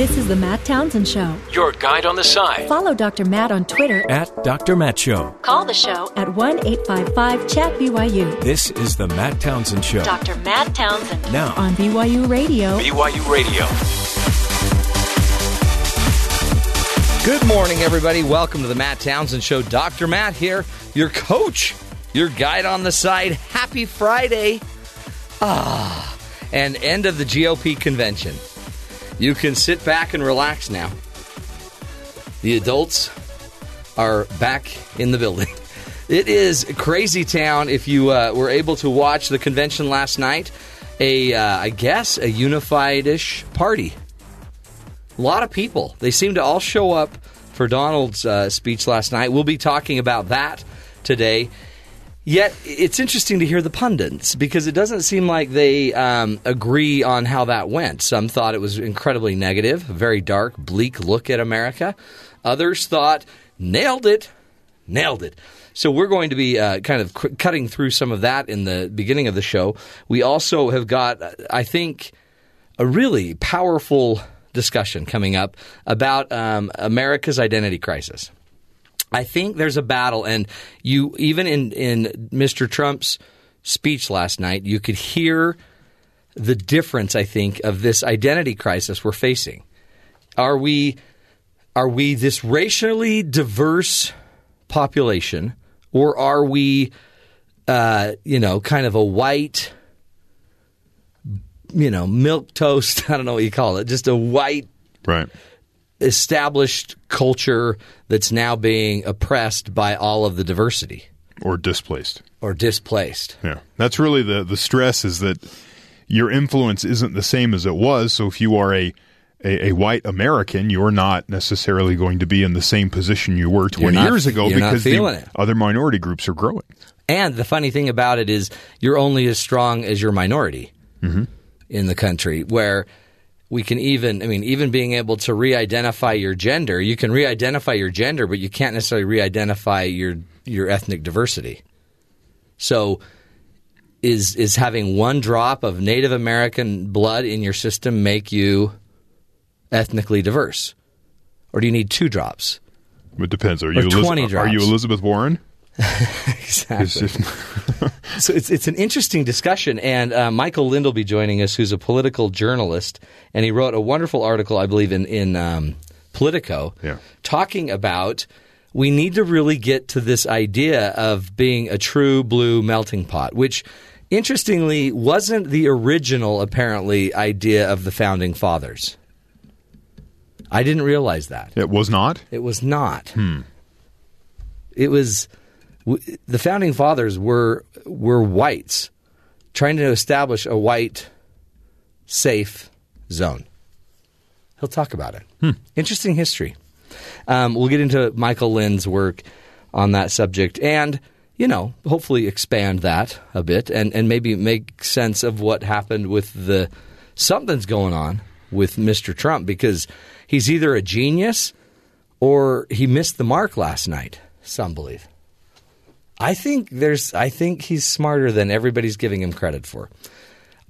This is the Matt Townsend Show. Your guide on the side. Follow Dr. Matt on Twitter At Dr. Matt Show. Call the show at 1 855 Chat BYU. This is the Matt Townsend Show. Dr. Matt Townsend Now, on BYU Radio. BYU Radio. Good morning, everybody. Welcome to the Matt Townsend Show. Dr. Matt here, your coach, your guide on the side. Happy Friday. Ah, and end of the GOP convention. You can sit back and relax now. The adults are back in the building. It is crazy town. If you uh, were able to watch the convention last night, a uh, I guess a unified-ish party a lot of people. They seem to all show up for Donald's uh, speech last night. We'll be talking about that today. Yet it's interesting to hear the pundits because it doesn't seem like they um, agree on how that went. Some thought it was incredibly negative, very dark, bleak look at America. Others thought nailed it, nailed it. So we're going to be uh, kind of qu- cutting through some of that in the beginning of the show. We also have got, uh, I think, a really powerful discussion coming up about um, America's identity crisis. I think there's a battle, and you even in in Mr. Trump's speech last night, you could hear the difference. I think of this identity crisis we're facing. Are we are we this racially diverse population, or are we, uh, you know, kind of a white you know, milk toast. I don't know what you call it. Just a white Right. Established culture that's now being oppressed by all of the diversity Or displaced. or displaced. Yeah. That's really the the stress is that your influence isn't the same as it was. So if you are a a, a white American, you're not necessarily going to be in the same position you were 20 not- years ago because the other minority groups are growing. And the funny thing about it is, you're only as strong as your minority mm-hmm. in the country. Where we can even, I mean, even being able to re-identify your gender, you can re-identify your gender, but you can't necessarily re-identify your your ethnic diversity. So, is is having one drop of Native American blood in your system make you ethnically diverse, or do you need two drops? It depends. Are you 20 Eliz- are you. Elizabeth Warren? Exactly. It's just- So it's it's an interesting discussion, and uh, Michael Lind will be joining us, who's a political journalist, and he wrote a wonderful article, I believe, in in um, Politico, Yeah. talking about we need to really get to this idea of being a true blue melting pot, which interestingly wasn't the original apparently idea of the founding fathers. I didn't realize that. it was not. It was not. Hmm. It was w- the founding fathers were were whites trying to establish a white safe zone. He'll talk about it. Interesting history. Um, we'll get into Michael Lind's work on that subject, and you know, hopefully expand that a bit, and and maybe make sense of what happened with the something's going on with Mr. Trump because he's either a genius or he missed the mark last night. Some believe. I think there's. I think he's smarter than everybody's giving him credit for.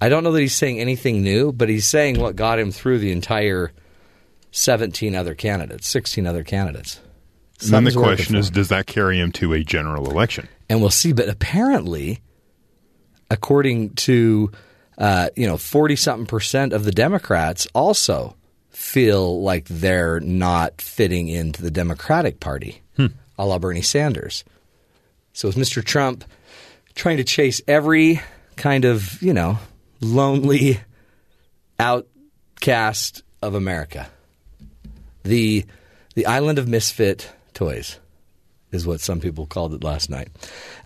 I don't know that he's saying anything new, but he's saying what got him through the entire seventeen other candidates, sixteen other candidates. And then the question is, does that carry him to a general election? and we'll see. But apparently, according to uh, you know forty something percent of the Democrats also feel like they're not fitting into the Democratic Party, a la Bernie Sanders. So is Mr. Trump trying to chase every kind of you know lonely outcast of America? The the island of misfit toys is what some people called it last night.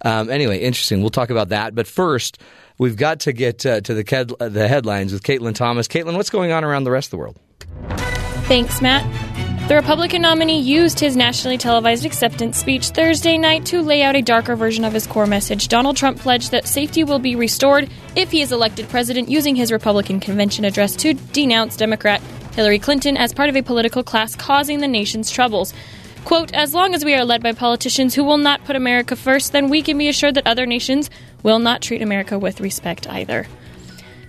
Um, anyway, interesting. We'll talk about that. But first, we've got to get uh, to the, ked- the headlines with Caitlin Thomas. Caitlin, what's going on around the rest of the world? Thanks, Matt. The Republican nominee used his nationally televised acceptance speech Thursday night to lay out a darker version of his core message. Donald Trump pledged that safety will be restored if he is elected president, using his Republican convention address to denounce Democrat Hillary Clinton as part of a political class causing the nation's troubles. Quote, as long as we are led by politicians who will not put America first, then we can be assured that other nations will not treat America with respect either.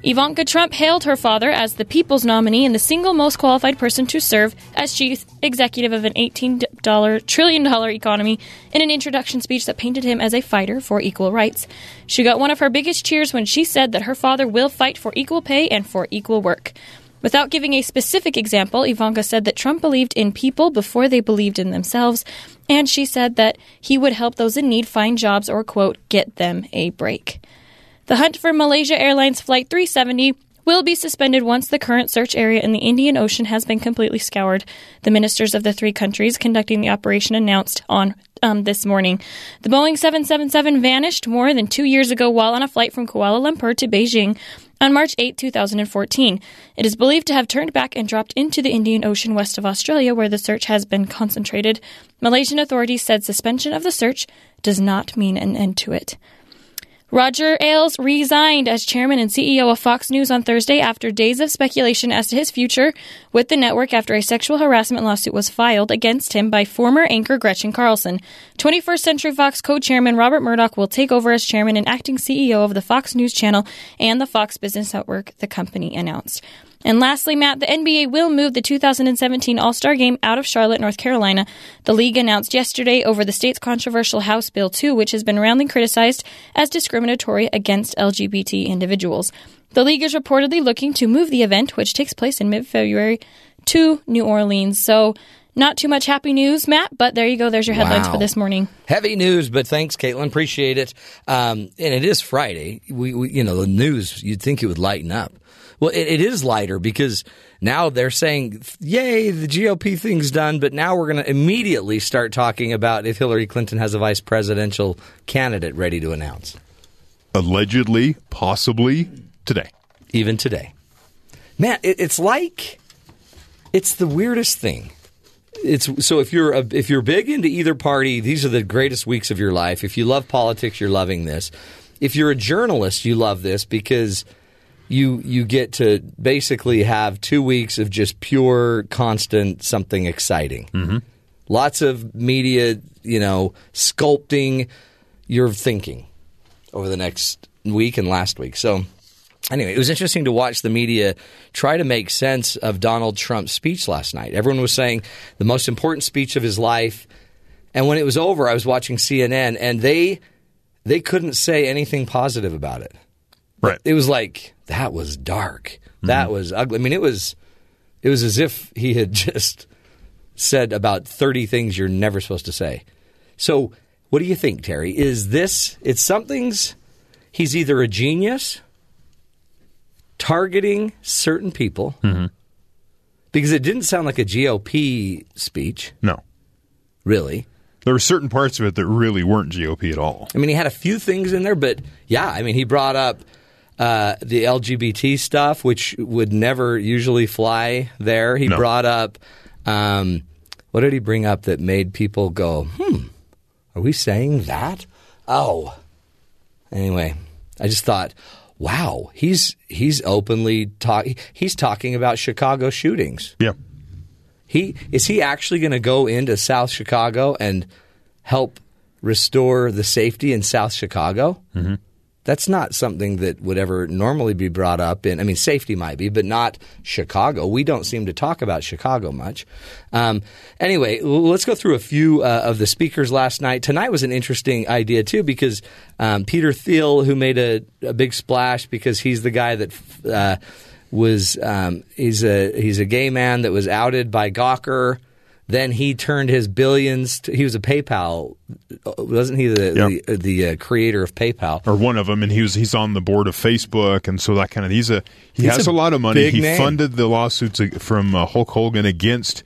Ivanka Trump hailed her father as the people's nominee and the single most qualified person to serve as chief executive of an $18 trillion economy in an introduction speech that painted him as a fighter for equal rights. She got one of her biggest cheers when she said that her father will fight for equal pay and for equal work. Without giving a specific example, Ivanka said that Trump believed in people before they believed in themselves, and she said that he would help those in need find jobs or, quote, get them a break. The hunt for Malaysia Airlines Flight 370 will be suspended once the current search area in the Indian Ocean has been completely scoured. The ministers of the three countries conducting the operation announced on um, this morning. The Boeing 777 vanished more than two years ago while on a flight from Kuala Lumpur to Beijing on March 8, 2014. It is believed to have turned back and dropped into the Indian Ocean west of Australia, where the search has been concentrated. Malaysian authorities said suspension of the search does not mean an end to it. Roger Ailes resigned as chairman and CEO of Fox News on Thursday after days of speculation as to his future with the network after a sexual harassment lawsuit was filed against him by former anchor Gretchen Carlson. 21st Century Fox co chairman Rupert Murdoch will take over as chairman and acting CEO of the Fox News Channel and the Fox Business Network, the company announced. And lastly, Matt, the NBA will move the 2017 All Star game out of Charlotte, North Carolina. The league announced yesterday over the state's controversial House Bill 2, which has been roundly criticized as discriminatory against LGBT individuals. The league is reportedly looking to move the event, which takes place in mid February, to New Orleans. So, not too much happy news, Matt, but there you go. There's your headlines Wow. for this morning. Heavy news, but thanks, Caitlin. Appreciate it. Um, and it is Friday. We, we, you know, the news. You'd think it would lighten up. Well, it, it is lighter because now they're saying, "Yay, the GOP thing's done." But now we're going to immediately start talking about if Hillary Clinton has a vice presidential candidate ready to announce, Allegedly, possibly today. even today. Man, it, it's like it's the weirdest thing. It's so if you're a, if you're big into either party, these are the greatest weeks of your life. If you love politics, you're loving this. If you're a journalist, you love this because you you get to basically have two weeks of just pure, constant something exciting. Mm-hmm. Lots of media, you know, sculpting your thinking over the next week and last week. So anyway, it was interesting to watch the media try to make sense of Donald Trump's speech last night. Everyone was saying the most important speech of his life. And when it was over, I was watching CNN and they they couldn't say anything positive about it. Right. It was like that was dark. Mm-hmm. That was ugly. I mean, it was it was as if he had just said about 30 things you're never supposed to say. So, what do you think, Terry? Is this it's something's he's either a genius targeting certain people mm-hmm. because it didn't sound like a GOP speech, No. really. There were certain parts of it that really weren't GOP at all. I mean, he had a few things in there, but yeah, I mean, he brought up uh, the LGBT stuff, which would never usually fly there. He No. brought up um, what did he bring up that made people go, "Hmm, are we saying that?" Oh, anyway, I just thought, wow, he's he's openly talk. He's talking about Chicago shootings. Yeah. He is he actually going to go into South Chicago and help restore the safety in South Chicago? Mm-hmm. That's not something that would ever normally be brought up in. I mean, safety might be, but not Chicago. We don't seem to talk about Chicago much. Um, anyway, let's go through a few uh, of the speakers last night. Tonight was an interesting idea too because um, Peter Thiel, who made a, a big splash because he's the guy that. Uh, was um, he's a he's a gay man that was outed by Gawker. Then he turned his billions. To, he was a PayPal, wasn't he? The Yeah. the, the uh, creator of PayPal. Or one of them, and he was he's on the board of Facebook, and so that kind of he's a he He's has a a, lot of money. He name. funded the lawsuits from uh, Hulk Hogan against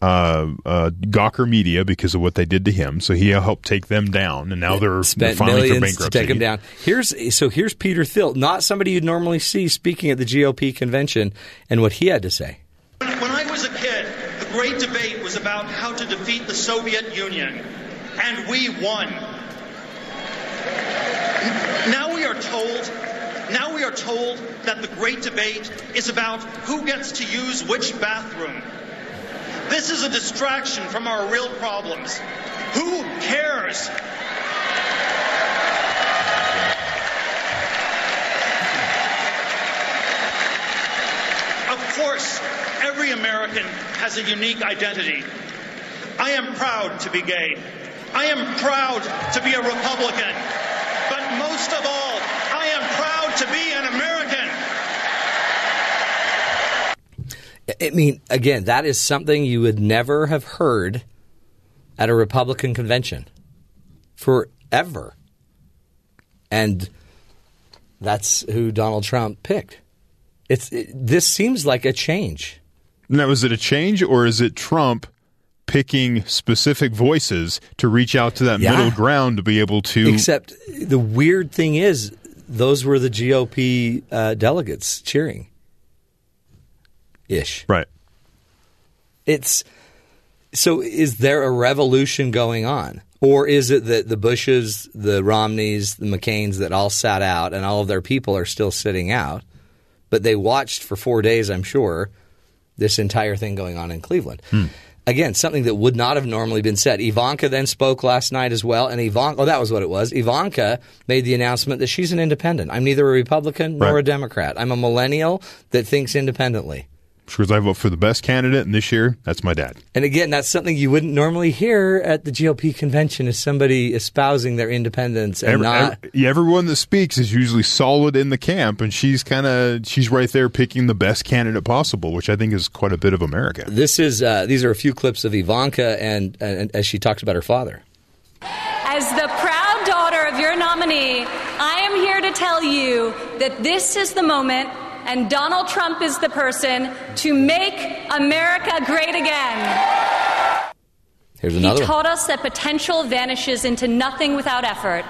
uh, uh, Gawker Media because of what they did to him. So he helped take them down, and now they're, they're Spent filing for millions bankruptcy. to take him down. Here's so here's Peter Thiel, not somebody you'd normally see speaking at the GOP convention, and what he had to say. When I was a kid, the great debate about how to defeat the Soviet Union, and we won. Now we are told, now we are told that the great debate is about who gets to use which bathroom. This is a distraction from our real problems. Who cares? Course, every American has a unique identity. I am proud to be gay. I am proud to be a Republican. But most of all, I am proud to be an American. I mean, again, that is something you would never have heard at a Republican convention forever. And that's who Donald Trump picked. It's it, this seems like a change. Now, is it a change or is it Trump picking specific voices to reach out to that Yeah. middle ground to be able to? Except the weird thing is, those were the GOP uh, delegates cheering. Ish. right. It's so. Is there a revolution going on, or is it that the Bushes, the Romneys, the McCains that all sat out and all of their people are still sitting out, but they watched for four days? I'm sure this entire thing going on in Cleveland. Hmm. Again, something that would not have normally been said. Ivanka then spoke last night as well, and Ivanka, oh, that was what it was. Ivanka made the announcement that she's an independent. I'm neither a Republican nor Right. a Democrat. I'm a millennial that thinks independently. Because I vote for the best candidate, and this year, that's my dad. And again, that's something you wouldn't normally hear at the GOP convention is somebody espousing their independence and Every- not. ev- yeah, everyone that speaks is usually solid in the camp, and she's kind of she's right there picking the best candidate possible, which I think is quite a bit of America. this is uh, these are a few clips of Ivanka and, and as she talks about her father. As the proud daughter of your nominee, I am here to tell you that this is the moment and Donald Trump is the person to make America great again. Here's He another one. taught us that potential vanishes into nothing without effort,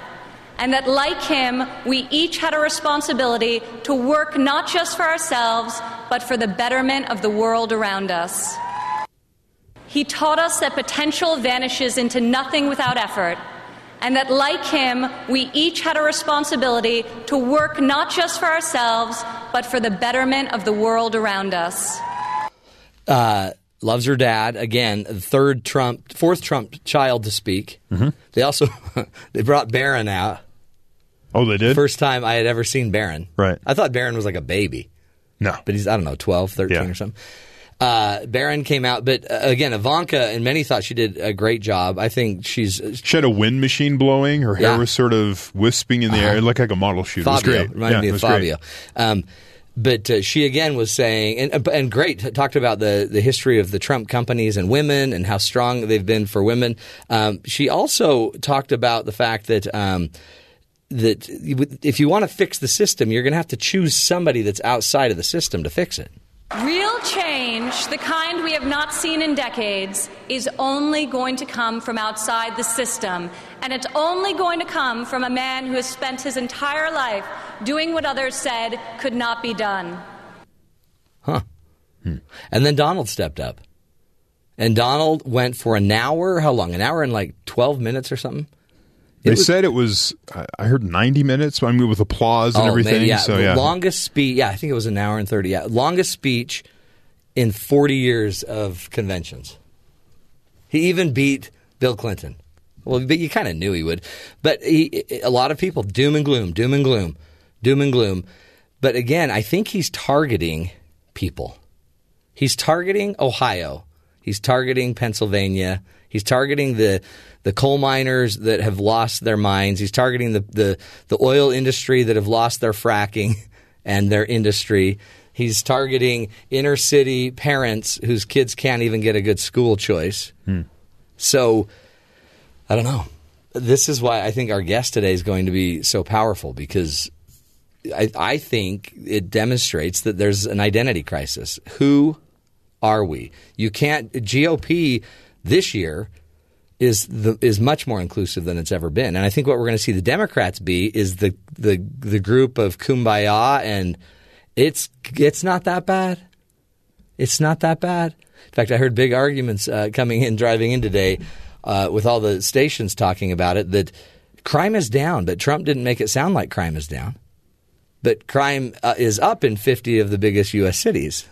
and that, like him, we each had a responsibility to work not just for ourselves, but for the betterment of the world around us. He taught us that potential vanishes into nothing without effort, and that, like him, we each had a responsibility to work not just for ourselves, but for the betterment of the world around us. Uh, loves her dad. Again, third Trump, fourth Trump child to speak. Mm-hmm. They also they brought Barron out. Oh, they did. First time I had ever seen Barron. Right. I thought Barron was like a baby. no, but he's I don't know 12, 13 Yeah. or something. Uh, Barron came out, but uh, again, Ivanka and many thought she did a great job. I think she's she had a wind machine blowing. Her hair Yeah. was sort of wisping in the air, like like a model shoot. Fabio it was great. reminded Yeah, me of. Fabio. Um, but uh, she again was saying, and, and great, talked about the, the history of the Trump companies and women and how strong they've been for women. Um, she also talked about the fact that um, that if you want to fix the system, you're going to have to choose somebody that's outside of the system to fix it. Real change, the kind we have not seen in decades, is only going to come from outside the system. And it's only going to come from a man who has spent his entire life doing what others said could not be done. Huh. Hmm. And then Donald stepped up. And Donald went for an hour. How long? An hour and like 12 minutes or something? They was- said it was. I- heard ninety minutes. I mean, with applause and Oh, everything. man, yeah. So the yeah, longest speech. Yeah, I think it was an hour and 30. Yeah. Longest speech in 40 years of conventions. He even beat Bill Clinton. Well, but you kind of knew he would. But he, a lot of people, doom and gloom, doom and gloom, doom and gloom. But again, I think he's targeting people. He's targeting Ohio. He's targeting Pennsylvania. He's targeting the the coal miners that have lost their mines. He's targeting the, the, the oil industry that have lost their fracking and their industry. He's targeting inner city parents whose kids can't even get a good school choice. Hmm. So I don't know. This is why I think our guest today is going to be so powerful because I, I think it demonstrates that there's an identity crisis. Who are we? You can't GOP this year is the is much more inclusive than it's ever been, and I think what we're going to see the Democrats be is the the the group of kumbaya, and it's it's not that bad. It's not that bad. In fact, I heard big arguments uh, coming in driving in today uh, with all the stations talking about it that crime is down, but Trump didn't make it sound like crime is down. But crime uh, is up in 50 of the biggest U.S. cities.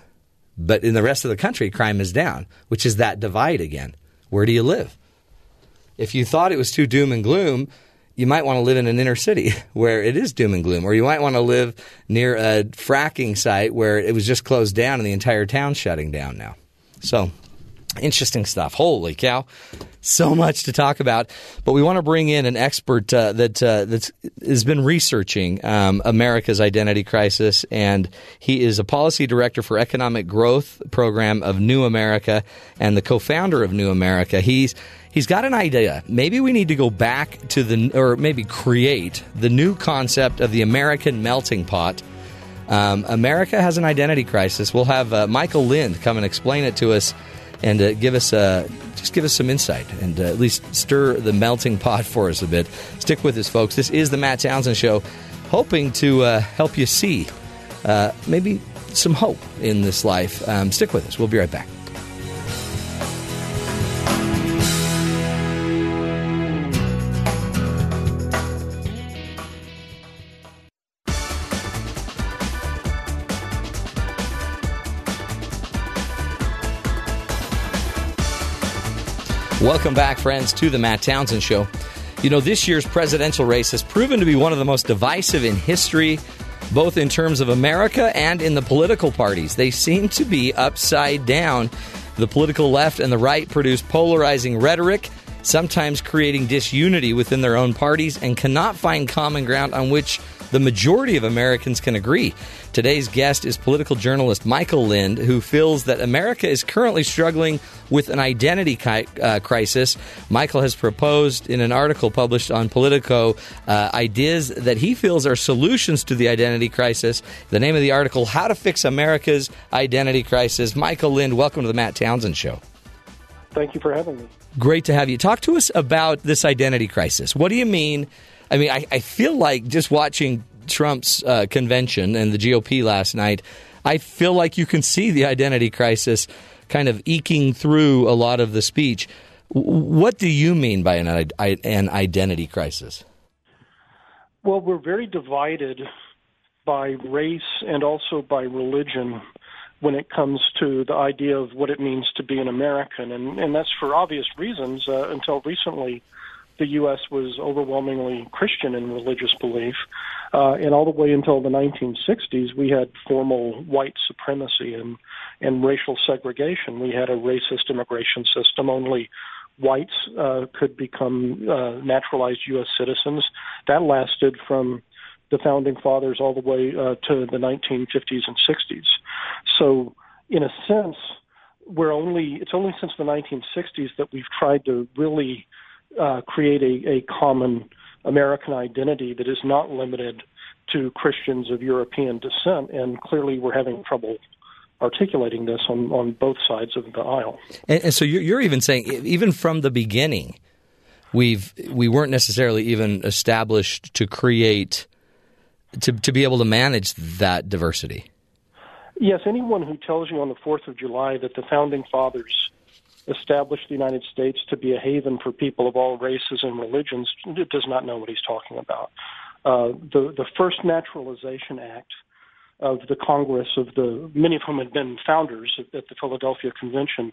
But in the rest of the country, crime is down, which is that divide again. Where do you live? If you thought it was too doom and gloom, you might want to live in an inner city where it is doom and gloom, or you might want to live near a fracking site where it was just closed down and the entire town's shutting down now. So, interesting stuff. Holy cow. So much to talk about, but we want to bring in an expert uh, that uh, that's has been researching um, America's identity crisis, and he is a policy director for economic growth program of New America and the co-founder of New America. He's he's got an idea. Maybe we need to go back to the, or maybe create the new concept of the American melting pot. Um, America has an identity crisis. We'll have uh, Michael Lind come and explain it to us and uh, give us uh, just give us some insight and uh, at least stir the melting pot for us a bit. Stick with us, folks. This is the Matt Townsend Show, hoping to uh, help you see uh, maybe some hope in this life. Um, stick with us. We'll be right back. Welcome back, friends, to the Matt Townsend Show. You know, this year's presidential race has proven to be one of the most divisive in history, both in terms of America and in the political parties. They seem to be upside down. The political left and the right produce polarizing rhetoric, sometimes creating disunity within their own parties, and cannot find common ground on which the majority of Americans can agree. Today's guest is political journalist Michael Lind, who feels that America is currently struggling with an identity ki- uh, crisis. Michael has proposed in an article published on Politico uh, ideas that he feels are solutions to the identity crisis. The name of the article, How to Fix America's Identity Crisis. Michael Lind, welcome to the Matt Townsend Show. Thank you for having me. Great to have you. Talk to us about this identity crisis. What do you mean? I mean, I, I feel like just watching Trump's uh, convention and the GOP last night, I feel like you can see the identity crisis kind of eking through a lot of the speech. What do you mean by an, an identity crisis? Well, we're very divided by race and also by religion when it comes to the idea of what it means to be an American, and, and that's for obvious reasons. Uh, until recently, the U.S. was overwhelmingly Christian in religious belief. Uh, and all the way until the 1960s, we had formal white supremacy and, and racial segregation. We had a racist immigration system. Only whites uh, could become uh, naturalized U.S. citizens. That lasted from the founding fathers all the way uh, to the 1950s and 60s. So, in a sense, we're only it's only since the 1960s that we've tried to really uh, create a, a common American identity that is not limited to Christians of European descent. And clearly, we're having trouble articulating this on, on both sides of the aisle. And, and so you're, you're even saying, even from the beginning, we've we weren't necessarily even established to create to to be able to manage that diversity. Yes, anyone who tells you on the Fourth of July that the founding fathers established the United States to be a haven for people of all races and religions does not know what he's talking about. Uh, the the first Naturalization Act of the Congress of the many of whom had been founders at, at the Philadelphia Convention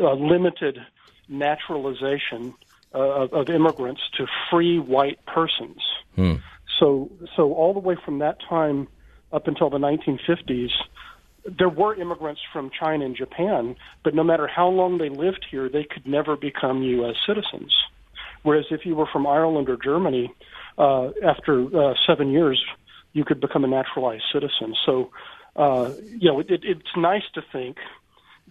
uh, limited naturalization uh, of, of, immigrants to free white persons. Hmm. So so all the way from that time up until the 1950s there were immigrants from China and Japan, but no matter how long they lived here, they could never become U.S. citizens. Whereas if you were from Ireland or Germany, uh, after uh, seven years, you could become a naturalized citizen. So, uh, you know, it, it, it's nice to think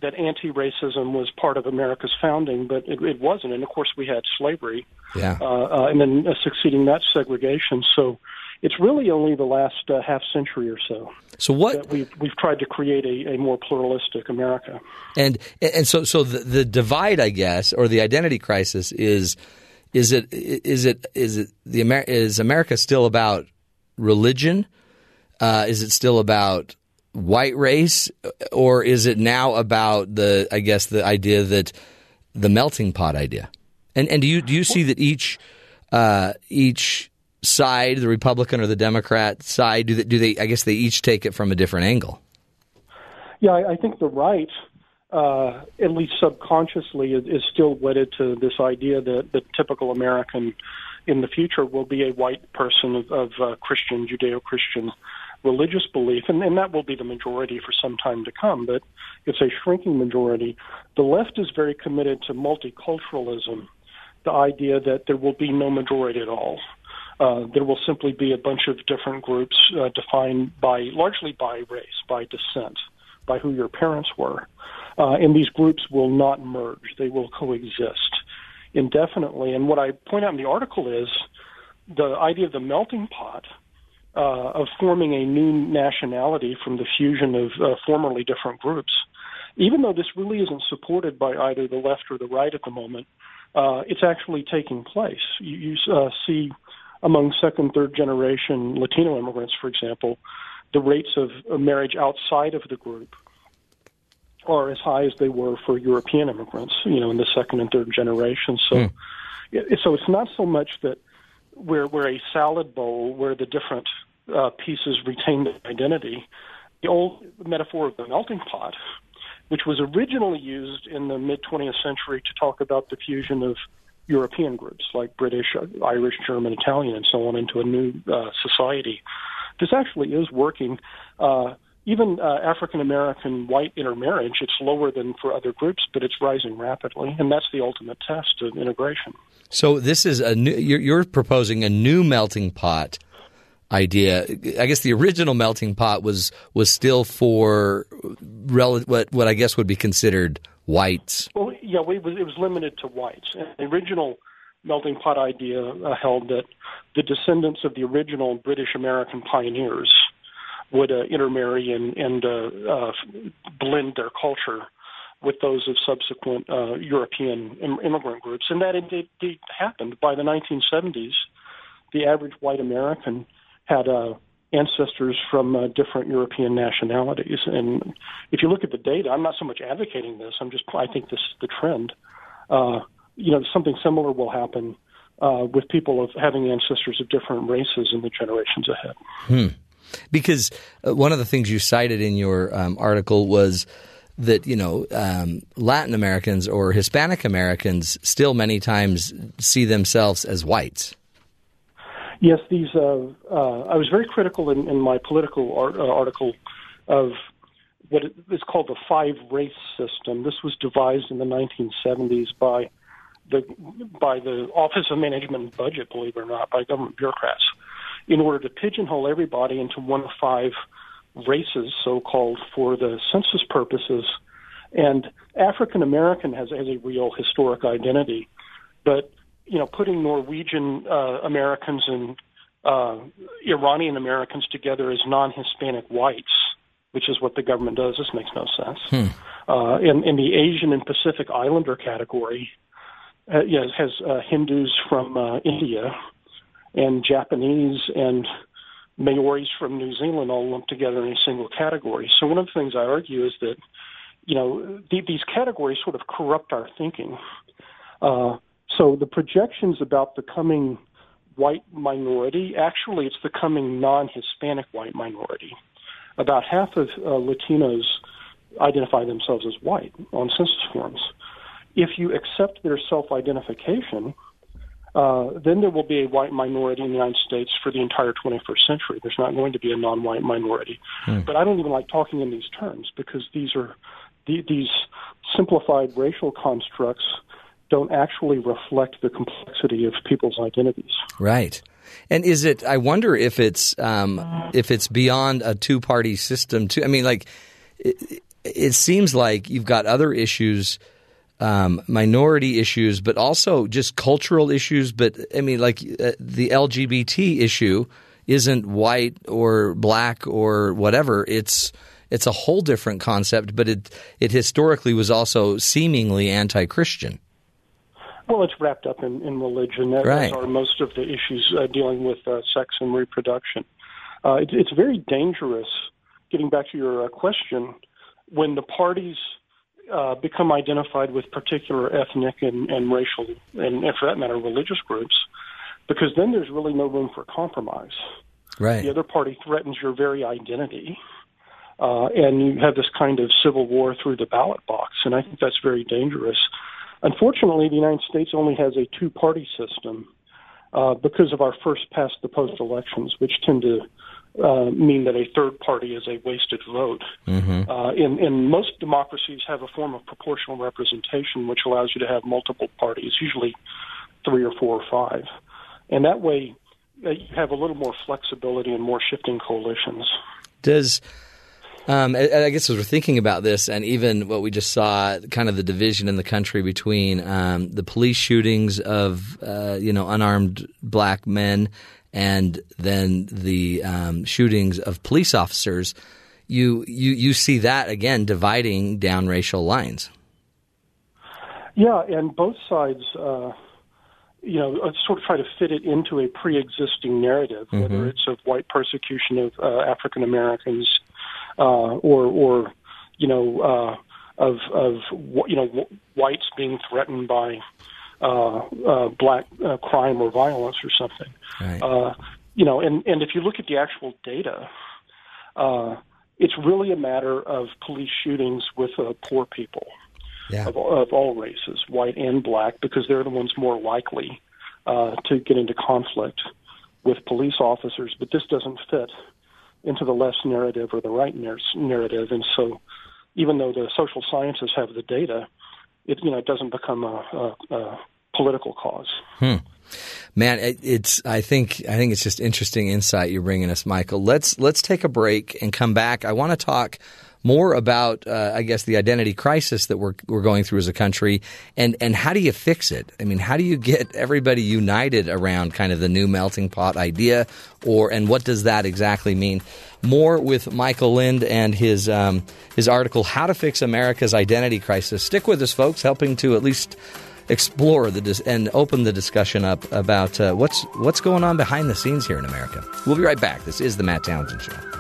that anti-racism was part of America's founding, but it, it wasn't. And of course, we had slavery, yeah. uh, uh, and then uh, succeeding that segregation. So, it's really only the last uh, half century or so. So what we've we've tried to create a, a more pluralistic America. And and so so the, the divide, I guess, or the identity crisis is is it is it is it the Amer- is America still about religion? Uh, is it still about white race, or is it now about the I guess the idea that the melting pot idea? And and do you do you see that each uh, each side, the Republican or the Democrat side, do they, do they? I guess they each take it from a different angle. Yeah, I, think the right, uh, at least subconsciously, is, is still wedded to this idea that the typical American in the future will be a white person of, of uh, Christian, Judeo Christian religious belief, and, and that will be the majority for some time to come, but it's a shrinking majority. The left is very committed to multiculturalism, the idea that there will be no majority at all. Uh, there will simply be a bunch of different groups uh, defined by largely by race, by descent, by who your parents were. Uh, and these groups will not merge. They will coexist indefinitely. And what I point out in the article is the idea of the melting pot uh, of forming a new nationality from the fusion of uh, formerly different groups. Even though this really isn't supported by either the left or the right at the moment, uh, it's actually taking place. You, you uh, see among second, third generation Latino immigrants, for example, the rates of marriage outside of the group are as high as they were for European immigrants, you know, in the second and third generation. So, mm. it, so it's not so much that we're, we're a salad bowl where the different uh, pieces retain their identity. The old metaphor of the melting pot, which was originally used in the mid 20th century to talk about the fusion of European groups like British, Irish, German, Italian, and so on into a new uh, society. This actually is working. Uh, even uh, African American white intermarriage, it's lower than for other groups, but it's rising rapidly, and that's the ultimate test of integration. So this is a new. You're, proposing a new melting pot idea. I guess the original melting pot was was still for rel- what what I guess would be considered whites. Well, yeah, we, it was limited to whites. The original melting pot idea uh, held that the descendants of the original British American pioneers would uh, intermarry and, and uh, uh, blend their culture with those of subsequent uh, European Im- immigrant groups, and that indeed, indeed happened. By the 1970s, the average white American had uh, ancestors from uh, different European nationalities. And if you look at the data, I'm not so much advocating this. I'm just I think this is the trend. Uh, you know, something similar will happen uh, with people of having ancestors of different races in the generations ahead. Hmm. Because uh, one of the things you cited in your um, article was that you know um, Latin Americans or Hispanic Americans still many times see themselves as whites. Yes, these. Uh, uh, I was very critical in, in my political art, uh, article of what is called the five race system. This was devised in the 1970s by the by the Office of Management and Budget, believe it or not, by government bureaucrats, in order to pigeonhole everybody into one of five races, so called, for the census purposes. And African American has, has a real historic identity, but you know, putting Norwegian uh, Americans and uh, Iranian Americans together as non-Hispanic whites, which is what the government does. This makes no sense. Hmm. Uh, in, in the Asian and Pacific Islander category, uh, yes, has uh, Hindus from uh, India and Japanese and Maoris from New Zealand all lumped together in a single category. So one of the things I argue is that, you know, the, these categories sort of corrupt our thinking. Uh, so the projections about the coming white minority, actually, it's the coming non-Hispanic white minority. About half of uh, Latinos identify themselves as white on census forms. If you accept their self-identification, uh, then there will be a white minority in the United States for the entire 21st century. There's not going to be a non-white minority. Hmm. But I don't even like talking in these terms because these are the, these simplified racial constructs don't actually reflect the complexity of people's identities. Right. And is it? I wonder if it's um, if it's beyond a two party system. Too. I mean, like it, it, seems like you've got other issues, um, minority issues, but also just cultural issues. But I mean, like uh, the LGBT issue isn't white or black or whatever. It's it's a whole different concept, but it it historically was also seemingly anti Christian. Well, it's wrapped up in, in religion. That, right. are most of the issues uh, dealing with uh, sex and reproduction. Uh, it, it's very dangerous, getting back to your uh, question, when the parties uh, become identified with particular ethnic and, and racial, and, and for that matter, religious groups, because then there's really no room for compromise. Right. The other party threatens your very identity. Uh, and you have this kind of civil war through the ballot box, and I think that's very dangerous. Unfortunately, the United States only has a two party system. uh, because of our first past the post elections, which tend to uh, mean that a third party is a wasted vote. Mm-hmm. Uh, in, in most democracies, have a form of proportional representation, which allows you to have multiple parties, usually three or four or five, and that way uh, you have a little more flexibility and more shifting coalitions. Does um, I, I guess as we're thinking about this, and even what we just saw, kind of the division in the country between um, the police shootings of uh, you know unarmed black men, and then the um, shootings of police officers. You, you you see that again dividing down racial lines. Yeah, and both sides, uh, you know, uh, sort of try to fit it into a pre-existing narrative, Mm-hmm. whether it's of white persecution of uh, African Americans, uh, or or you know, uh, of of you know whites being threatened by uh, uh, black uh, crime or violence or something. Right. Uh, you know, and and if you look at the actual data, uh, it's really a matter of police shootings with uh, poor people Yeah. of, of all races, white and black, because they're the ones more likely uh, to get into conflict with police officers. But this doesn't fit into the left narrative or the right narrative, and so even though the social sciences have the data, it you know it doesn't become a, a, a political cause. Hmm. Man, it, it's. I think. I think it's just interesting insight you're bringing us, Michael. Let's let's take a break and come back. I want to talk more about, uh, I guess, the identity crisis that we're we're going through as a country, and and how do you fix it? I mean, how do you get everybody united around kind of the new melting pot idea, or and what does that exactly mean? More with Michael Lind and his um, his article, "How to Fix America's Identity Crisis." Stick with us, folks, helping to at least explore the dis- and open the discussion up about uh, what's what's going on behind the scenes here in America. We'll be right back. This is the Matt Townsend Show.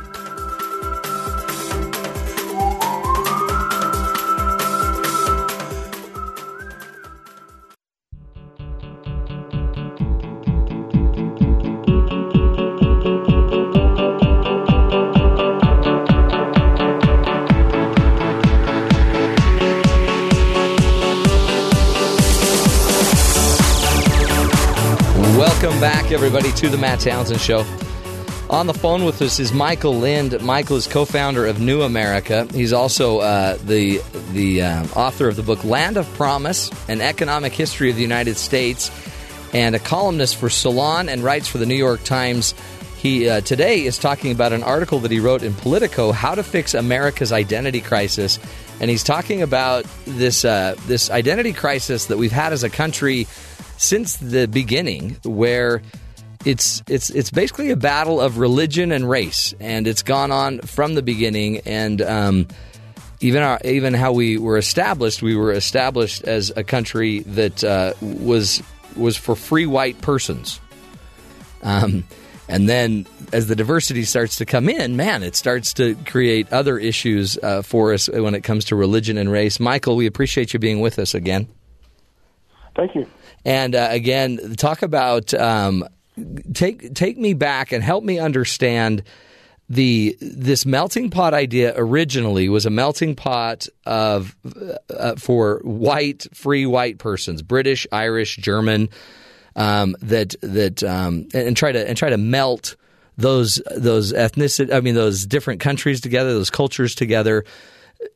Everybody, to the Matt Townsend Show. On the phone with us is Michael Lind. Michael is co-founder of New America. He's also uh, the the um, author of the book Land of Promise: An Economic History of the United States, and a columnist for Salon and writes for the New York Times. He uh, today is talking about an article that he wrote in Politico, "How to Fix America's Identity Crisis," and he's talking about this uh, this identity crisis that we've had as a country since the beginning, where it's it's it's basically a battle of religion and race, and it's gone on from the beginning. And um, even our, even how we were established, we were established as a country that uh, was was for free white persons. Um, and then as the diversity starts to come in, man, it starts to create other issues uh, for us when it comes to religion and race. Michael, we appreciate you being with us again. Thank you. And uh, again, talk about um, take take me back and help me understand the this melting pot idea. Originally, was a melting pot of uh, for white free white persons, British, Irish, German, um, that that um, and try to and try to melt those those ethnicity. I mean, those different countries together, those cultures together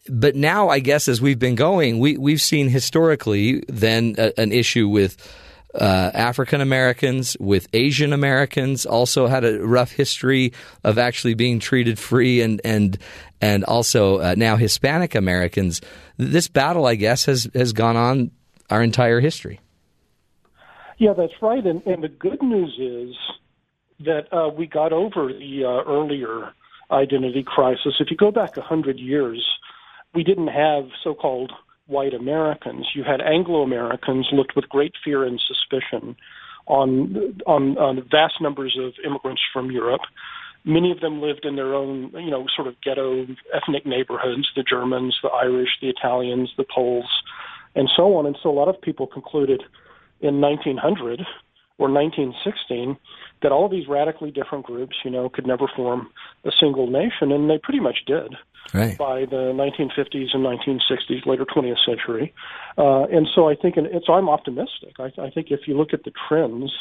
but now I guess as we've been going, we we've seen historically then a, an issue with uh, African Americans, with Asian Americans, also had a rough history of actually being treated free, and and and also uh, now Hispanic Americans. This battle, I guess, has has gone on our entire history. Yeah, that's right. And, and the good news is that uh, we got over the uh, earlier identity crisis. If you go back a hundred years, we didn't have so-called white Americans. You had Anglo Americans looked with great fear and suspicion on, on on vast numbers of immigrants from Europe. Many of them lived in their own, you know, sort of ghetto ethnic neighborhoods: the Germans, the Irish, the Italians, the Poles, and so on. And so, a lot of people concluded in 1900 or 1916 that all of these radically different groups, you know, could never form a single nation, and they pretty much did Right. by the 1950s and 1960s, later 20th century. Uh, and so I think, and so I'm optimistic. I, I think if you look at the trends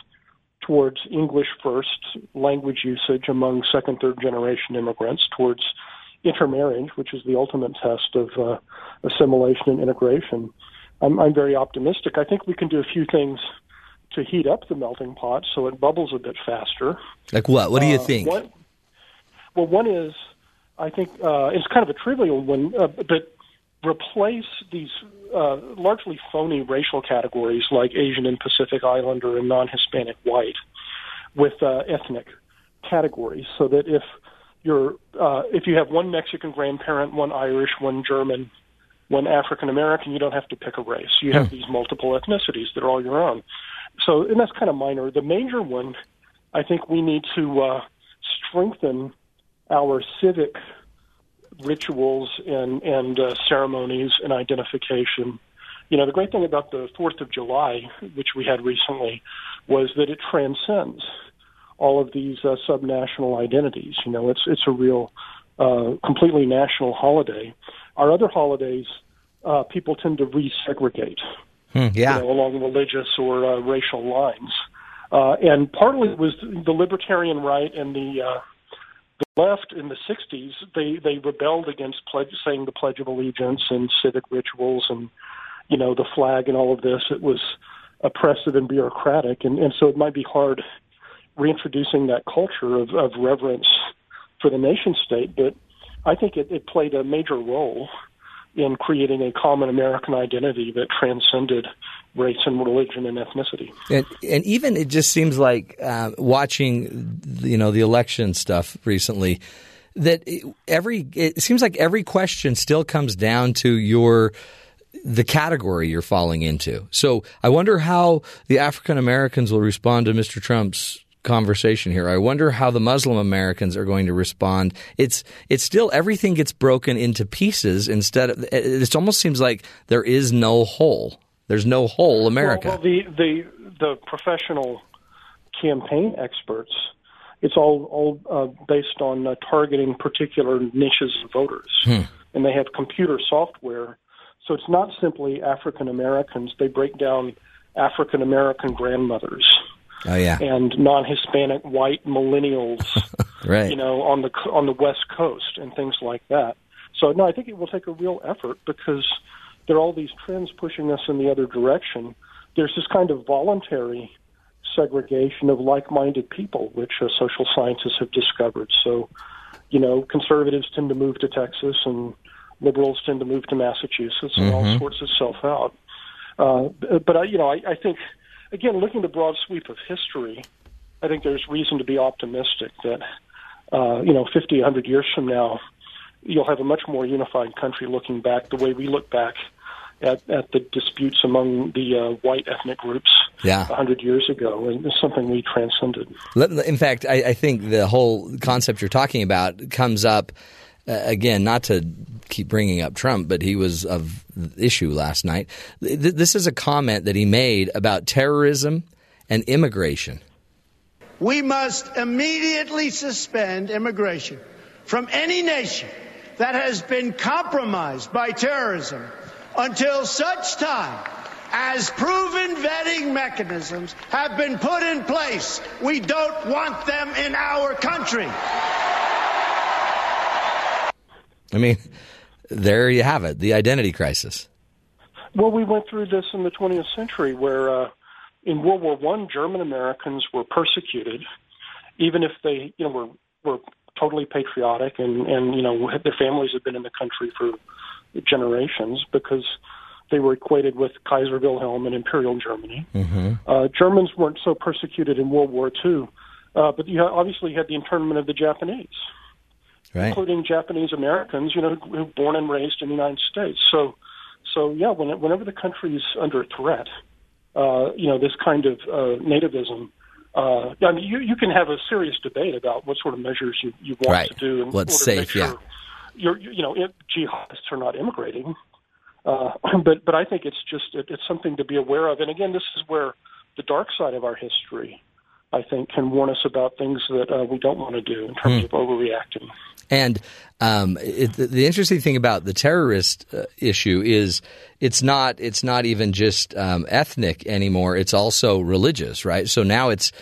towards English first language usage among second, third generation immigrants, towards intermarriage, which is the ultimate test of uh, assimilation and integration. I'm, I'm very optimistic. I think we can do a few things to heat up the melting pot so it bubbles a bit faster. Like what? What do you Uh, think? One, well, one is, I think uh, it's kind of a trivial one, uh, but replace these uh, largely phony racial categories like Asian and Pacific Islander and non-Hispanic white with uh, ethnic categories, so that if you're uh, if you have one Mexican grandparent, one Irish, one German, one African American, you don't have to pick a race. You have these multiple ethnicities that are all your own. So, and that's kind of minor. The major one, I think we need to uh, strengthen our civic rituals and and uh, ceremonies and identification. You know, the great thing about the Fourth of July, which we had recently, was that it transcends all of these uh, subnational identities. You know, it's it's a real, uh, completely national holiday. Our other holidays, uh, people tend to resegregate Hmm, yeah. you know, along religious or uh, racial lines. Uh, and partly it was the libertarian right and the uh, the left in the 60s. They they rebelled against pledge, saying the Pledge of Allegiance and civic rituals and you know the flag and all of this. It was oppressive and bureaucratic, and, and so it might be hard reintroducing that culture of, of reverence for the nation state. But I think it, it played a major role in creating a common American identity that transcended race and religion and ethnicity. And, and even it just seems like uh, watching, you know, the election stuff recently, that every it seems like every question still comes down to your the category you're falling into. So I wonder how the African Americans will respond to Mr. Trump's conversation here. I wonder how the Muslim Americans are going to respond. It's it's still everything gets broken into pieces instead of it almost seems like there is no whole. There's no whole America. Well, well the the the professional campaign experts, it's all all uh, based on uh, targeting particular niches of voters, and they have computer software. So it's not simply African Americans. They break down African American grandmothers oh yeah. and non-Hispanic white millennials. Right. you know, on the on the West Coast and things like that. So no, I think it will take a real effort because there are all these trends pushing us in the other direction. There's this kind of voluntary segregation of like-minded people, which uh, social scientists have discovered. So, you know, conservatives tend to move to Texas, and liberals tend to move to Massachusetts, and all sorts itself out. Uh, but I, you know, I, I think again, looking at the broad sweep of history, I think there's reason to be optimistic that uh, you know, 50, 100 years from now, you'll have a much more unified country looking back the way we look back at, at the disputes among the uh, white ethnic groups Yeah. 100 years ago. And it's something we transcended. In fact, I, I think the whole concept you're talking about comes up Uh, again. Not to keep bringing up Trump, but he was of issue last night. This is a comment that he made about terrorism and immigration. We must immediately suspend immigration from any nation that has been compromised by terrorism until such time as proven vetting mechanisms have been put in place. We don't want them in our country. I mean, there you have it, the identity crisis. Well, we went through this in the 20th century where uh, in World War One, German Americans were persecuted, even if they, you know, were were totally patriotic and and you know their families had been in the country for generations because they were equated with Kaiser Wilhelm and Imperial Germany. Uh, Germans weren't so persecuted in World War Two, uh, but you obviously had the internment of the Japanese Right. including Japanese Americans, you know, who born and raised in the United States. So, so yeah, when, whenever the country is under threat, uh, you know, this kind of uh, nativism. Uh, I mean, you, you can have a serious debate about what sort of measures you, you want Right. to do in What's to make yeah. sure you're, you know, it, jihadists are not immigrating. Uh, but but I think it's just it, it's something to be aware of. And again, this is where the dark side of our history, I think, can warn us about things that uh, we don't want to do in terms of overreacting. And um, it, the- the interesting thing about the terrorist uh, issue is it's not it's not even just um, ethnic anymore. It's also religious, right? So now it's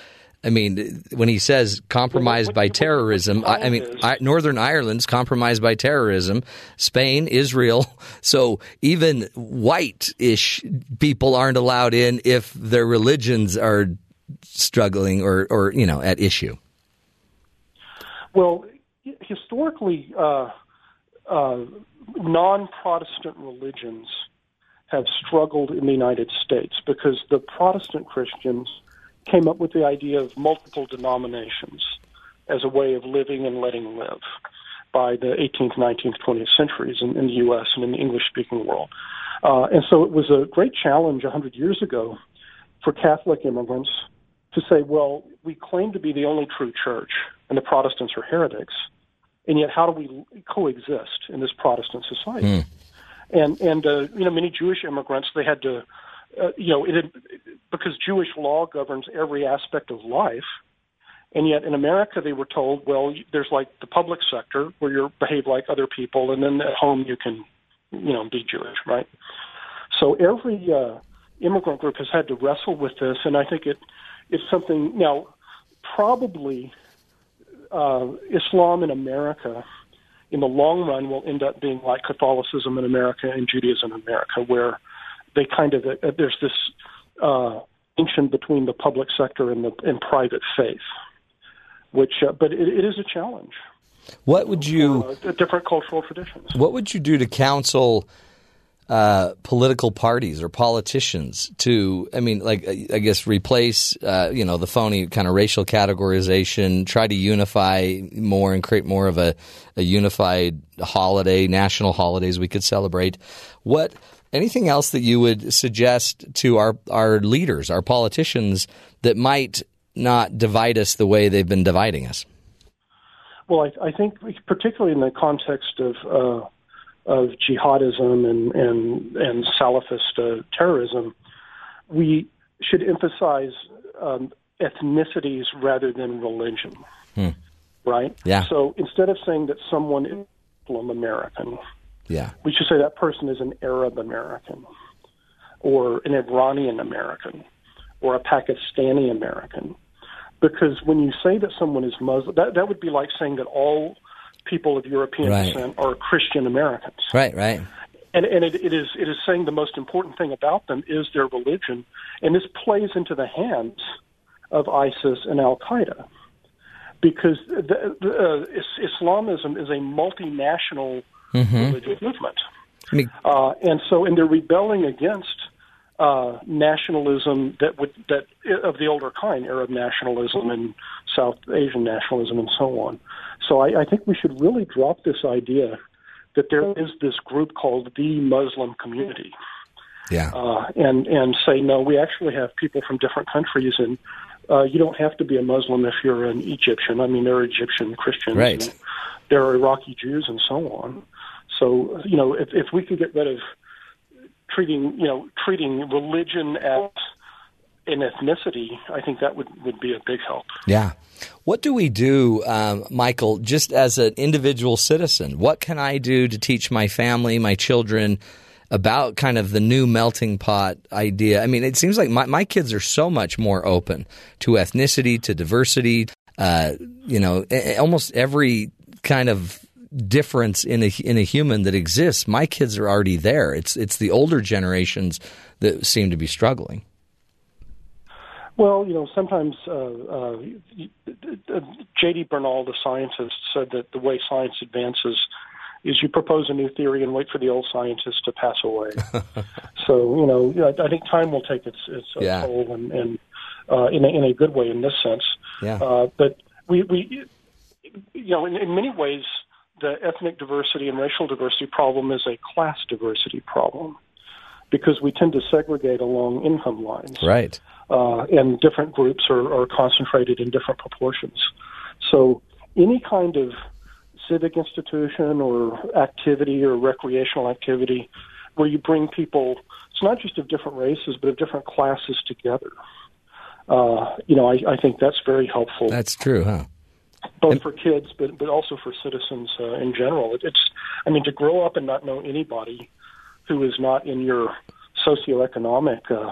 I mean, when he says compromised by terrorism, I, I mean, I, Northern Ireland's compromised by terrorism, Spain, Israel. So even white ish people aren't allowed in if their religions are struggling or, or you know, at issue. Well, historically, uh, uh, non Protestant religions have struggled in the United States because the Protestant Christians came up with the idea of multiple denominations as a way of living and letting live by the 18th, 19th, 20th centuries in, in the U.S. and in the English speaking world. Uh, and so it was a great challenge 100 years ago for Catholic immigrants to say, well, we claim to be the only true church, and the Protestants are heretics, and yet how do we coexist in this Protestant society? Mm. And and uh, you know, many Jewish immigrants they had to, uh, you know, it had, because Jewish law governs every aspect of life. And yet in America, they were told, well, there's like the public sector where you behave like other people, and then at home you can, you know, be Jewish, right? So every uh, immigrant group has had to wrestle with this, and I think it it's something now probably uh, Islam in America in the long run will end up being like Catholicism in America and Judaism in America, where they kind of uh, there's this uh, distinction between the public sector and the and private faith, which uh, but it, it is a challenge. What would you uh, different cultural traditions? What would you do to counsel? Uh, political parties or politicians to, I mean, like I guess replace, uh, you know, the phony kind of racial categorization, try to unify more and create more of a, a unified holiday, national holidays we could celebrate. What anything else that you would suggest to our our leaders, our politicians, that might not divide us the way they've been dividing us? Well, I, I think particularly in the context of uh, of jihadism and and and Salafist uh, terrorism, we should emphasize um, ethnicities rather than religion. Hmm. Right. Yeah. So instead of saying that someone is Muslim American, yeah, we should say that person is an Arab American, or an Iranian American, or a Pakistani American. Because when you say that someone is Muslim, that, that would be like saying that all people of European right. descent are Christian Americans. Right, right. And, and it, it is it is saying the most important thing about them is their religion, and this plays into the hands of ISIS and Al Qaeda, because the, the, uh, Islamism is a multinational mm-hmm. religious movement, I mean, uh, and so and they're rebelling against uh, nationalism that would that of the older kind, Arab nationalism and South Asian nationalism, and so on. So I, I think we should really drop this idea that there is this group called the Muslim community. Yeah. Uh, and and say no, we actually have people from different countries, and uh, you don't have to be a Muslim if you're an Egyptian. I mean, there are Egyptian Christians, right? there are Iraqi Jews, and so on. So you know, if if we could get rid of treating you know treating religion as an ethnicity, I think that would would be a big help. Yeah. What do we do, um, Michael, just as an individual citizen? What can I do to teach my family, my children, about kind of the new melting pot idea? I mean, it seems like my, my kids are so much more open to ethnicity, to diversity, uh, you know, almost every kind of difference in a in a human that exists. My kids are already there. It's it's the older generations that seem to be struggling. Well, you know, sometimes uh, uh, J.D. Bernal, the scientist, said that the way science advances is you propose a new theory and wait for the old scientists to pass away. so, you know, I think time will take its, its yeah. toll, and, and uh, in, a, in a good way in this sense. Yeah. Uh, but we, we, you know, in, in many ways, the ethnic diversity and racial diversity problem is a class diversity problem because we tend to segregate along income lines. Right uh, and different groups are, are concentrated in different proportions. So any kind of civic institution or activity or recreational activity where you bring people, it's not just of different races, but of different classes together. Uh, you know, I, I think that's very helpful. That's true, huh? Both and, for kids, but but also for citizens uh, in general. It, it's, I mean, to grow up and not know anybody who is not in your socioeconomic uh,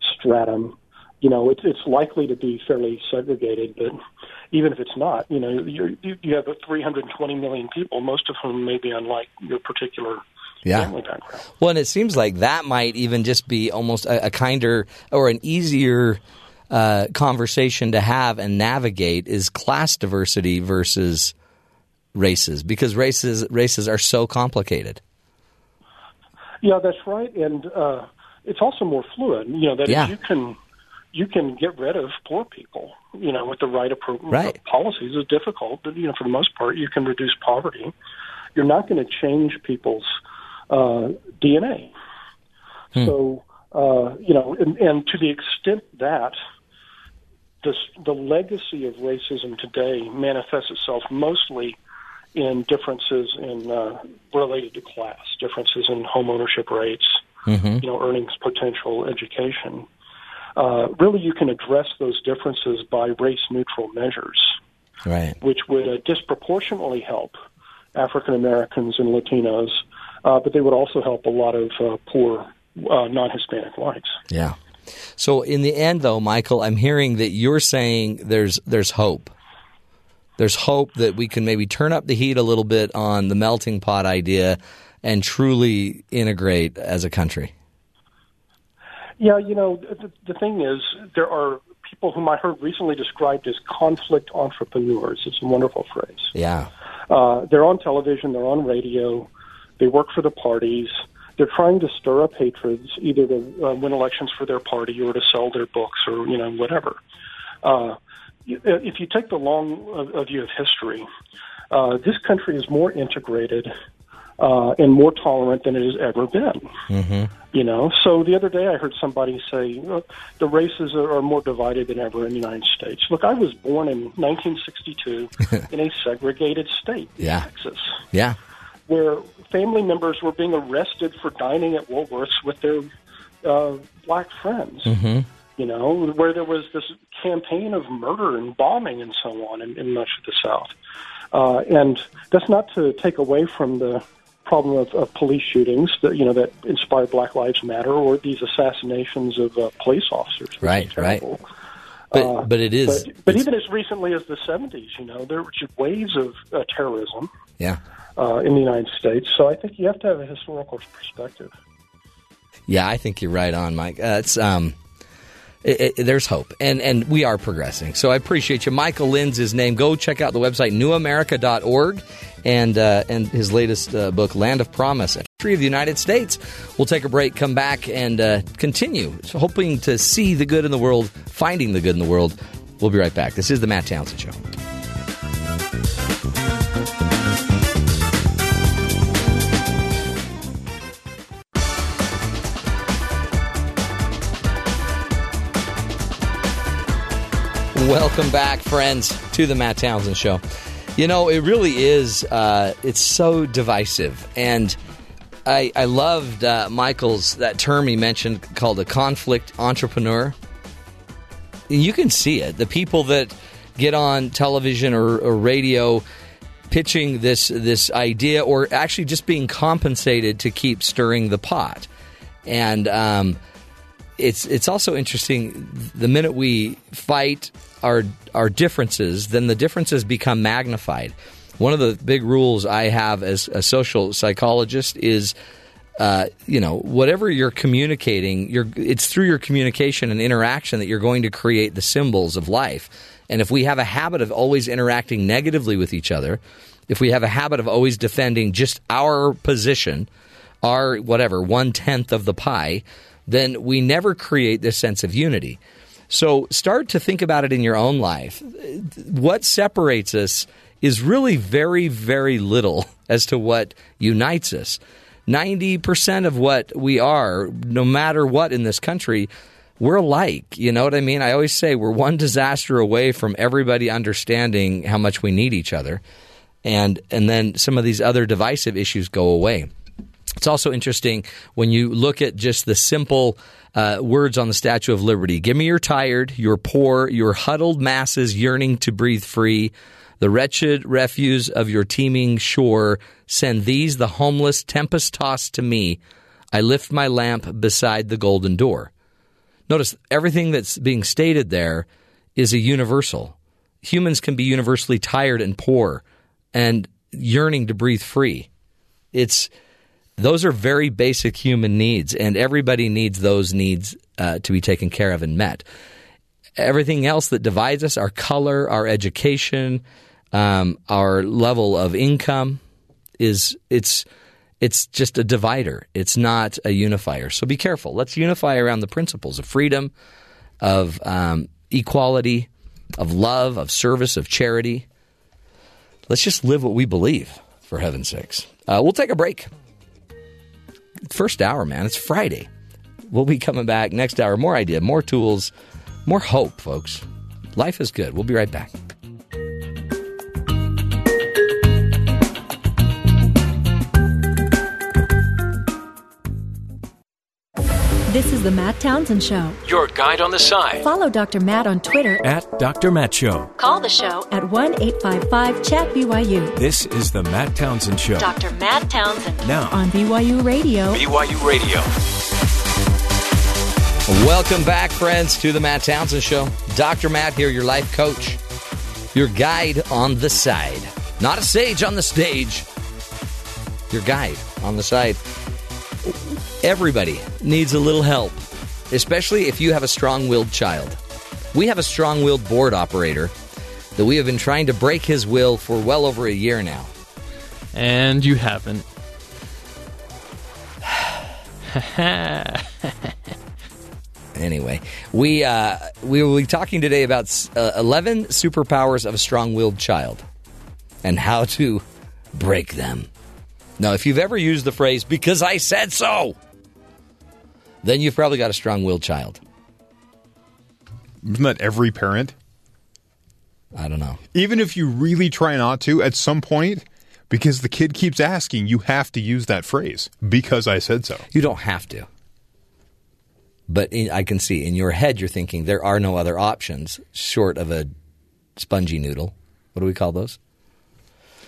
stratum you know, it's it's likely to be fairly segregated, but even if it's not, you know, you're, you you have 320 million people, most of whom may be unlike your particular Yeah. family background. Well, and it seems like that might even just be almost a, a kinder or an easier uh, conversation to have and navigate is class diversity versus races because races races are so complicated. Yeah, that's right, and uh, it's also more fluid. You know that Yeah. you can you can get rid of poor people. You know, with the right appro- Right. policies is difficult, but you know for the most part you can reduce poverty. You're not going to change people's uh, DNA. So uh, you know, and, and to the extent that this, the legacy of racism today manifests itself mostly in differences in uh, related to class, differences in home ownership rates, you know, earnings potential, education. Uh, really, you can address those differences by race-neutral measures, Right. which would uh, disproportionately help African Americans and Latinos, uh, but they would also help a lot of uh, poor uh, non-Hispanic whites. Yeah. So in the end, though, Michael, I'm hearing that you're saying there's there's hope. There's hope that we can maybe turn up the heat a little bit on the melting pot idea and truly integrate as a country. Yeah, you know, the, the thing is, there are people whom I heard recently described as conflict entrepreneurs. It's a wonderful phrase. Yeah. Uh, they're on television, they're on radio, they work for the parties. They're trying to stir up hatreds, either to uh, win elections for their party or to sell their books or you know whatever. Uh, if you take the long uh, uh, view of history, uh, this country is more integrated uh, and more tolerant than it has ever been. You know, so the other day I heard somebody say the races are, are more divided than ever in the United States. Look, I was born in 1962 in a segregated state, Yeah. Texas, Yeah. where family members were being arrested for dining at Woolworths with their uh, black friends. Mm-hmm. You know, where there was this campaign of murder and bombing and so on in, in much of the South. Uh, and that's not to take away from the problem of, of police shootings that you know that inspired Black Lives Matter or these assassinations of uh, police officers. Right, right. But Uh, but it is. But, but even as recently as the 70s, you know, there were just waves of uh, terrorism yeah. uh, in the United States. So I think you have to have a historical perspective. Yeah, I think you're right on, Mike. Uh, it's um, it, it, there's hope, and and we are progressing. So I appreciate you, Michael Lind's his name. Go check out the website newamerica.org and uh, and his latest uh, book, Land of Promise, History of the United States. We'll take a break, come back, and uh, continue so hoping to see the good in the world, finding the good in the world. We'll be right back. This is the Matt Townsend Show. Welcome back, friends, to the Matt Townsend Show. You know, it really is. Uh, it's so divisive, and I, I loved uh, Michael's that term he mentioned called a conflict entrepreneur. You can see it. The people that get on television or, or radio pitching this this idea, or actually just being compensated to keep stirring the pot, and um, it's it's also interesting. The minute we fight our our differences, then the differences become magnified. One of the big rules I have as a social psychologist is, uh, you know, whatever you're communicating, you're it's through your communication and interaction that you're going to create the symbols of life. And if we have a habit of always interacting negatively with each other, if we have a habit of always defending just our position, our whatever one tenth of the pie, then we never create this sense of unity. So start to think about it in your own life. What separates us is really very, very little as to what unites us. 90% of what we are, no matter what in this country, we're alike. You know what I mean? I always say we're one disaster away from everybody understanding how much we need each other. And, and then some of these other divisive issues go away. It's also interesting when you look at just the simple uh, words on the Statue of Liberty. Give me your tired, your poor, your huddled masses yearning to breathe free, the wretched refuse of your teeming shore. Send these, the homeless, tempest tossed to me. I lift my lamp beside the golden door. Notice everything that's being stated there is a universal. Humans can be universally tired and poor and yearning to breathe free. It's those are very basic human needs, and everybody needs those needs uh, to be taken care of and met. Everything else that divides us, our color, our education, um, our level of income, is it's it's just a divider. It's not a unifier. So be careful. Let's unify around the principles of freedom, of um, equality, of love, of service, of charity. Let's just live what we believe, for heaven's sakes. Uh, we'll take a break. First hour, man. It's Friday. We'll be coming back next hour. More idea, more tools, more hope, folks. Life is good. We'll be right back. This is the Matt Townsend Show. Your guide on the side Follow Dr. Matt on Twitter at Dr. Matt Show. Call the show at 1 855 Chat BYU This is the Matt Townsend Show. Dr. Matt Townsend Now, on BYU Radio. BYU Radio. Welcome back, friends, to the Matt Townsend Show. Dr. Matt here, your life coach, your guide on the side. Not a sage on the stage, your guide on the side. Everybody needs a little help, especially if you have a strong willed child. We have a strong willed board operator that we have been trying to break his will for well over a year now. And you haven't. Anyway, we uh, we will be talking today about uh, eleven superpowers of a strong-willed child and how to break them. Now, if you've ever used the phrase "because I said so," then you've probably got a strong-willed child. Isn't that every parent? I don't know. Even if you really try not to, at some point, because the kid keeps asking, you have to use that phrase because I said so. You don't have to. But in, I can see in your head you're thinking there are no other options short of a spongy noodle. What do we call those?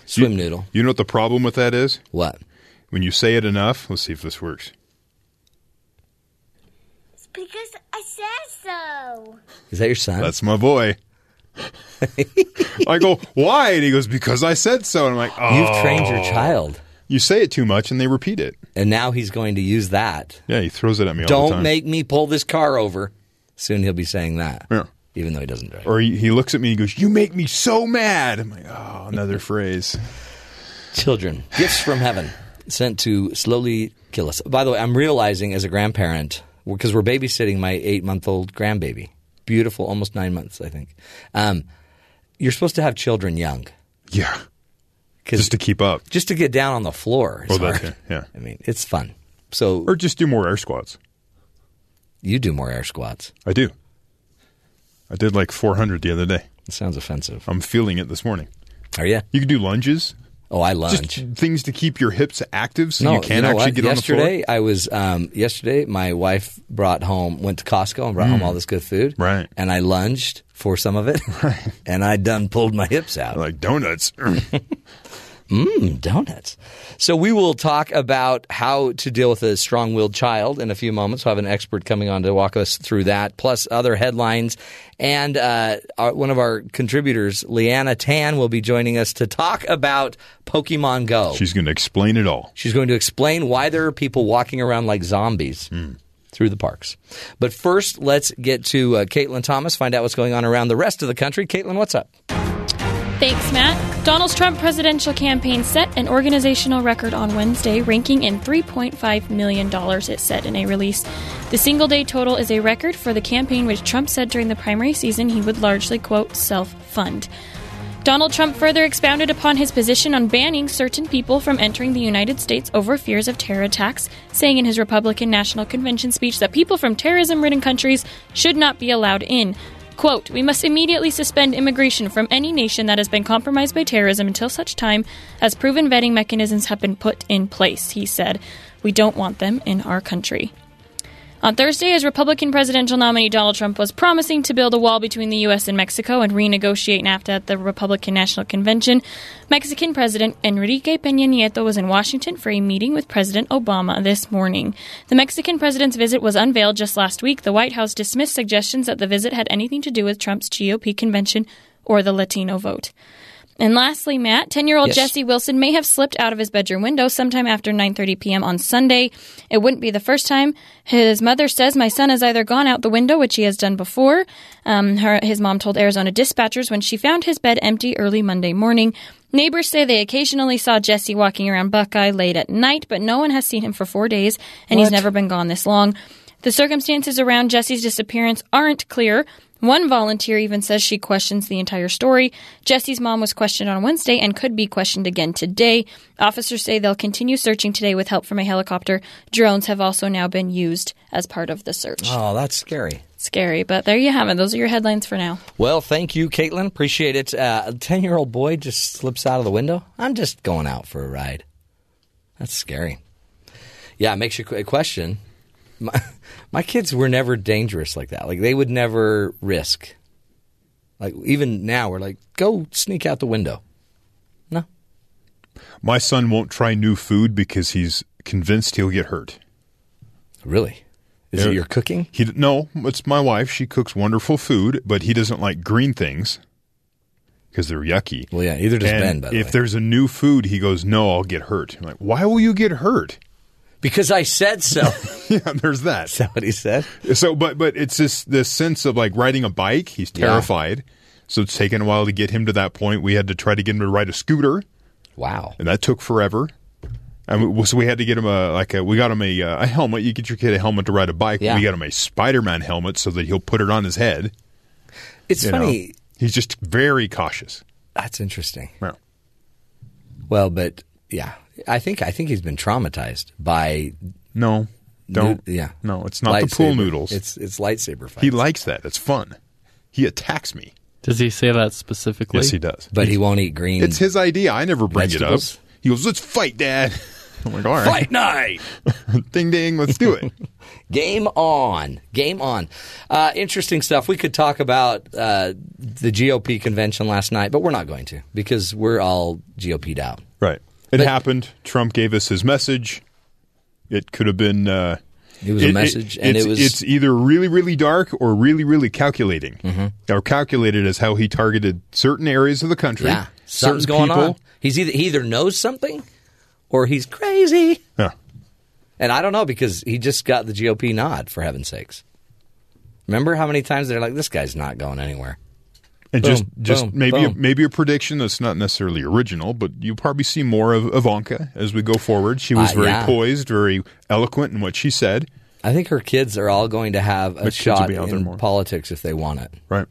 Swim You- noodle. You know what the problem with that is? What? When you say it enough, let's see if this works. Because I said so. Is that your son? That's my boy. I go, why? And he goes, because I said so. And I'm like, oh. You've trained your oh. child. You say it too much and they repeat it. And now he's going to use that. Yeah, he throws it at me all the Don't make me pull this car over. Soon he'll be saying that. Yeah. Even though he doesn't drive. Or he, he looks at me and goes, you make me so mad. I'm like, oh, another phrase. Children, gifts from heaven sent to slowly kill us. By the way, I'm realizing as a grandparent, because we're babysitting my eight month old grandbaby, beautiful, almost nine months, I think. Um, you're supposed to have children young. Yeah. Just to keep up. Just to get down on the floor. Oh, that's hard. yeah. I mean, it's fun. So Or just do more air squats. you do more air squats. I do. I did like 400 the other day. It sounds offensive. I'm feeling it this morning. Are you? You can do lunges. Oh, I lunge. Just things to keep your hips active so no, you can know actually what? get on the floor. yesterday, I was um, yesterday. My wife brought home, went to Costco and brought home all this good food. Mm. Right. and I lunged for some of it. Right, and I done pulled my hips out. Like donuts. Mmm, donuts. So we will talk about how to deal with a strong-willed child in a few moments. We'll have an expert coming on to walk us through that, plus other headlines. And uh, our, one of our contributors, Liana Tan, will be joining us to talk about Pokemon Go. She's going to explain it all. She's going to explain why there are people walking around like zombies through the parks. But first, let's get to uh, Caitlin Thomas, find out what's going on around the rest of the country. Caitlin, what's up? Thanks, Matt. Donald Trump presidential campaign set an organizational record on Wednesday, ranking in $3.5 million, it said in a release. The single day total is a record for the campaign, which Trump said during the primary season he would largely, quote, self fund. Donald Trump further expounded upon his position on banning certain people from entering the United States over fears of terror attacks, saying in his Republican National Convention speech that people from terrorism ridden countries should not be allowed in. Quote, We must immediately suspend immigration from any nation that has been compromised by terrorism until such time as proven vetting mechanisms have been put in place, he said. We don't want them in our country. On Thursday, as Republican presidential nominee Donald Trump was promising to build a wall between the U.S. and Mexico and renegotiate NAFTA at the Republican National Convention, Mexican President Enrique Peña Nieto was in Washington for a meeting with President Obama this morning. The Mexican president's visit was unveiled just last week. The White House dismissed suggestions that the visit had anything to do with Trump's GOP convention or the Latino vote. And lastly, Matt, 10-year-old Yes. Jesse Wilson may have slipped out of his bedroom window sometime after 9:30 p.m. on Sunday. It wouldn't be the first time. His mother says my son has either gone out the window, which he has done before. Um, her, his mom told Arizona dispatchers when she found his bed empty early Monday morning. Neighbors say they occasionally saw Jesse walking around Buckeye late at night, but no one has seen him for four days, and he's never been gone this long. The circumstances around Jesse's disappearance aren't clear. One volunteer even says she questions the entire story. Jesse's mom was questioned on Wednesday and could be questioned again today. Officers say they'll continue searching today with help from a helicopter. Drones have also now been used as part of the search. Oh, that's scary. Scary, but there you have it. Those are your headlines for now. Well, thank you, Caitlin. Appreciate it. Uh, a 10 year old boy just slips out of the window. I'm just going out for a ride. That's scary. Yeah, it makes you qu- question. My, my kids were never dangerous like that. Like, they would never risk. Like, even now, we're like, go sneak out the window. No. My son won't try new food because he's convinced he'll get hurt. Really? Is Yeah. it your cooking? He no, it's my wife. She cooks wonderful food, but he doesn't like green things because they're yucky. Well, yeah, either does And Ben, by the if way. there's a new food, he goes, "No, I'll get hurt." I'm like, "Why will you get hurt?" Because I said so. yeah, there's that. Is that what he said? So, but but it's this this sense of like riding a bike. He's Yeah. terrified. So it's taken a while to get him to that point. We had to try to get him to ride a scooter, Wow. and that took forever. And we, so we had to get him a like a we got him a uh, a helmet. You get your kid a helmet to ride a bike. Yeah. We got him a Spider Man helmet so that he'll put it on his head. It's you know. funny. He's just very cautious. That's interesting. Yeah. Well, but yeah, I think I think he's been traumatized by No, don't. Nu- yeah. No, it's not the pool noodles. It's it's lightsaber fights. he likes that. It's fun. He attacks me. Does he say that specifically? Yes, he does. but he won't eat green. It's his idea. I never bring Vegetables? it up. He goes, "Let's fight, Dad." I'm like, "All right, fight night. ding ding, let's do it." Game on. Game on. Uh, interesting stuff. We could talk about uh, the GOP convention last night, but we're not going to because we're all GOP'd out. right. It But- happened. Trump gave us his message. It could have been. Uh, It was a message, and it's, it was- Mm-hmm. It's either really, really dark or really, really calculating. Or calculated as how he targeted certain areas of the country. Yeah, something's going people. on. He's either he either knows something or he's crazy. Yeah. And I don't know because he just got the GOP nod for heaven's sakes. Remember how many times they're like, "This guy's not going anywhere." And Boom, just, just boom, maybe, A, maybe a prediction that's not necessarily original, but you'll probably see more of Ivanka as we go forward. She was Uh, very yeah. poised, very eloquent in what she said. I think her kids are all going to have a The shot be out there in politics if they want it. Right.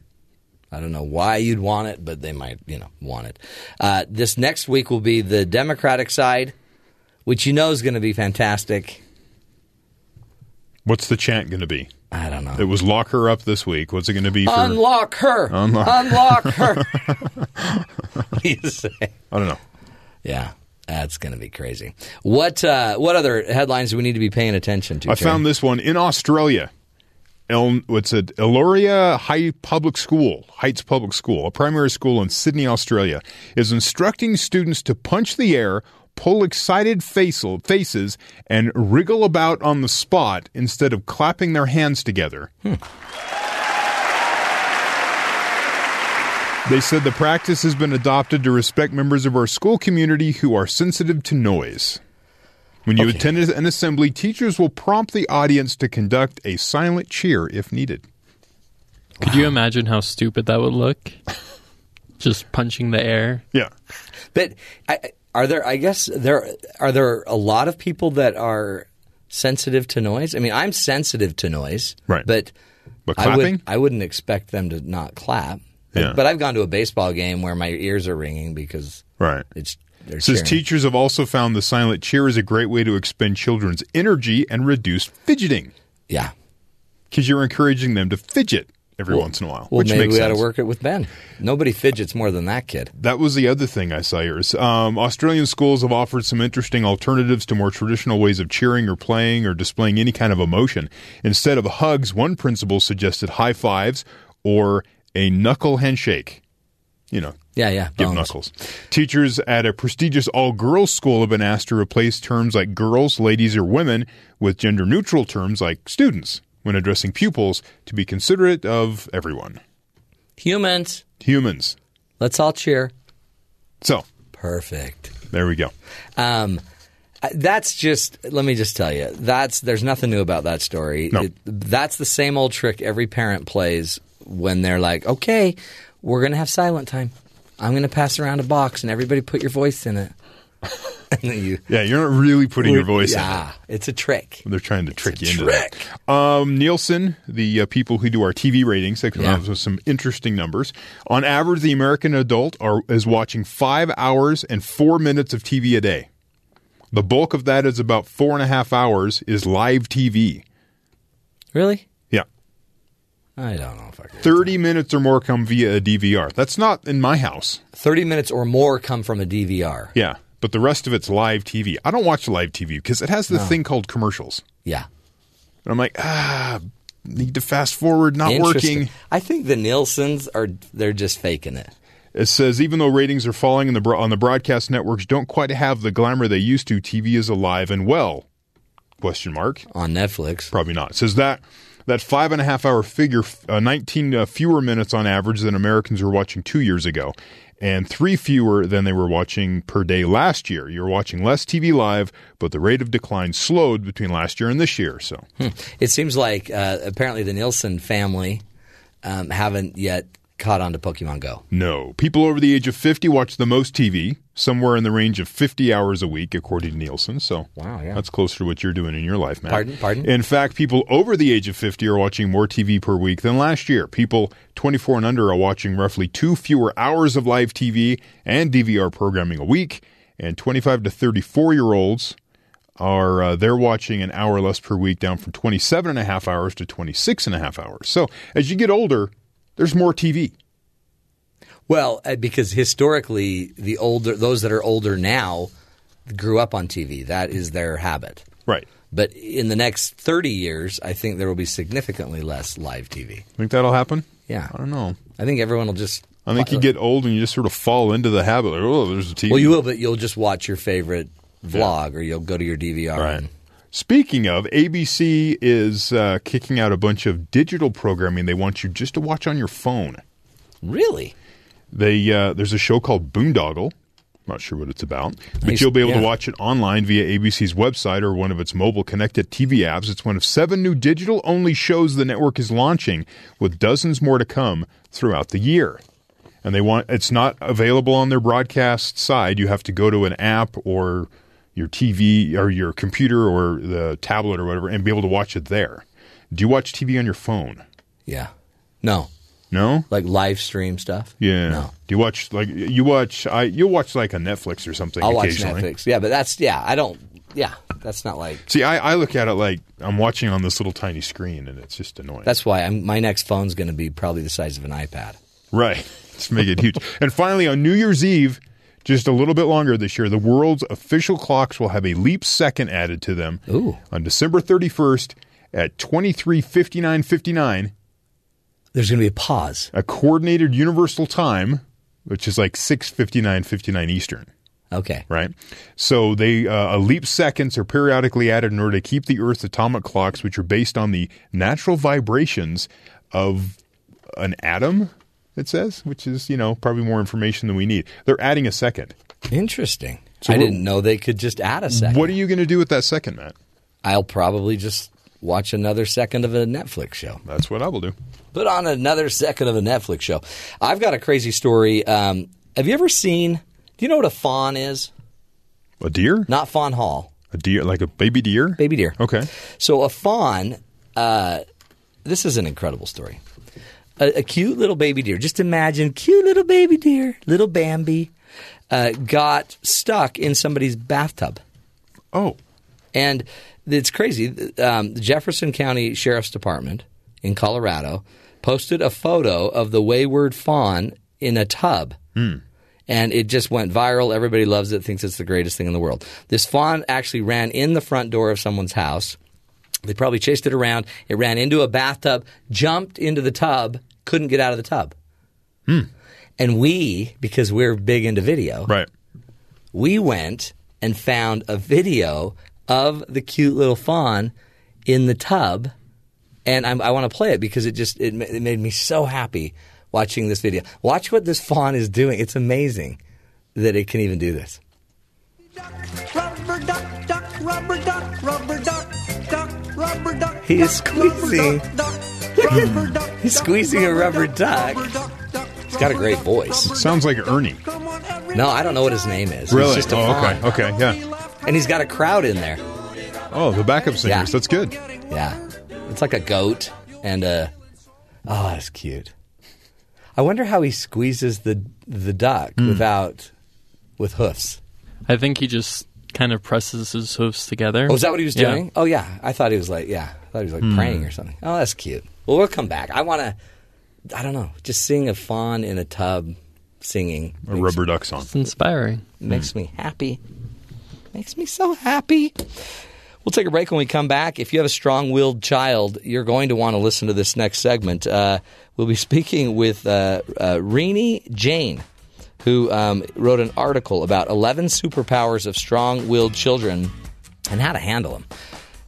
I don't know why you'd want it, but they might, you know, want it. Uh, this next week will be the Democratic side, which you know is going to be fantastic. What's the chant going to be? I don't know. It was lock her up this week. What's it going to be for? Unlock her. Unlock- Unlock her. what do you say? I don't know. Yeah, that's going to be crazy. What uh, what other headlines do we need to be paying attention to? I Terry? found this one in Australia. El, what's it? Eloria High Public School, Heights Public School, a primary school in Sydney, Australia, is instructing students to punch the air, pull excited face, faces, and wriggle about on the spot instead of clapping their hands together. Hmm. They said the practice has been adopted to respect members of our school community who are sensitive to noise. When you Okay. attend an assembly, teachers will prompt the audience to conduct a silent cheer if needed. Could you imagine how stupid that would look? Just punching the air. Yeah. But I, are there? I guess there are there a lot of people that are sensitive to noise. I mean, I'm sensitive to noise, Right. But But I would clapping? I wouldn't expect them to not clap. Yeah. But I've gone to a baseball game where my ears are ringing because Right. it's Says cheering. teachers have also found the silent cheer is a great way to expend children's energy and reduce fidgeting Yeah. because you're encouraging them to fidget every once in a while, Well, which maybe makes we sense. ought to work it with Ben. Nobody fidgets more than that kid. That was the other thing I saw here. Um, Australian schools have offered some interesting alternatives to more traditional ways of cheering or playing or displaying any kind of emotion. Instead of hugs, one principal suggested high fives or a knuckle handshake. You know, Yeah, yeah. give bones. knuckles. Teachers at a prestigious all girls school have been asked to replace terms like girls, ladies, or women with gender neutral terms like students when addressing pupils to be considerate of everyone. Humans. Humans. Let's all cheer. So, Perfect. there we go. Um, that's just. Let me just tell you. That's there's nothing new about that story. No. It, that's the same old trick every parent plays when they're like, "Okay, we're going to have silent time. I'm going to pass around a box, and everybody put your voice in it." you, Yeah, you're not really putting your voice in it. yeah, it's a trick. They're trying to trick a you into trick. that. Um, Nielsen, the uh, people who do our TV ratings, they come Yeah. out with some interesting numbers. On average, the American adult are, is watching five hours and four minutes of TV a day. The bulk of that is about four and a half hours is live TV. Really? Yeah. I don't know if I could. 30 minutes or more come via a DVR. That's not in my house. Thirty minutes or more come from a DVR. Yeah. But the rest of it's live TV. I don't watch live TV because it has the thing called commercials. Yeah. And I'm like, ah, need to fast forward, not working. I think the Nielsen's are they're just faking it. It says even though ratings are falling in the on the broadcast networks don't quite have the glamour they used to, TV is alive and well. Question mark. on Netflix. Probably not. It says that that five and a half hour figure, uh, 19 uh, fewer minutes on average than Americans were watching two years ago, and three fewer than they were watching per day last year. You're watching less TV live, but the rate of decline slowed between last year and this year. So It seems like uh, apparently the Nielsen family um, haven't yet caught on to Pokemon Go. No. People over the age of 50 watch the most TV, somewhere in the range of 50 hours a week, according to Nielsen. So Wow, yeah. that's closer to what you're doing in your life, Matt. Pardon? Pardon? In fact, people over the age of 50 are watching more TV per week than last year. People 24 and under are watching roughly two fewer hours of live TV and DVR programming a week. And 25 to 34 year olds are uh, they're watching an hour less per week down from 27 and a half hours to 26 and a half hours. So as you get older, there's more TV. Well, uh, because historically, the older those that are older now grew up on TV. That is their habit. Right. But in the next thirty years, I think there will be significantly less live TV. Think that'll happen? Yeah, I don't know. I think everyone will just. I think you get old and you just sort of fall into the habit. Like, oh, there's a TV. Well, you will, but you'll just watch your favorite vlog, or you'll go to your DVR. Right. And, Speaking of, ABC is uh, kicking out a bunch of digital programming they want you just to watch on your phone. really? They uh, there's a show called Boondoggle. I'm Not sure what it's about, but Nice. you'll be able Yeah. to watch it online via ABC's website or one of its mobile connected TV apps. It's one of seven new digital only shows the network is launching, with dozens more to come throughout the year. And they want it's not available on their broadcast side. You have to go to an app or your TV or your computer or the tablet or whatever and be able to watch it there. Do you watch TV on your phone? Yeah. No. No? Like live stream stuff. Yeah. No. Do you watch like you watch I you watch like a Netflix or something I'll watch? Netflix. Yeah, but that's yeah. I don't. Yeah, that's not like. See, I, I look at it like I'm watching on this little tiny screen and it's just annoying. That's why I'm, my next phone's going to be probably the size of an iPad. right. Let's make it huge. and finally on New Year's Eve, just a little bit longer this year, the world's official clocks will have a leap second added to them. Ooh. On December 31st at 23:59:59, There's going to be a pause. a coordinated universal time, which is like 6:59:59 Eastern. Okay. right? So they uh, leap seconds are periodically added in order to keep the Earth's atomic clocks, which are based on the natural vibrations of an atom. It says, which is you know probably more information than we need. They're adding a second. Interesting. So I didn't know they could just add a second. What are you going to do with that second, Matt? I'll probably just watch another second of a Netflix show. That's what I will do. Put on another second of a Netflix show. I've got a crazy story. Um, have you ever seen? Do you know what a fawn is? A deer? Not Fawn Hall. A deer, like a baby deer? Baby deer. Okay. So a fawn. Uh, this is an incredible story. A, a cute little baby deer. Just imagine, cute little baby deer, little Bambi, uh, got stuck in somebody's bathtub. Oh, And it's crazy. Um, the Jefferson County Sheriff's Department in Colorado posted a photo of the wayward fawn in a tub. Hmm. And it just went viral. Everybody loves it, thinks it's the greatest thing in the world. This fawn actually ran in the front door of someone's house. They probably chased it around. It ran into a bathtub, jumped into the tub, couldn't get out of the tub. Hmm. And we, because we're big into video, Right. we went and found a video of the cute little fawn in the tub, and I'm, I want to play it because it just it, it made me so happy watching this video. Watch what this fawn is doing. It's amazing that it can even do this. Rubber duck, duck, rubber duck, rubber duck, duck, rubber duck. He is squeezing. Rubber duck, He's squeezing a rubber duck. He's got a great voice. Sounds like Ernie. No, I don't know what his name is. Really? He's just a oh, fawn. okay. Okay. Yeah. And he's got a crowd in there. Oh, the backup singers. Yeah. That's good. Yeah. It's like a goat and a. Oh, that's cute. I wonder how he squeezes the the duck Hmm. without with hoofs. I think he just kind of presses his hoofs together. Oh, is that what he was Yeah. doing? Oh, yeah. I thought he was like, yeah. I thought he was like Hmm. praying or something. Oh, that's cute. Well, we'll come back. I want to. I don't know. Just seeing a fawn in a tub singing A rubber duck song. It's inspiring. makes me happy. Makes me so happy. We'll take a break when we come back. If you have a strong willed child, you're going to want to listen to this next segment. Uh, we'll be speaking with uh, uh, Jain, who um, wrote an article about 11 superpowers of strong willed children and how to handle them.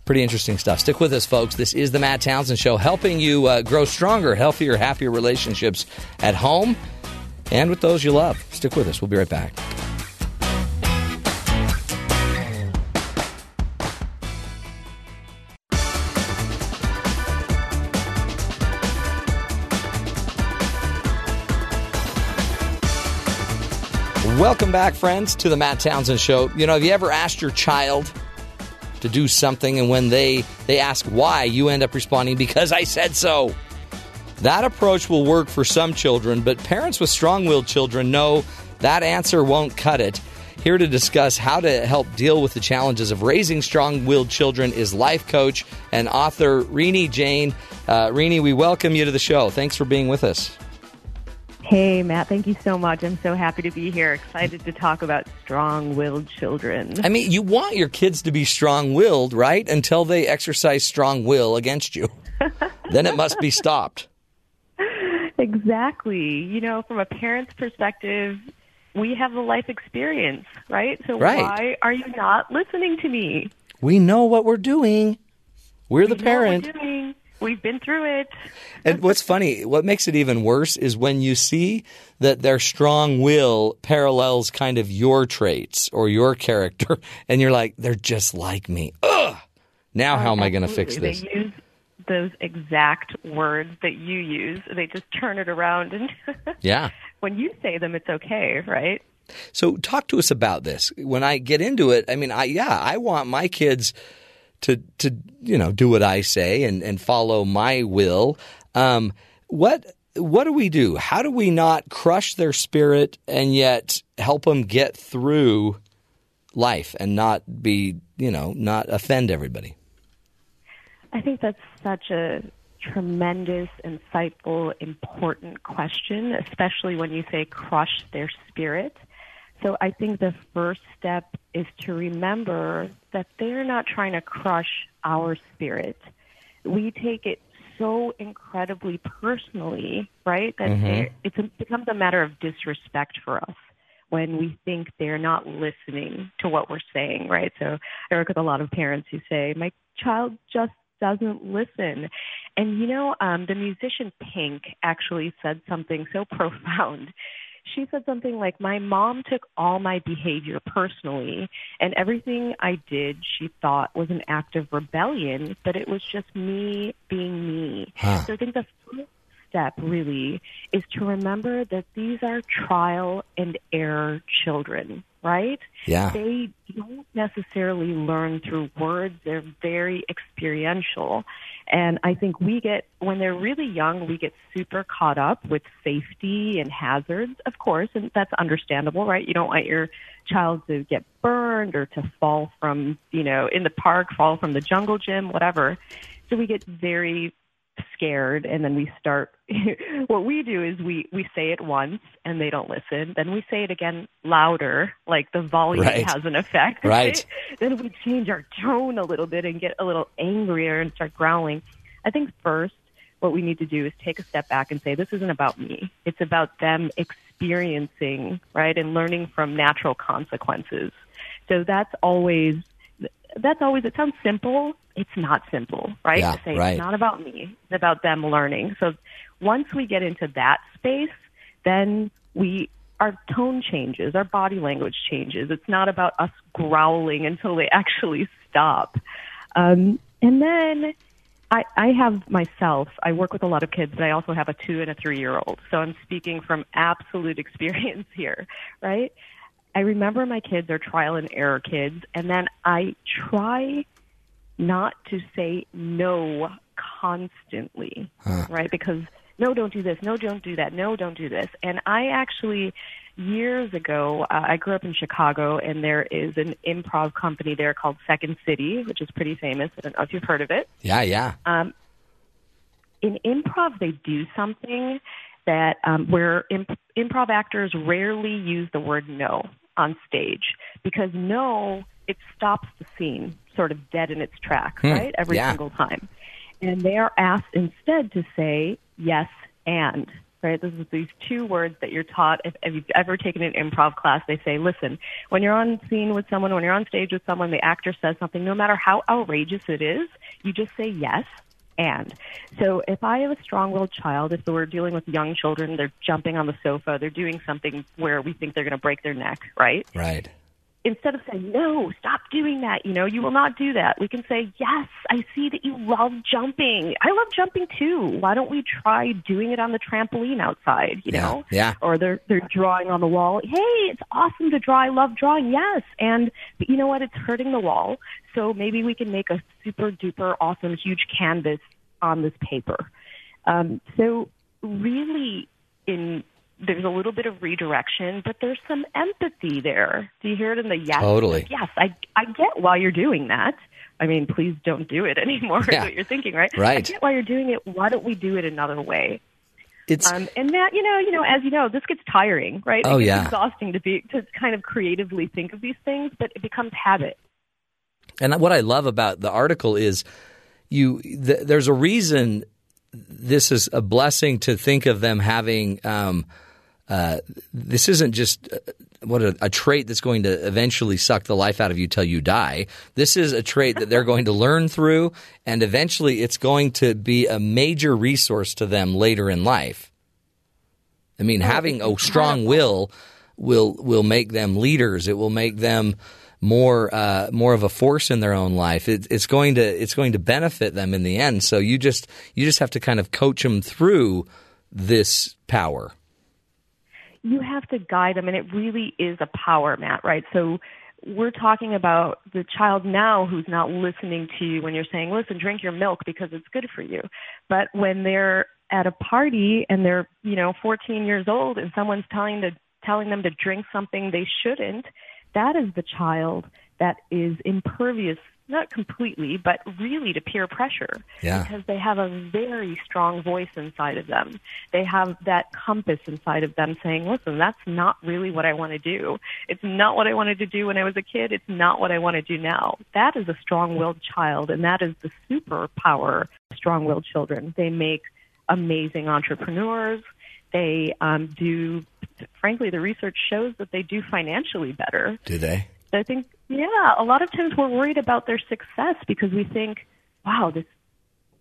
Pretty interesting stuff. Stick with us, folks. This is the Matt Townsend Show, helping you uh, grow stronger, healthier, happier relationships at home and with those you love. Stick with us. We'll be right back. Welcome back, friends, to the Matt Townsend Show. You know, have you ever asked your child to do something, and when they they ask why, you end up responding because I said so? That approach will work for some children, but parents with strong-willed children know that answer won't cut it. Here to discuss how to help deal with the challenges of raising strong-willed children is life coach and author Rini Jain. Uh, we welcome you to the show. Thanks for being with us. Hey, Matt, thank you so much. I'm so happy to be here. Excited to talk about strong willed children. I mean, you want your kids to be strong willed, right? Until they exercise strong will against you. then it must be stopped. Exactly. You know, from a parent's perspective, we have the life experience, right? So Right. why are you not listening to me? We know what we're doing. We're the We know what parent. We've been through it. And what's funny, what makes it even worse is when you see that their strong will parallels kind of your traits or your character, and you're like, they're just like me. Ugh! Now, oh, how am I going to fix this? They use those exact words that you use. They just turn it around, and Yeah. when you say them, it's okay, right? So talk to us about this. When I get into it, I mean, I yeah, I want my kids to to you know do what I say and and follow my will. Um, what what do we do? How do we not crush their spirit and yet help them get through life and not be you know not offend everybody? I think that's such a tremendous, insightful, important question, especially when you say crush their spirit. So I think the first step is to remember that they're not trying to crush our spirit. We take it so incredibly personally, right? That Mhm. it's a, becomes a matter of disrespect for us when we think they're not listening to what we're saying, right? So I work with a lot of parents who say, "My child just doesn't listen," and you know, um, the musician Pink actually said something so profound. She said something like, "My mom took all my behavior personally, and everything I did, she thought was an act of rebellion, but it was just me being me." Huh. So I think the first step really is to remember that these are trial and error children, right? Yeah. They don't necessarily learn through words, they're very experiential. And I think we get, when they're really young, we get super caught up with safety and hazards, of course, and that's understandable, right? You don't want your child to get burned or to fall from, you know, in the park, fall from the jungle gym, whatever. So we get very scared and then we start what we do is we we say it once and they don't listen. Then we say it again louder like the volume Right. has an effect. Right. then we change our tone a little bit and get a little angrier and start growling. I think first what we need to do is take a step back and say this isn't about me. It's about them experiencing right and learning from natural consequences. So that's always that's always it sounds simple it's not simple right Yeah, to say right. it's not about me it's about them learning so once we get into that space then we our tone changes our body language changes it's not about us growling until they actually stop um, and then I, I have myself, I work with a lot of kids, but I also have a two and a three year old. So I'm speaking from absolute experience here, right? I remember my kids are trial and error kids, and then I try not to say no constantly, right? Because no, don't do this. No, don't do that. No, don't do this. And I actually, years ago, uh, I grew up in Chicago, and there is an improv company there called Second City, which is pretty famous. I don't know if you've heard of it. Yeah, yeah. Um, in improv, they do something that um, where imp- improv actors rarely use the word no on stage because no, it stops the scene sort of dead in its tracks, Hmm, right? Every yeah. single time. And they are asked instead to say yes and. Right, this is these two words that you're taught. If, if you've ever taken an improv class, they say, "Listen, when you're on scene with someone, when you're on stage with someone, the actor says something. No matter how outrageous it is, you just say yes and. So if I have a strong-willed child, if we're dealing with young children, they're jumping on the sofa, they're doing something where we think they're going to break their neck, right? Right. Instead of saying, no, stop doing that, you know, you will not do that, we can say, yes, I see that you love jumping. I love jumping too. Why don't we try doing it on the trampoline outside, you know? Yeah. Or they're, they're drawing on the wall. Hey, it's awesome to draw. I love drawing. Yes. And, but you know what? It's hurting the wall. So maybe we can make a super duper awesome huge canvas on this paper. Um, so really in there's a little bit of redirection, but there's some empathy there. Do you hear it in the yes? Totally. Yes, I I get why you're doing that. I mean, please don't do it anymore. Yeah. Is what you're thinking, right? Right. I get why you're doing it. Why don't we do it another way? It's um, and that you know, you know, as you know, this gets tiring, right? Oh, yeah. exhausting to be to kind of creatively think of these things, but it becomes habit. And what I love about the article is you th- there's a reason this is a blessing to think of them having um, uh, this isn't just uh, what a, a trait that's going to eventually suck the life out of you till you die. This is a trait that they're going to learn through, and eventually it's going to be a major resource to them later in life. I mean, having a strong will will will make them leaders. It will make them more uh, more of a force in their own life. It, it's going to it's going to benefit them in the end. So you just you just have to kind of coach them through this power. You have to guide them and it really is a power Matt, right? So we're talking about the child now who's not listening to you when you're saying listen drink your milk because it's good for you. But when they're at a party and they're you know 14 years old and someone's telling to telling them to drink something they shouldn't that is the child that is impervious not completely but really to peer pressure Yeah. because they have a very strong voice inside of them. They have that compass inside of them saying, listen, that's not really what I want to do. It's not what I wanted to do when I was a kid. It's not what I want to do now. That is a strong willed child, and that is the superpower of strong willed children. They make amazing entrepreneurs. They um, do, frankly, the research shows that they do financially better. Do they? I think, yeah, a lot of times we're worried about their success because we think, wow, this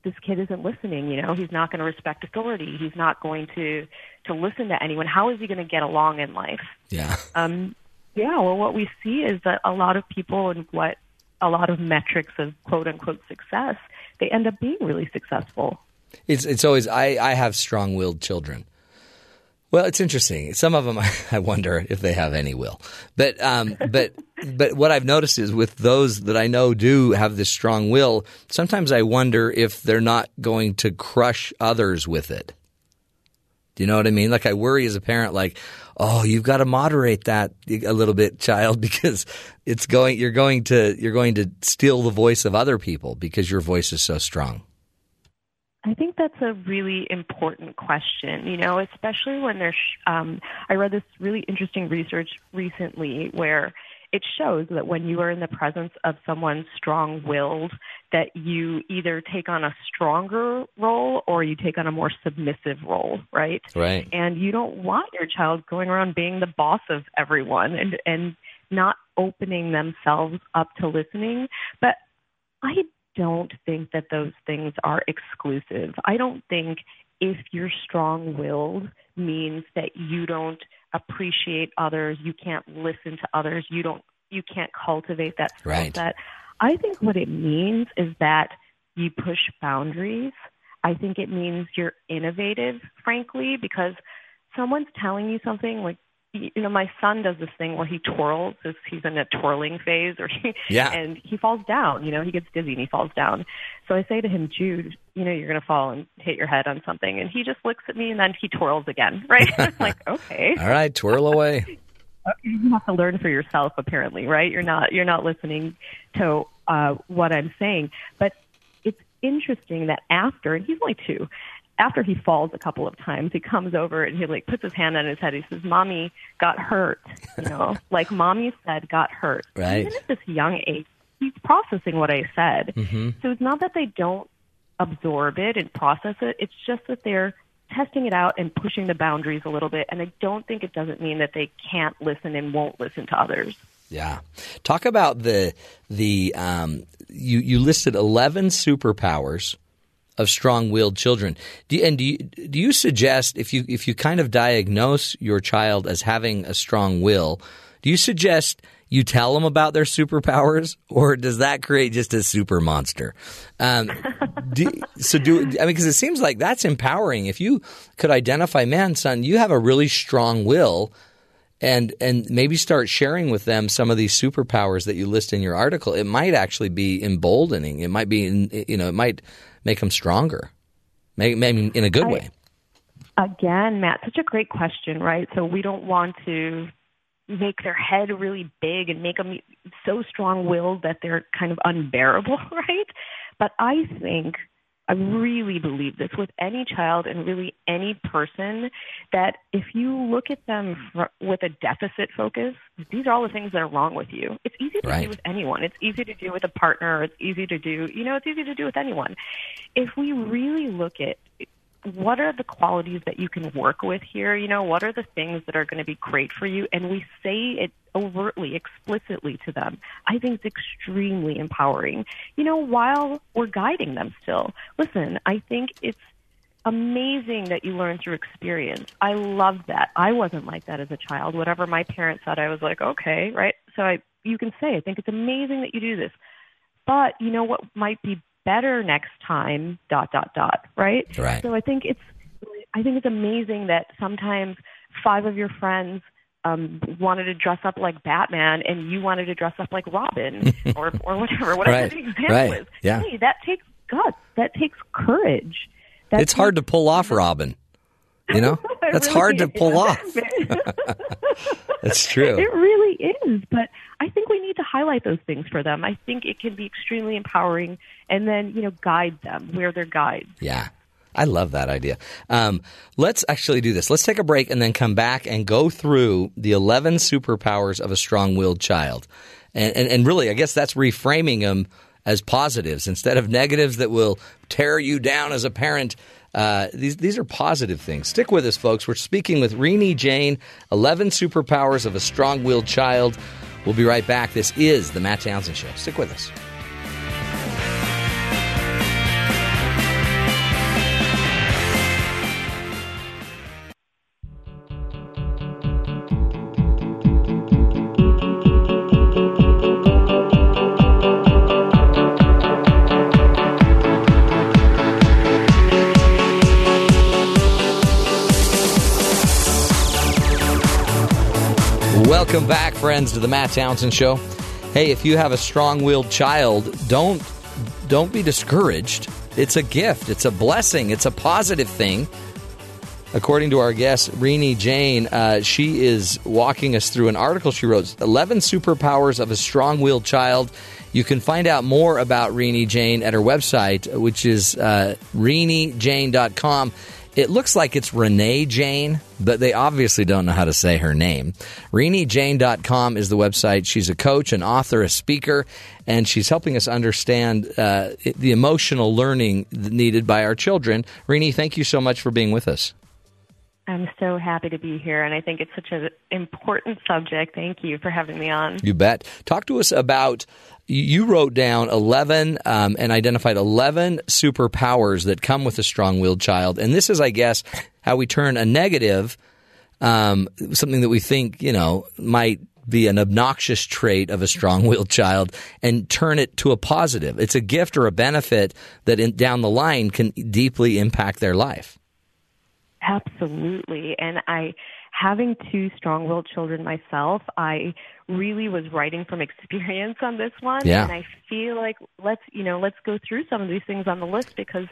this kid isn't listening. You know, he's not going to respect authority. He's not going to to listen to anyone. How is he going to get along in life? Yeah. Um, yeah. Well, what we see is that a lot of people and what a lot of metrics of quote unquote success, they end up being really successful. It's it's always I I have strong willed children. Well, it's interesting. Some of them, I wonder if they have any will. But um, but but what I've noticed is with those that I know do have this strong will, sometimes I wonder if they're not going to crush others with it. Do you know what I mean? Like I worry as a parent, like, oh, you've got to moderate that a little bit, child, because it's going. You're going to you're going to steal the voice of other people because your voice is so strong. I think that's a really important question, you know, especially when there's. Um, I read this really interesting research recently where it shows that when you are in the presence of someone strong willed, that you either take on a stronger role or you take on a more submissive role, right? Right. And you don't want your child going around being the boss of everyone and, and not opening themselves up to listening. But I don't think that those things are exclusive. I don't think if you're strong willed means that you don't appreciate others, you can't listen to others, you don't you can't cultivate that skill Right. set. I think what it means is that you push boundaries. I think it means you're innovative, frankly, because someone's telling you something like you know, my son does this thing where he twirls. He's in a twirling phase, or he, Yeah. and he falls down. You know, he gets dizzy and he falls down. So I say to him, Jude, you know, you're going to fall and hit your head on something, and he just looks at me and then he twirls again. Right? Like, okay, All right, twirl away. you have to learn for yourself. Apparently, right? You're not you're not listening to uh, what I'm saying, but it's interesting that after, and he's only two, after he falls a couple of times, he comes over and he like puts his hand on his head. He says, "Mommy got hurt," you know, like mommy said, got hurt. Right. Even at this young age, he's processing what I said. Mhm. So it's not that they don't absorb it and process it. It's just that they're testing it out and pushing the boundaries a little bit. And I don't think it doesn't mean that they can't listen and won't listen to others. Yeah. Talk about the the um, you you listed eleven superpowers of strong-willed children. Do and do you, do you suggest if you if you kind of diagnose your child as having a strong will, do you suggest you tell them about their superpowers, or does that create just a super monster? Um, do, so do I mean because it seems like that's empowering. If you could identify, man, son, you have a really strong will and and maybe start sharing with them some of these superpowers that you list in your article. It might actually be emboldening. It might be you know it might make them stronger, maybe, in a good I- way. Again, Matt, such a great question, right? So we don't want to make their head really big and make them so strong-willed that they're kind of unbearable, right? But I think I really believe this with any child and really any person that if you look at them fr- with a deficit focus, these are all the things that are wrong with you. It's easy to Right. do with anyone. It's easy to do with a partner. It's easy to do, you know, it's easy to do with anyone. If we really look at what are the qualities that you can work with here? You know, what are the things that are going to be great for you? And we say it overtly, explicitly to them. I think it's extremely empowering, you know, while we're guiding them still. Listen, I think it's amazing that you learn through experience. I love that. I wasn't like that as a child. Whatever my parents said, I was like, okay, right? So I, you can say, I think it's amazing that you do this. But you know what might be better next time, dot, dot, dot, right? Right. So I think it's, I think it's amazing that sometimes five of your friends um, wanted to dress up like Batman and you wanted to dress up like Robin or, or whatever, whatever Right, the example right, is. yeah. Hey, that takes guts. That takes courage. That it's hard to pull off Robin. You know, that's really hard to pull off. That's true. It really is, but I think we need to highlight those things for them. I think it can be extremely empowering, and then you know guide them where they're guides. Yeah. I love that idea. Um, let's actually do this. Let's take a break and then come back and go through the 11 superpowers of a strong willed child. And, and, and really, I guess that's reframing them as positives instead of negatives that will tear you down as a parent. Uh, these, these are positive things. Stick with us, folks. We're speaking with Renee Jain, 11 superpowers of a strong willed child. We'll be right back. This is The Matt Townsend Show. Stick with us. Welcome back, friends, to the Matt Townsend Show. Hey, if you have a strong-willed child, don't don't be discouraged. It's a gift. It's a blessing. It's a positive thing. according to our guest, Rini Jain, uh, she is walking us through an article she wrote 11 Superpowers of a Strong Willed Child. You can find out more about Rini Jain at her website, which is uh, RiniJain.com. It looks like it's Renee Jain, but they obviously don't know how to say her name. RiniJain.com is the website. She's a coach, an author, a speaker, and she's helping us understand uh, the emotional learning needed by our children. Rini, thank you so much for being with us. I'm so happy to be here, and I think it's such an important subject. Thank you for having me on. You bet. Talk to us about. You wrote down 11 um, and identified 11 superpowers that come with a strong willed child. And this is, I guess, how we turn a negative, um, something that we think, you know, might be an obnoxious trait of a strong willed child and turn it to a positive. It's a gift or a benefit that in, down the line can deeply impact their life. Absolutely. And I, having two strong willed children myself, I really was writing from experience on this one. Yeah. And I feel like let's, you know, let's go through some of these things on the list because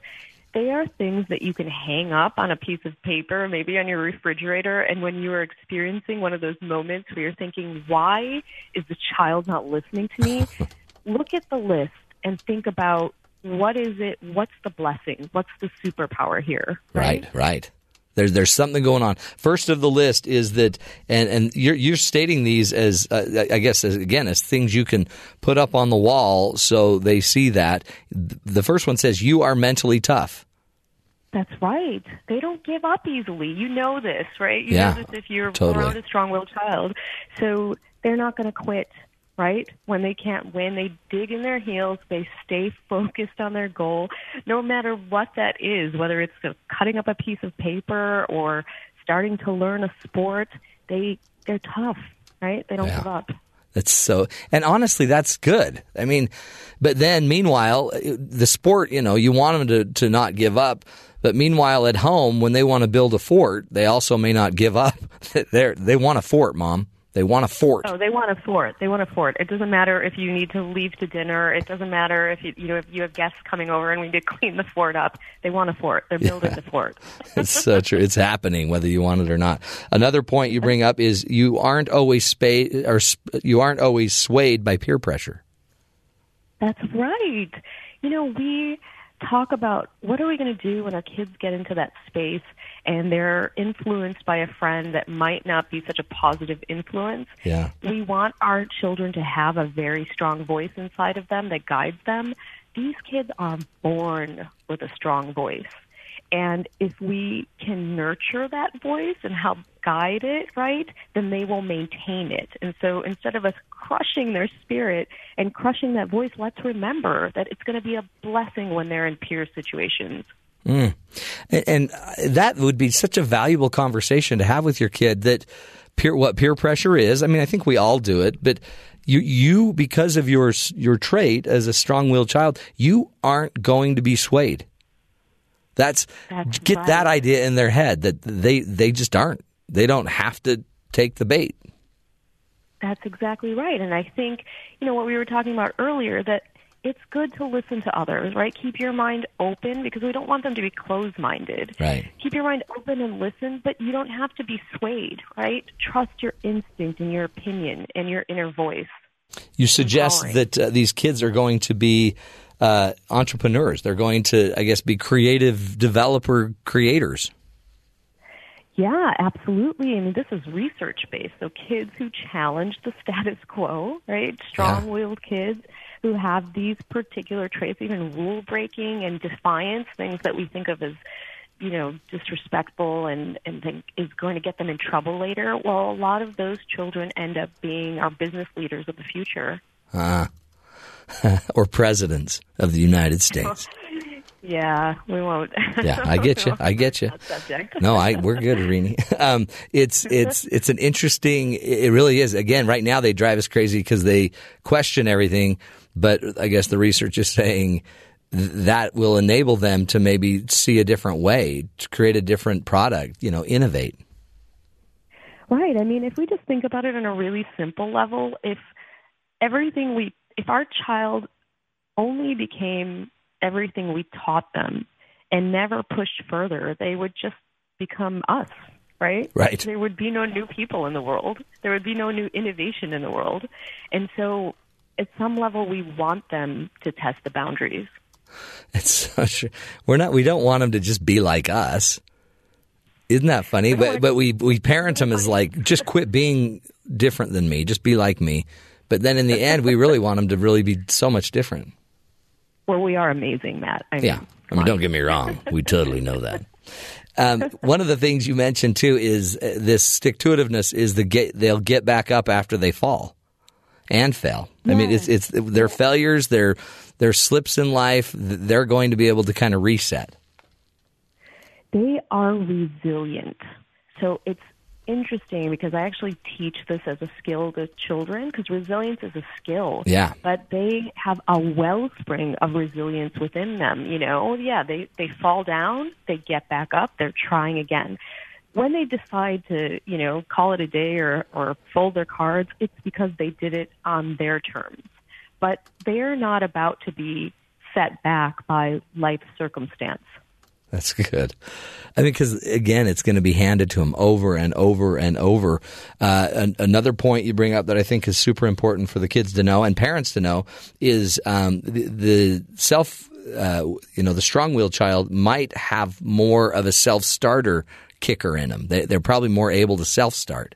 they are things that you can hang up on a piece of paper, maybe on your refrigerator. And when you are experiencing one of those moments where you're thinking, why is the child not listening to me? Look at the list and think about what is it? What's the blessing? What's the superpower here? Right, right. There's there's something going on. First of the list is that, and and you're you're stating these as uh, I guess as, again as things you can put up on the wall so they see that. The first one says you are mentally tough. That's right. They don't give up easily. You know this, right? You Yeah, know this if you're totally. around a strong-willed child. So they're not going to quit, right? When they can't win, they dig in their heels. They stay focused on their goal, no matter what that is. Whether it's cutting up a piece of paper or starting to learn a sport, they they're tough, right? They don't Yeah. give up. That's so, and honestly, that's good. I mean, but then meanwhile, the sport, you know, you want them to, to not give up. But meanwhile, at home, when they want to build a fort, they also may not give up. They're, they want a fort, mom. They want a fort. Oh, they want a fort. They want a fort. It doesn't matter if you need to leave to dinner. It doesn't matter if you, you know if you have guests coming over and we need to clean the fort up. They want a fort. They're building the fort. It's so true. It's happening, whether you want it or not. Another point you bring up is you aren't always spayed or sp- you aren't always swayed by peer pressure. That's right. You know, we talk about what are we going to do when our kids get into that space and they're influenced by a friend that might not be such a positive influence. Yeah. We want our children to have a very strong voice inside of them that guides them. These kids are born with a strong voice. And if we can nurture that voice and help guide it, right, then they will maintain it. And so instead of us crushing their spirit and crushing that voice, let's remember that it's going to be a blessing when they're in peer situations. Mm. And, and uh, that would be such a valuable conversation to have with your kid that peer, what peer pressure is. I mean, I think we all do it, but you, you, because of your, your trait as a strong willed child, you aren't going to be swayed. That's, That's get right. that idea in their head that they, they just aren't. They don't have to take the bait. That's exactly right. And I think, you know, what we were talking about earlier, that it's good to listen to others, right? Keep your mind open because we don't want them to be closed minded. Right. Keep your mind open and listen, but you don't have to be swayed, right? Trust your instinct and your opinion and your inner voice. You suggest that uh, these kids are going to be uh, entrepreneurs. They're going to, I guess, be creative developer creators. Yeah, absolutely. I mean, this is research based. So kids who challenge the status quo, right? Strong willed kids who have these particular traits, even rule breaking and defiance, things that we think of as, you know, disrespectful and, and think is going to get them in trouble later. Well, a lot of those children end up being our business leaders of the future. Ah. or presidents of the United States. Yeah, we won't. Yeah, I get you. I get you. No, I we're good, Rini. Um, it's it's it's an interesting. It really is. Again, right now they drive us crazy because they question everything. But I guess the research is saying that will enable them to maybe see a different way, to create a different product. You know, innovate. Right. I mean, if we just think about it on a really simple level, if everything we, if our child only became everything we taught them and never pushed further, they would just become us, right? Right. There would be no new people in the world. There would be no new innovation in the world. And so at some level we want them to test the boundaries. It's such. We're not. We don't want them to just be like us. Isn't that funny? But but we we parent them as like just quit being different than me. Just be like me. But then in the end, we really want them to really be so much different. Well, we are amazing, Matt. I mean, Yeah. I mean, don't get me wrong. We totally know that. Um, one of the things you mentioned too is uh, this stick to itiveness is the get, they'll get back up after they fall and fail. I mean, it's it's their failures, their their slips in life. They're going to be able to kind of reset. they are resilient. So it's interesting because I actually teach this as a skill to children because resilience is a skill. Yeah. But they have a wellspring of resilience within them. You know, yeah, they, they fall down, they get back up, they're trying again. When they decide to, you know, call it a day or, or fold their cards, it's because they did it on their terms. But they're not about to be set back by life circumstance. That's good. I mean, because again, it's going to be handed to them over and over and over. Uh, an, another point you bring up that I think is super important for the kids to know and parents to know is um, the, the self. Uh, you know, the strong-willed child might have more of a self-starter kicker in them. They, they're probably more able to self-start.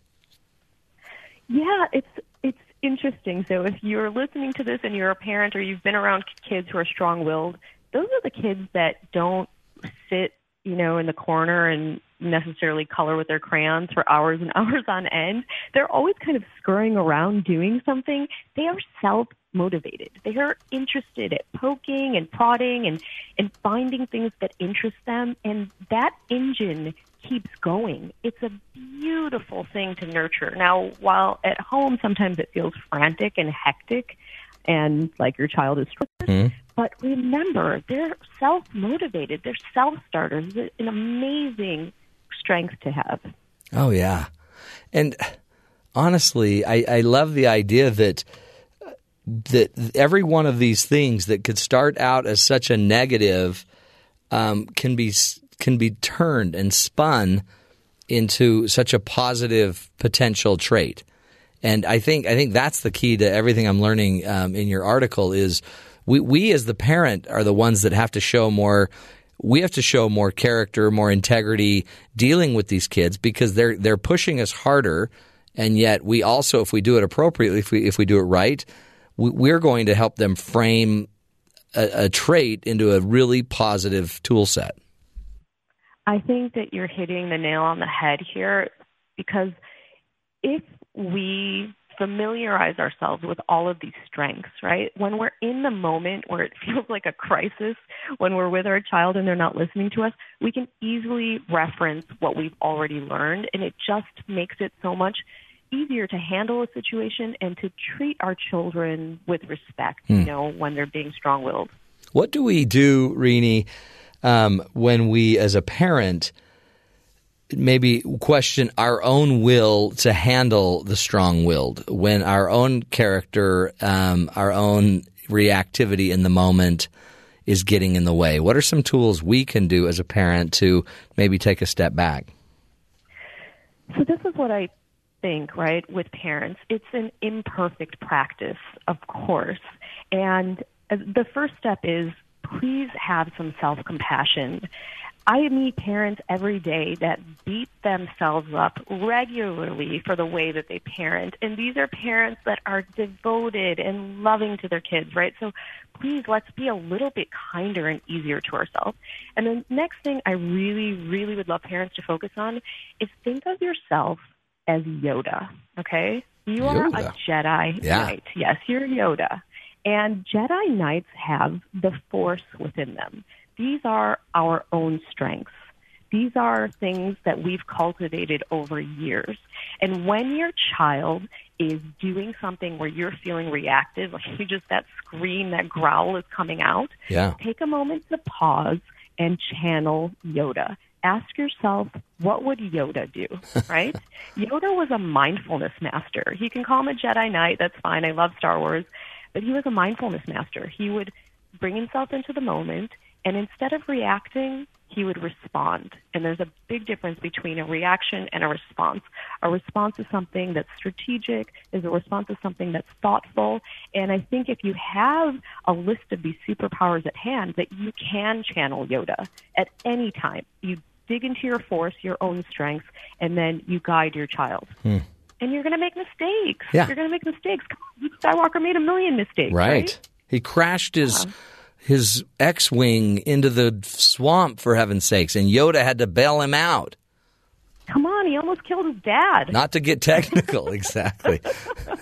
Yeah, it's it's interesting. So if you're listening to this and you're a parent or you've been around kids who are strong-willed, those are the kids that don't sit, you know, in the corner and necessarily color with their crayons for hours and hours on end. They're always kind of scurrying around doing something. They are self motivated. They are interested at poking and prodding and, and finding things that interest them. And that engine keeps going. It's a beautiful thing to nurture. Now, while at home, sometimes it feels frantic and hectic and like your child is stressed. Hmm. But remember, they're self motivated. They're self starters. It's an amazing strength to have. Oh yeah, and honestly, I, I love the idea that that every one of these things that could start out as such a negative um, can be can be turned and spun into such a positive potential trait. And I think I think that's the key to everything I'm learning um, in your article is we we as the parent are the ones that have to show more we have to show more character, more integrity dealing with these kids because they're they're pushing us harder and yet we also if we do it appropriately if we if we do it right we're going to help them frame a, a trait into a really positive tool set. I think that you're hitting the nail on the head here because if we familiarize ourselves with all of these strengths, right? When we're in the moment where it feels like a crisis, when we're with our child and they're not listening to us, we can easily reference what we've already learned and it just makes it so much easier to handle a situation and to treat our children with respect, you Hmm. know, when they're being strong-willed. What do we do, Rini, um, when we, as a parent, maybe question our own will to handle the strong-willed? When our own character, um, our own reactivity in the moment is getting in the way. What are some tools we can do as a parent to maybe take a step back? So this is what I think, right, with parents. It's an imperfect practice, of course. And uh, the first step is please have some self-compassion. I meet parents every day that beat themselves up regularly for the way that they parent. And these are parents that are devoted and loving to their kids, right? So please let's be a little bit kinder and easier to ourselves. And the next thing I really, really would love parents to focus on is think of yourself as Yoda, okay? You are a. Jedi Yeah. Knight. Yes, you're Yoda. And Jedi Knights have the Force within them. These are our own strengths. These are things that we've cultivated over years. And when your child is doing something where you're feeling reactive, like you just that scream, that growl is coming out, Yeah. take a moment to pause and channel Yoda. Ask yourself, what would Yoda do, right? Yoda was a mindfulness master. You can call him a Jedi Knight, that's fine. I love Star Wars. But he was a mindfulness master. He would bring himself into the moment, and instead of reacting, he would respond. And there's a big difference between a reaction and a response. A response is something that's strategic, is a response is something that's thoughtful. And I think if you have a list of these superpowers at hand, that you can channel Yoda at any time. You dig into your force, your own strengths, and then you guide your child. Hmm. And you're going to make mistakes. Yeah. You're going to make mistakes. Luke Skywalker made a million mistakes. Right. right? He crashed his his X-wing into the swamp for heaven's sakes, and Yoda had to bail him out. Come on, he almost killed his dad. Not to get technical, exactly.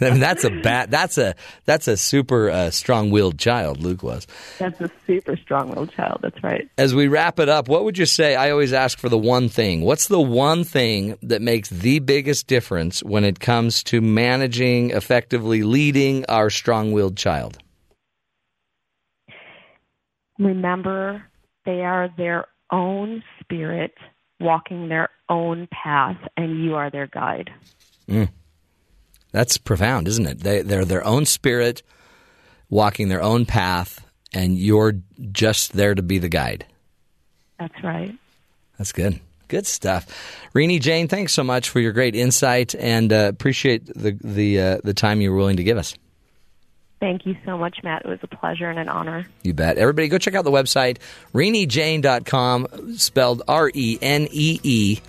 I mean, that's a bad. That's a that's a super uh, strong-willed child. Luke was. That's a super strong-willed child. That's right. As we wrap it up, what would you say? I always ask for the one thing. What's the one thing that makes the biggest difference when it comes to managing, effectively leading our strong-willed child? Remember, they are their own spirit walking their own path, and you are their guide. Mm. That's profound, isn't it? They, they're their own spirit, walking their own path, and you're just there to be the guide. That's right. That's good. Good stuff, Renee Jain. Thanks so much for your great insight, and uh, appreciate the the uh, the time you were willing to give us. Thank you so much, Matt. It was a pleasure and an honor. You bet. Everybody, go check out the website reneejain.com, spelled R E N E E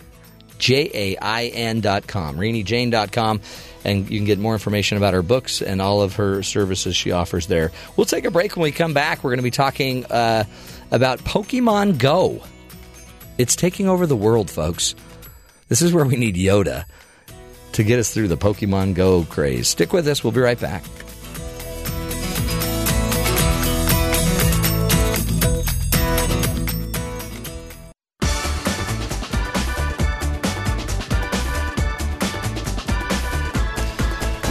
J A I N.com. reneejain.com, and you can get more information about her books and all of her services she offers there. We'll take a break. When we come back, we're going to be talking uh, about Pokemon Go. It's taking over the world, folks. This is where we need Yoda to get us through the Pokemon Go craze. Stick with us. We'll be right back.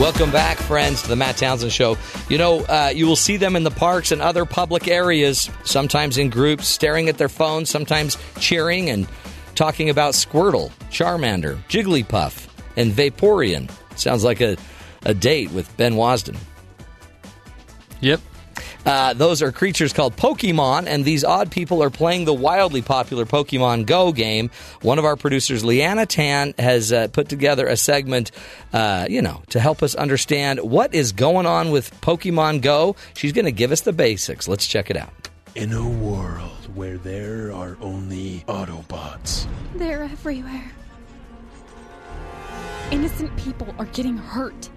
Welcome back, friends, to the Matt Townsend Show. You know, uh, you will see them in the parks and other public areas, sometimes in groups, staring at their phones, sometimes cheering and talking about Squirtle, Charmander, Jigglypuff, and Vaporeon. Sounds like a, a date with Ben Wasden. Yep. Uh, those are creatures called Pokemon, and these odd people are playing the wildly popular Pokemon Go game. One of our producers, Liana Tan, has uh, put together a segment, uh, you know, to help us understand what is going on with Pokemon Go. She's going to give us the basics. Let's check it out. In a world where there are only Autobots, They're everywhere. Innocent people are getting hurt.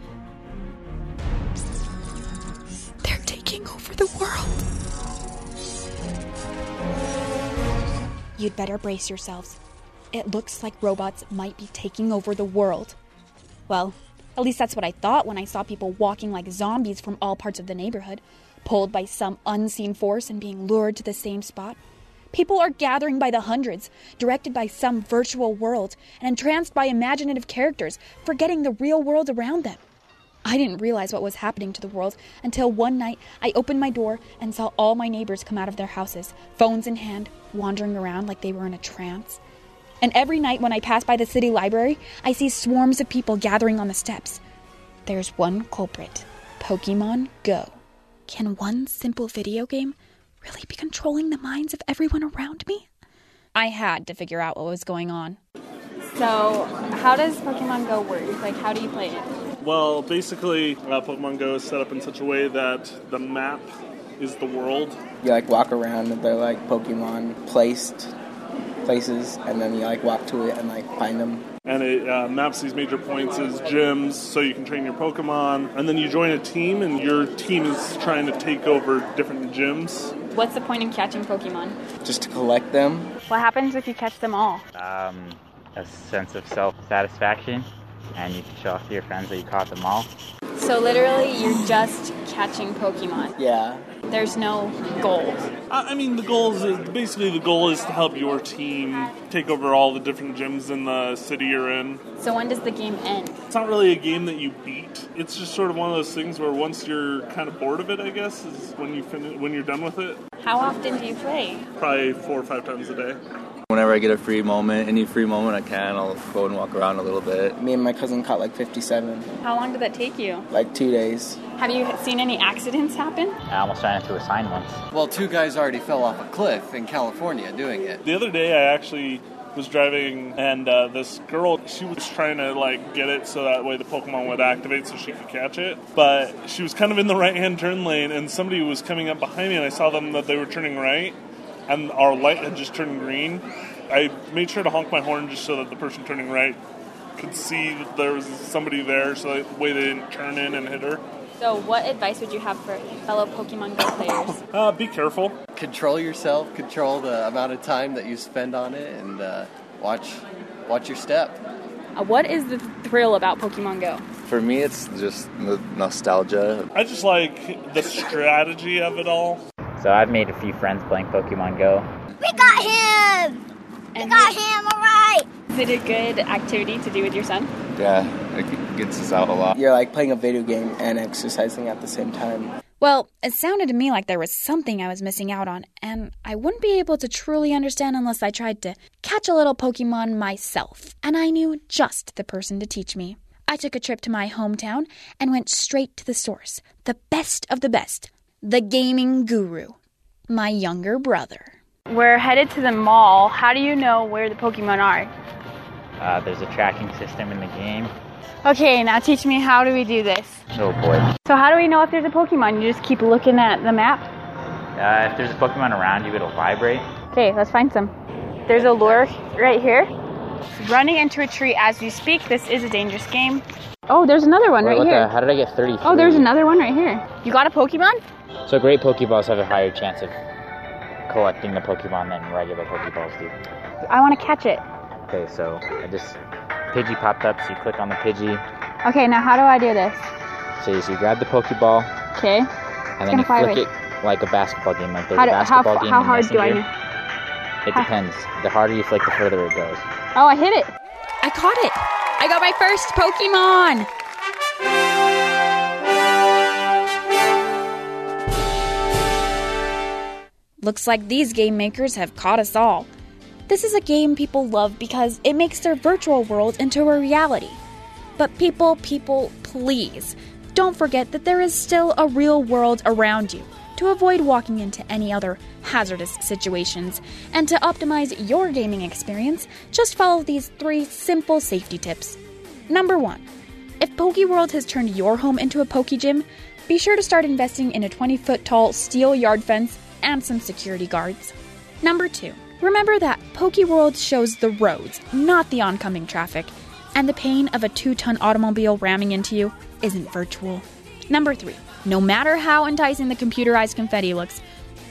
They're taking over the world. You'd better brace yourselves. It looks like robots might be taking over the world. Well, at least that's what I thought when I saw people walking like zombies from all parts of the neighborhood, pulled by some unseen force and being lured to the same spot. People are gathering by the hundreds, directed by some virtual world, and entranced by imaginative characters, forgetting the real world around them. I didn't realize what was happening to the world until one night I opened my door and saw all my neighbors come out of their houses, phones in hand, wandering around like they were in a trance. And every night when I pass by the city library, I see swarms of people gathering on the steps. There's one culprit Pokemon Go. Can one simple video game really be controlling the minds of everyone around me? I had to figure out what was going on. So, how does Pokemon Go work? Like, how do you play it? Well, basically, uh, Pokemon Go is set up in such a way that the map is the world. You like walk around and they're like Pokemon placed places, and then you like walk to it and like find them. And it uh, maps these major points as gyms so you can train your Pokemon. And then you join a team, and your team is trying to take over different gyms. What's the point in catching Pokemon? Just to collect them. What happens if you catch them all? um, a sense of self satisfaction, and you can show off to your friends that you caught them all. So, literally, you're just catching Pokemon. Yeah. There's no goal. I I mean, the goal is basically the goal is to help your team take over all the different gyms in the city you're in. So, when does the game end? It's not really a game that you beat. It's just sort of one of those things where once you're kind of bored of it, I guess, is when you finish when you're done with it. How often do you play? Probably four or five times a day. Whenever I get a free moment, any free moment I can, I'll go and walk around a little bit. Me and my cousin caught like 57, How long did that take you? like two days. Have you seen any accidents happen? I almost ran into a sign once. Well, two guys already fell off a cliff in California doing it. The other day, I actually was driving, and uh, this girl, she was trying to like get it so that way the Pokemon would activate so she could catch it. But she was kind of in the right-hand turn lane, and somebody was coming up behind me, and I saw them that they were turning right, and our light had just turned green. I made sure to honk my horn just so that the person turning right could see that there was somebody there, so that way they didn't turn in and hit her. So, what advice would you have for fellow Pokemon Go players? Uh, be careful. Control yourself, control the amount of time that you spend on it, and uh, watch watch your step. Uh, what is the thrill about Pokemon Go? For me, it's just the nostalgia. I just like the strategy of it all. So I've made a few friends playing Pokemon Go. We got him! We got him, alright! Is it a good activity to do with your son? Yeah, it gets us out a lot. You're like playing a video game and exercising at the same time. Well, it sounded to me like there was something I was missing out on, and I wouldn't be able to truly understand unless I tried to catch a little Pokemon myself, and I knew just the person to teach me. I took a trip to my hometown and went straight to the source, the best of the best, the gaming guru, my younger brother. We're headed to the mall. How do you know where the Pokemon are? Uh, there's a tracking system in the game. Okay, now teach me how do we do this? Oh boy. So, how do we know if there's a Pokemon? You just keep looking at the map? Uh, if there's a Pokemon around you, it'll vibrate. Okay, let's find some. There's a lure right here. It's running into a tree as we speak. This is a dangerous game. Oh, there's another one Wait, right what here. the- how did I get 33? Oh, there's another one right here. You got a Pokemon? So great Pokeballs have a higher chance of collecting the Pokemon than regular Pokeballs do. I want to catch it. Okay, so I just Pidgey popped up, so you click on the Pidgey. Okay, now how do I do this? So you, so you grab the Pokeball, Okay. and then gonna you fire flick it. it like a basketball game. Like there's How, a do, how, basketball game how in hard do I Messenger. know? It how- depends. The harder you flick, the further it goes. Oh, I hit it. I caught it. I got my first Pokemon. Looks like these game makers have caught us all. This is a game people love because it makes their virtual world into a reality. But people, people, please, don't forget that there is still a real world around you to avoid walking into any other hazardous situations. And to optimize your gaming experience, just follow these three simple safety tips. Number one, if PokeWorld has turned your home into a Poke Gym, be sure to start investing in a 20 foot tall steel yard fence and some security guards. Number two, remember that PokeWorld shows the roads, not the oncoming traffic, and the pain of a two ton automobile ramming into you isn't virtual. Number three, no matter how enticing the computerized confetti looks,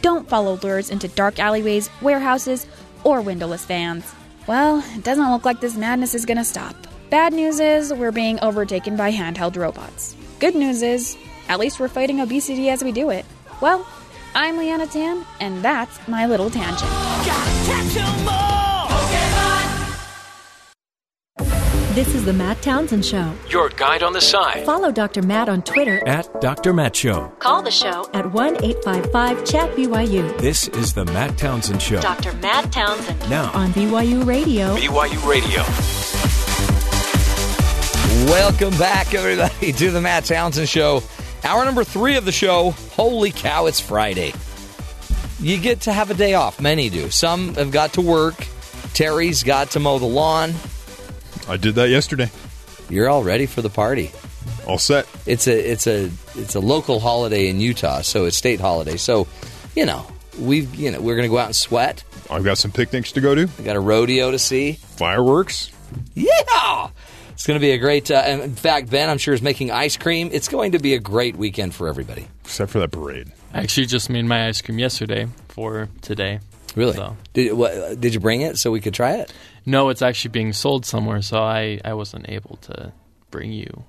don't follow lures into dark alleyways, warehouses, or windowless vans. Well, it doesn't look like this madness is gonna stop. Bad news is we're being overtaken by handheld robots. Good news is, at least we're fighting obesity as we do it. Well, I'm Liana Tan, and that's my little tangent. This is the Matt Townsend Show. Your guide on the side Follow Dr. Matt on Twitter at Dr. Matt Show. Call the show at 1 855 Chat BYU. This is the Matt Townsend Show. Dr. Matt Townsend. Now. On BYU Radio. BYU Radio. Welcome back, everybody, to the Matt Townsend Show. Hour number three of the show. Holy cow, it's Friday. You get to have a day off. Many do. Some have got to work. Terry's got to mow the lawn. I did that yesterday. You're all ready for the party. All set. It's a it's a it's a local holiday in Utah, so it's state holiday. So, you know, we've you know we're gonna go out and sweat. I've got some picnics to go to. We got a rodeo to see. Fireworks. Yeah, it's going to be a great. Uh, in fact, Ben, I'm sure is making ice cream. It's going to be a great weekend for everybody. Except for that parade. I actually just made my ice cream yesterday for today. Really? So. Did what, did you bring it so we could try it? No, it's actually being sold somewhere, so I, I wasn't able to bring you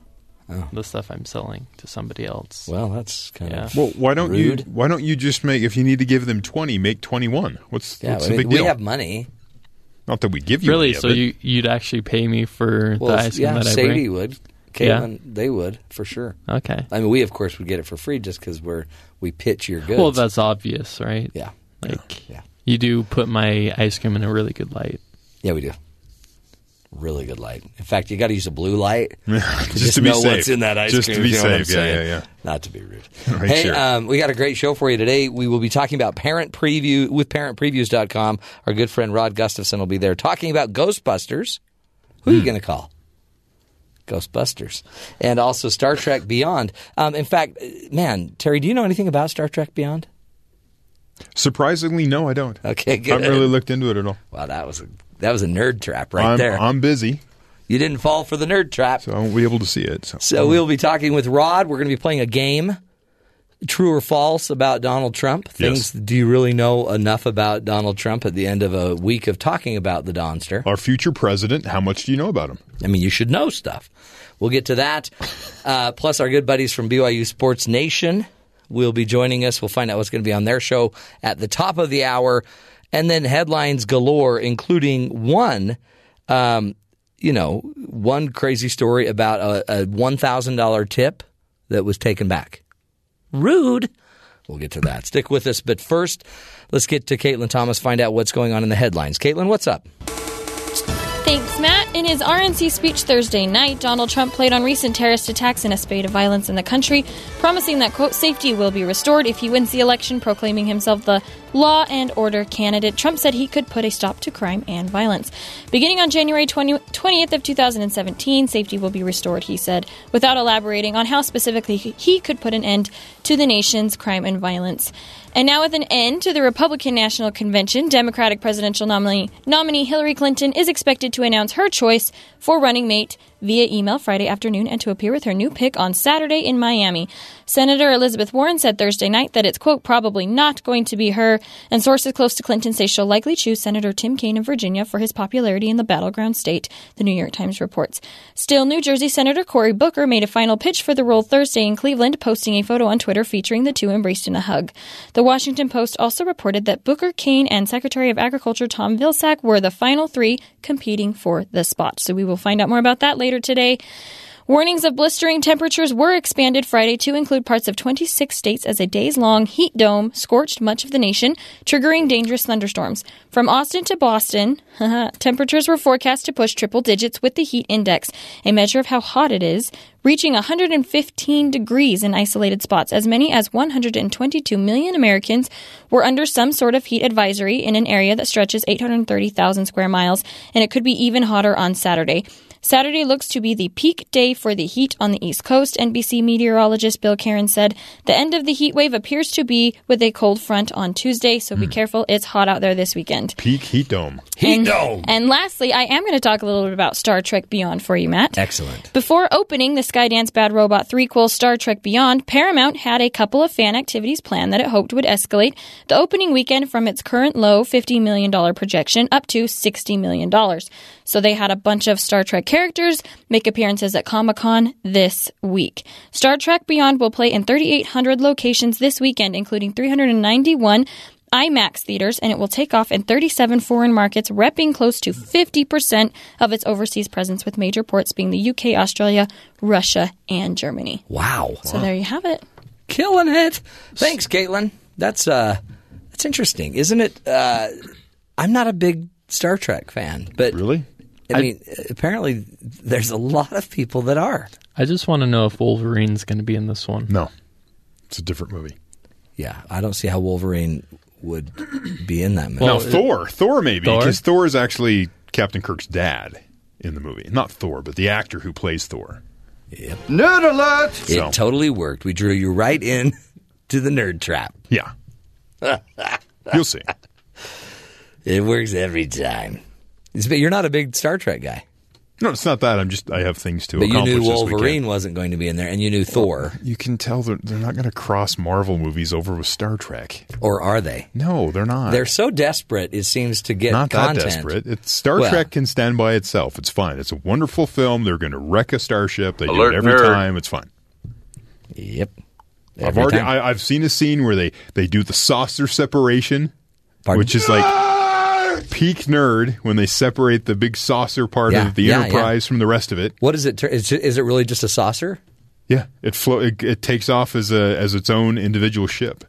Oh. the stuff I'm selling to somebody else. Well, that's kind yeah. of Well, why don't Rude. you? Why don't you just make? If you need to give them twenty, make twenty-one. What's, yeah. what's I the mean, big we deal? have money. Not that we give you really. any of So it. you you'd actually pay me for Well, the ice cream yeah, that I Sadie bring? would. Yeah. Caitlin, they would for sure. Okay. I mean, we of course would get it for free just because we're we pitch your goods. Well, that's obvious, right? Yeah. Like Yeah. You do put my ice cream in a really good light. Yeah, we do. Really good light. In fact, you got to use a blue light to Just to be know safe. what's in that ice Just cream. to be you know safe. Yeah, yeah, yeah. Not to be rude. Right, hey, sure. um, we got a great show for you today. We will be talking about parent preview with parentpreviews.com. Our good friend Rod Gustafson will be there talking about Ghostbusters. Who are Hmm. you going to call? Ghostbusters. And also Star Trek Beyond. Um, in fact, man, Terry, do you know anything about Star Trek Beyond? Surprisingly, no, I don't. Okay, I haven't really looked into it at all. Wow, that was a, that was a nerd trap right I'm, there. I'm busy, you didn't fall for the nerd trap. so I won't be able to see it. So, So we'll be talking with Rod. We're going to be playing a game, true or false, about Donald Trump. Things. Do you really know enough about Donald Trump at the end of a week of talking about the Donster? our future president. How much do you know about him? I mean, you should know stuff. We'll get to that. Uh, plus, our good buddies from BYU Sports Nation will be joining us. We'll find out what's going to be on their show at the top of the hour, and then headlines galore, including one. Um, you know, one crazy story about a, a one thousand dollar tip that was taken back. Rude. We'll get to that. Stick with us, but first, let's get to Caitlin Thomas. Find out what's going on in the headlines. Caitlin, what's up? Thanks, Matt. In his RNC speech Thursday night, Donald Trump played on recent terrorist attacks and a spate of violence in the country, promising that, quote, safety will be restored if he wins the election, proclaiming himself the law and order candidate. Trump said he could put a stop to crime and violence. Beginning on January 20, 20th of 2017, safety will be restored, he said, without elaborating on how specifically he could put an end to the nation's crime and violence. And now, with an end to the Republican National Convention, Democratic presidential nominee, nominee Hillary Clinton is expected to announce her choice for running mate via email Friday afternoon and to appear with her new pick on Saturday in Miami. Senator Elizabeth Warren said Thursday night that it's, quote, probably not going to be her, and sources close to Clinton say she'll likely choose Senator Tim Kaine of Virginia for his popularity in the battleground state, the New York Times reports. Still, New Jersey Senator Cory Booker made a final pitch for the role Thursday in Cleveland, posting a photo on Twitter featuring the two embraced in a hug. The Washington Post also reported that Booker, Kaine, and Secretary of Agriculture Tom Vilsack were the final three competing for the spot. So we will find out more about that later today. Warnings of blistering temperatures were expanded Friday to include parts of 26 states as a days long heat dome scorched much of the nation, triggering dangerous thunderstorms. From Austin to Boston, temperatures were forecast to push triple digits with the heat index, a measure of how hot it is, reaching 115 degrees in isolated spots. As many as 122 million Americans were under some sort of heat advisory in an area that stretches 830,000 square miles, and it could be even hotter on Saturday. Saturday looks to be the peak day for the heat on the East Coast. NBC meteorologist Bill Karins said the end of the heat wave appears to be with a cold front on Tuesday, so be hmm. careful. It's hot out there this weekend. Peak heat dome. Heat and, And lastly, I am going to talk a little bit about Star Trek Beyond for you, Matt. Excellent. Before opening the Skydance Bad Robot threequel Star Trek Beyond, Paramount had a couple of fan activities planned that it hoped would escalate the opening weekend from its current low $50 million projection up to $60 million. So they had a bunch of Star Trek characters make appearances at Comic Con this week. Star Trek Beyond will play in 3,800 locations this weekend, including 391 IMAX theaters, and it will take off in 37 foreign markets, repping close to 50% of its overseas presence, with major ports being the UK, Australia, Russia, and Germany. Wow. So there you have it. Killing it. Thanks, Caitlin. That's uh that's interesting, isn't it? Uh I'm not a big Star Trek fan, but Really? I, mean, apparently there's a lot of people that are. I just want to know if Wolverine's going to be in this one. No, it's a different movie. Yeah, I don't see how Wolverine would be in that movie. now Thor, Thor maybe Thor? because Thor is actually Captain Kirk's dad in the movie. Not Thor, but the actor who plays Thor. Yep. Nerd alert! It So, totally worked. We drew you right in to the nerd trap. yeah, you'll see. It works every time. But you're not a big Star Trek guy. No, it's not that. I'm just I have things to But you knew this Wolverine wasn't going to be in there, and you knew Thor. You can tell they're, they're not going to cross Marvel movies over with Star Trek. Or are they? No, they're not. They're so desperate, it seems, to get not content. that desperate. It's Star Well- Trek can stand by itself. It's fine. It's a wonderful film. They're going to wreck a starship. They do it every nerd. time. It's fine. Yep. I've already time. I, I've seen a scene where they they do the saucer separation, Pardon? which is like peak nerd when they separate the big saucer part Yeah, of the yeah, Enterprise from the rest of it. What is it? Is it really just a saucer? Yeah, it, flo- it it takes off as a as its own individual ship.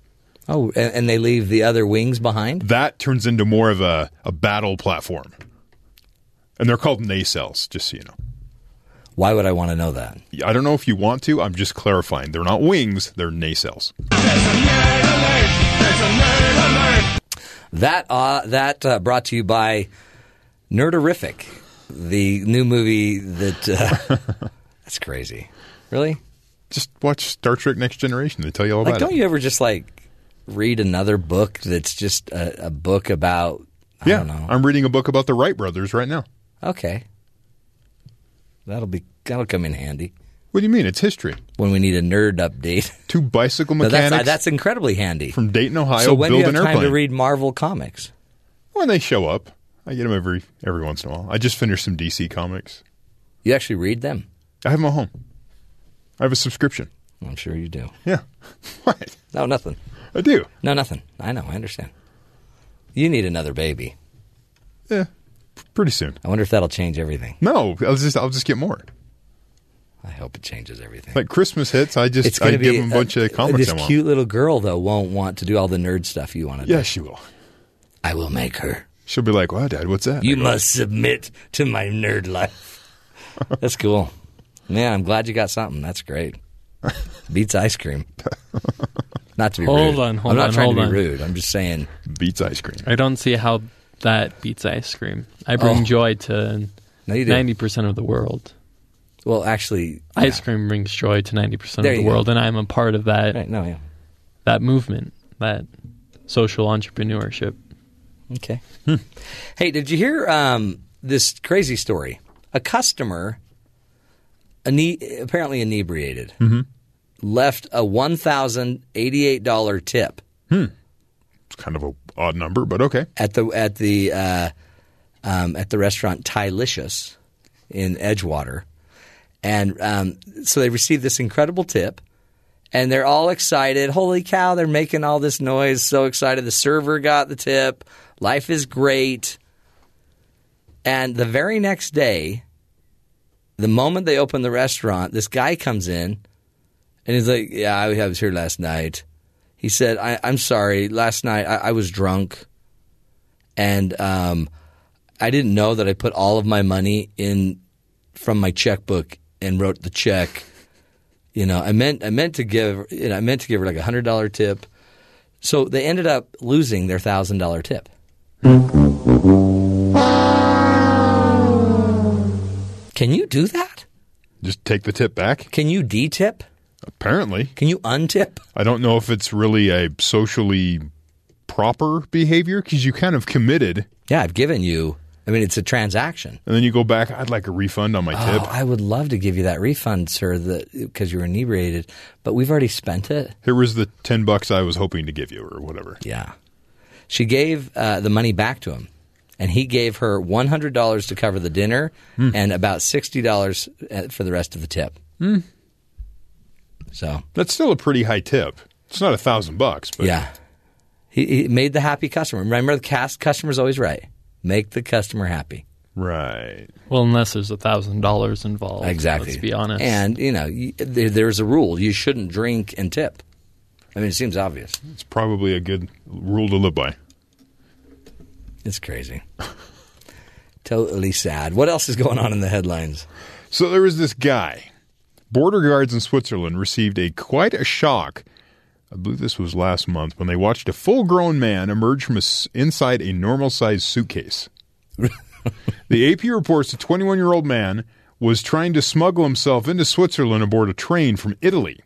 Oh, and, and they leave the other wings behind. That turns into more of a, a battle platform. And they're called nacelles, just so you know. Why would I want to know that? I don't know if you want to. I'm just clarifying. They're not wings, they're nacelles. That uh, that uh, brought to you by Nerderific, the new movie that uh, that's crazy. Really? Just watch Star Trek Next Generation. They tell you all Like, about don't it. you ever just like read another book that's just a, a book about? I yeah, don't know. I'm reading a book about the Wright brothers right now. Okay, that'll be that'll come in handy. What do you mean? It's history. When we need a nerd update. Two bicycle No, uh, mechanics that's, that's incredibly handy. from Dayton, Ohio, so when do build you have an time airplane. to read Marvel comics? When they show up, I get them every every once in a while. I just finished some DC comics. You actually read them? I have them at home. I have a subscription. I'm sure you do. Yeah. What? No, nothing. I do. No, nothing. I know. I understand. You need another baby. Yeah, pretty soon. I wonder if that'll change everything. No, I'll just I'll just get more. I hope it changes everything. Like Christmas hits, I just I going give be them a bunch of comics This I want. cute little girl though won't want to do all the nerd stuff you want to do. Yeah, she will. I will make her. She'll be like, "Wow, Dad, what's that?" You must submit to my nerd life. That's cool. Man, I'm glad you got something. That's great. Beats ice cream. Not to be Hold rude. on, hold I'm not on, trying hold to be on. rude. I'm just saying beats ice cream. I don't see how that beats ice cream. I bring Oh. joy to No, ninety percent of the world. Well, actually, Ice cream brings joy to ninety percent of the you go. world, and I'm a part of that. Right, no, yeah. That movement, that social entrepreneurship. Okay. Hey, did you hear um, this crazy story? A customer, ine- apparently inebriated, Mhm. left a one thousand eighty-eight dollar tip Hmm. It's kind of a odd number, but okay. at the at the uh, um, at the restaurant Tylicious in Edgewater, and um, so they received this incredible tip, and they're all excited. Holy cow! They're making all this noise, so excited. The server got the tip. Life is great. And the very next day, the moment they open the restaurant, this guy comes in, and he's like, "Yeah, I was here last night." He said, I, "I'm sorry. Last night I, I was drunk, and um, I didn't know that I put all of my money in from my checkbook and wrote the check. You know, I meant I meant to give you know, I meant to give her like a hundred dollar tip. So they ended up losing their thousand dollar tip. Can you do that? Just take the tip back. Can you de-tip? Apparently. Can you untip? I don't know if it's really a socially proper behavior because you kind of committed, Yeah, I've given you. I mean, it's a transaction. and then you go back. I'd like a refund on my tip. Oh, I would love to give you that refund, sir, because you were inebriated, but we've already spent it. Here was the ten bucks I was hoping to give you, or whatever. Yeah. She gave uh, the money back to him, and he gave her one hundred dollars to cover the dinner Hmm. and about sixty dollars uh, for the rest of the tip. Hmm. So That's still a pretty high tip. It's not a thousand bucks, but yeah, he, he made the happy customer. Remember, the cast customer's always right. Make the customer happy. right. Well, unless there's a thousand dollars involved. Exactly. Let's be honest. And you know, there's a rule: you shouldn't drink and tip. I mean, it seems obvious. It's probably a good rule to live by. It's crazy. totally sad. What else is going on in the headlines? So there was this guy. Border guards in Switzerland received a quite a shock. I believe this was last month when they watched a full-grown man emerge from a inside a normal-sized suitcase. the AP reports a 21-year-old man was trying to smuggle himself into Switzerland aboard a train from Italy.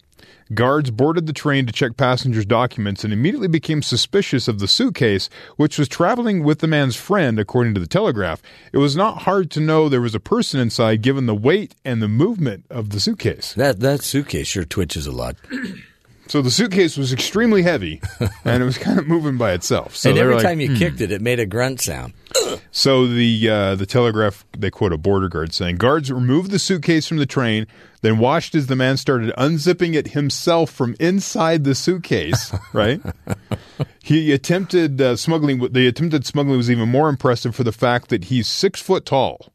Guards boarded the train to check passengers' documents and immediately became suspicious of the suitcase, which was traveling with the man's friend, according to the Telegraph. It was not hard to know there was a person inside given the weight and the movement of the suitcase. That that suitcase sure twitches a lot. So the suitcase was extremely heavy and it was kind of moving by itself. So and every like, time you "Hmm." kicked it, it made a grunt sound. So the uh, the Telegraph they quote a border guard saying guards removed the suitcase from the train, then watched as the man started unzipping it himself from inside the suitcase. right? he attempted uh, smuggling. The attempted smuggling was even more impressive for the fact that he's six foot tall.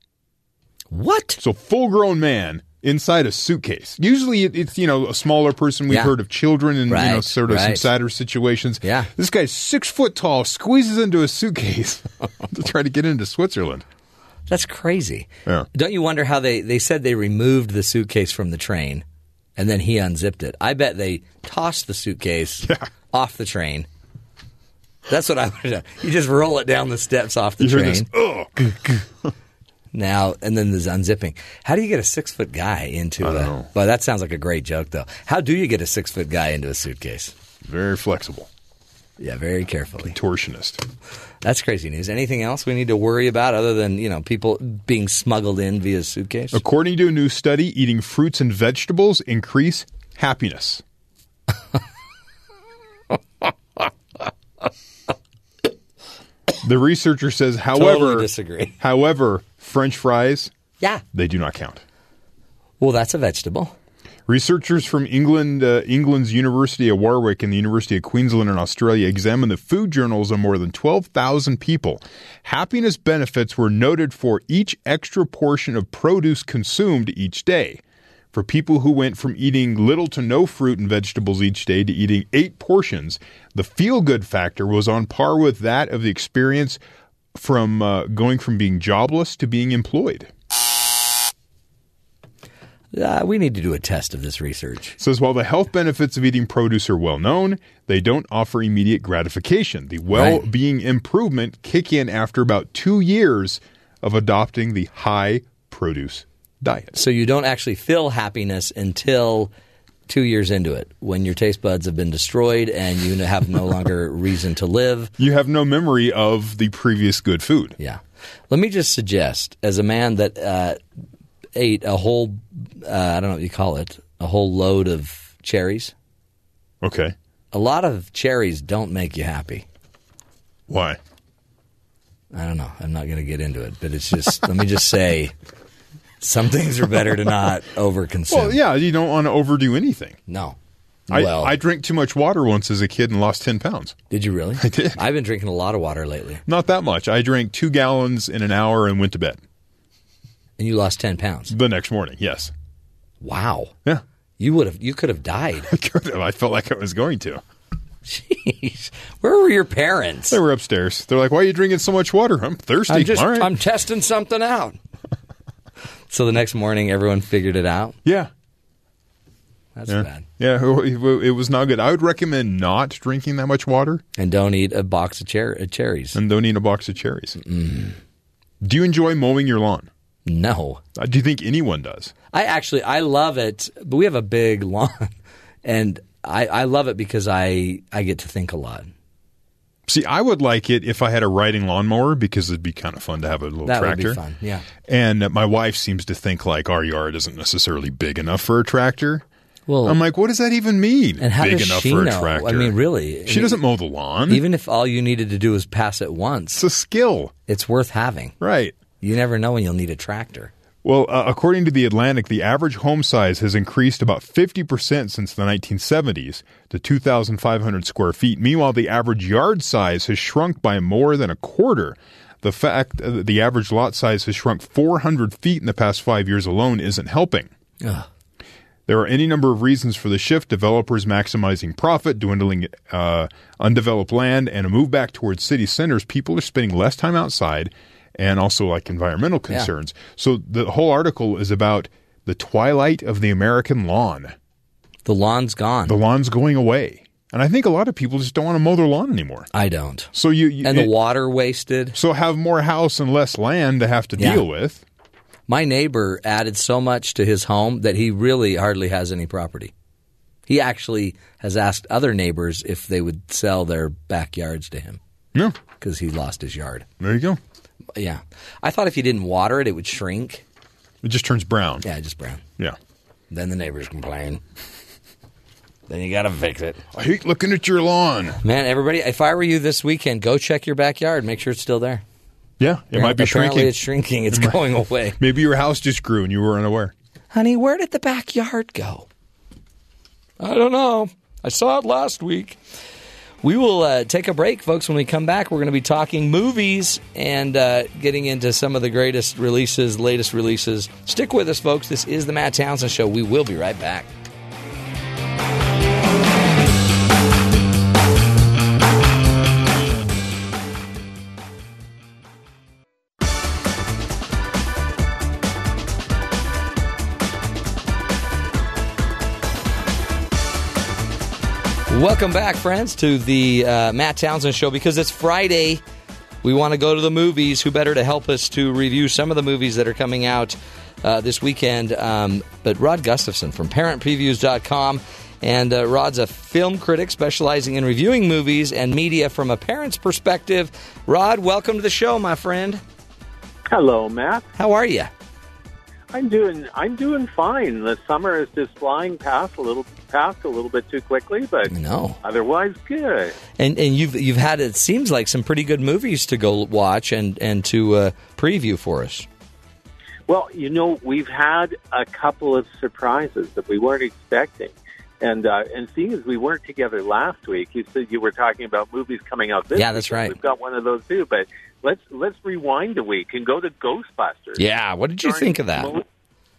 What? So full grown man inside a suitcase. Usually it, it's, you know, a smaller person. We've Yeah. heard of children and, you know, sort of some sadder situations. Yeah. This guy's six foot tall, squeezes into a suitcase to try to get into Switzerland. That's crazy. Yeah. Don't you wonder how they, they said they removed the suitcase from the train and then he unzipped it? I bet they tossed the suitcase off the train. That's what I would have done. You just roll it down the steps off the You train. this. Now and then there's unzipping. How do you get a six foot guy into I don't a? know. Well, that sounds like a great joke though. How do you get a six foot guy into a suitcase? Very flexible. Yeah, very carefully. Contortionist. That's crazy news. Anything else we need to worry about other than you know people being smuggled in via suitcase? According to a new study, eating fruits and vegetables increase happiness. the researcher says, however, Totally disagree. however, French fries, Yeah. they do not count. Well, that's a vegetable. Researchers from England, uh, England's University of Warwick and the University of Queensland in Australia examined the food journals of more than 12,000 people. Happiness benefits were noted for each extra portion of produce consumed each day. For people who went from eating little to no fruit and vegetables each day to eating eight portions, the feel good factor was on par with that of the experience from uh, going from being jobless to being employed. Uh, we need to do a test of this research. says while the health benefits of eating produce are well known, they don't offer immediate gratification. The well-being improvement kick in after about two years of adopting the high produce diet. So you don't actually feel happiness until two years into it, when your taste buds have been destroyed and you have no longer reason to live. You have no memory of the previous good food. Yeah. Let me just suggest, as a man that uh, ate a whole, uh, I don't know what you call it, a whole load of cherries. Okay. A lot of cherries don't make you happy. Why? I don't know. I'm not going to get into it, but it's just, let me just say, some things are better to not overconsume. Well, yeah, you don't want to overdo anything. No. I, Well- I drank too much water once as a kid and lost 10 pounds. Did you really? I did. I've been drinking a lot of water lately. Not that much. I drank two gallons in an hour and went to bed. And you lost 10 pounds. The next morning, yes. Wow. Yeah. You would have, you could have died. I could have. I felt like I was going to. Jeez. Where were your parents? They were upstairs. They're like, why are you drinking so much water? I'm thirsty. I'm just, right. I'm testing something out. So the next morning, everyone figured it out. yeah. That's yeah. bad. Yeah, it was not good. I would recommend not drinking that much water And don't eat a box of cher- uh, cherries. and don't eat a box of cherries. Do you enjoy mowing your lawn? No. Uh, do you think anyone does? I actually I love it, but we have a big lawn, and I, I love it because I I get to think a lot. See, I would like it if I had a riding lawnmower because it'd be kind of fun to have a little That would tractor. be fun. Yeah. And uh, my wife seems to think like our yard isn't necessarily big enough for a tractor. Well, I'm like, what does that even mean? and how big does enough she for a know? tractor? I mean, really, she doesn't mow the lawn. Even if all you needed to do was pass it once, it's a skill. It's worth having. Right. You never know when you'll need a tractor. Well, uh, according to The Atlantic, the average home size has increased about 50% since the 1970s to 2,500 square feet. Meanwhile, the average yard size has shrunk by more than a quarter. The fact uh, that the average lot size has shrunk 400 feet in the past five years alone isn't helping. Ugh. There are any number of reasons for the shift developers maximizing profit, dwindling uh, undeveloped land, and a move back towards city centers. People are spending less time outside and also like environmental Yeah. concerns. So the whole article is about the twilight of the American lawn. The lawn's gone. The lawn's going away. And I think a lot of people just don't want to mow their lawn anymore. I don't. So you, you And the it- water wasted. so have more house and less land to have to Yeah. deal with. My neighbor added so much to his home that he really hardly has any property. He actually has asked other neighbors if they would sell their backyards to him Yeah, because he lost his yard. there you go. Yeah. I thought if you didn't water it, it would shrink. It just turns brown. Yeah, just brown. Yeah. Then the neighbors complain. then you got to fix it. I hate looking at your lawn. Man, everybody, if I were you this weekend, go check your backyard. Make sure it's still there. Yeah, it might be Apparently shrinking. it's shrinking. It's It might- going away. Maybe your house just grew and you were unaware. Honey, where did the backyard go? I don't know. I saw it last week. We will uh, take a break, folks. When we come back, we're going to be talking movies and uh, getting into some of the greatest releases, latest releases. Stick with us, folks. This is the Matt Townsend Show. We will be right back. Welcome back, friends, to the uh, Matt Townsend Show. Because it's Friday, we want to go to the movies. Who better to help us to review some of the movies that are coming out uh, this weekend? Um, but Rod Gustafson from ParentPreviews.com. And uh, Rod's a film critic specializing in reviewing movies and media from a parent's perspective. Rod, welcome to the show, my friend. Hello, Matt. How are you? I'm doing I'm doing fine. The summer is just flying past a little past a little bit too quickly, but no. otherwise good. And and you've you've had it seems like some pretty good movies to go watch and and to uh, preview for us. Well, you know, we've had a couple of surprises that we weren't expecting. And uh, and seeing as we weren't together last week, you said you were talking about movies coming out this Yeah, that's weekend. right. We've got one of those too, but let's let's rewind a week and go to Ghostbusters. Yeah, what did you Starring think of that? Mel-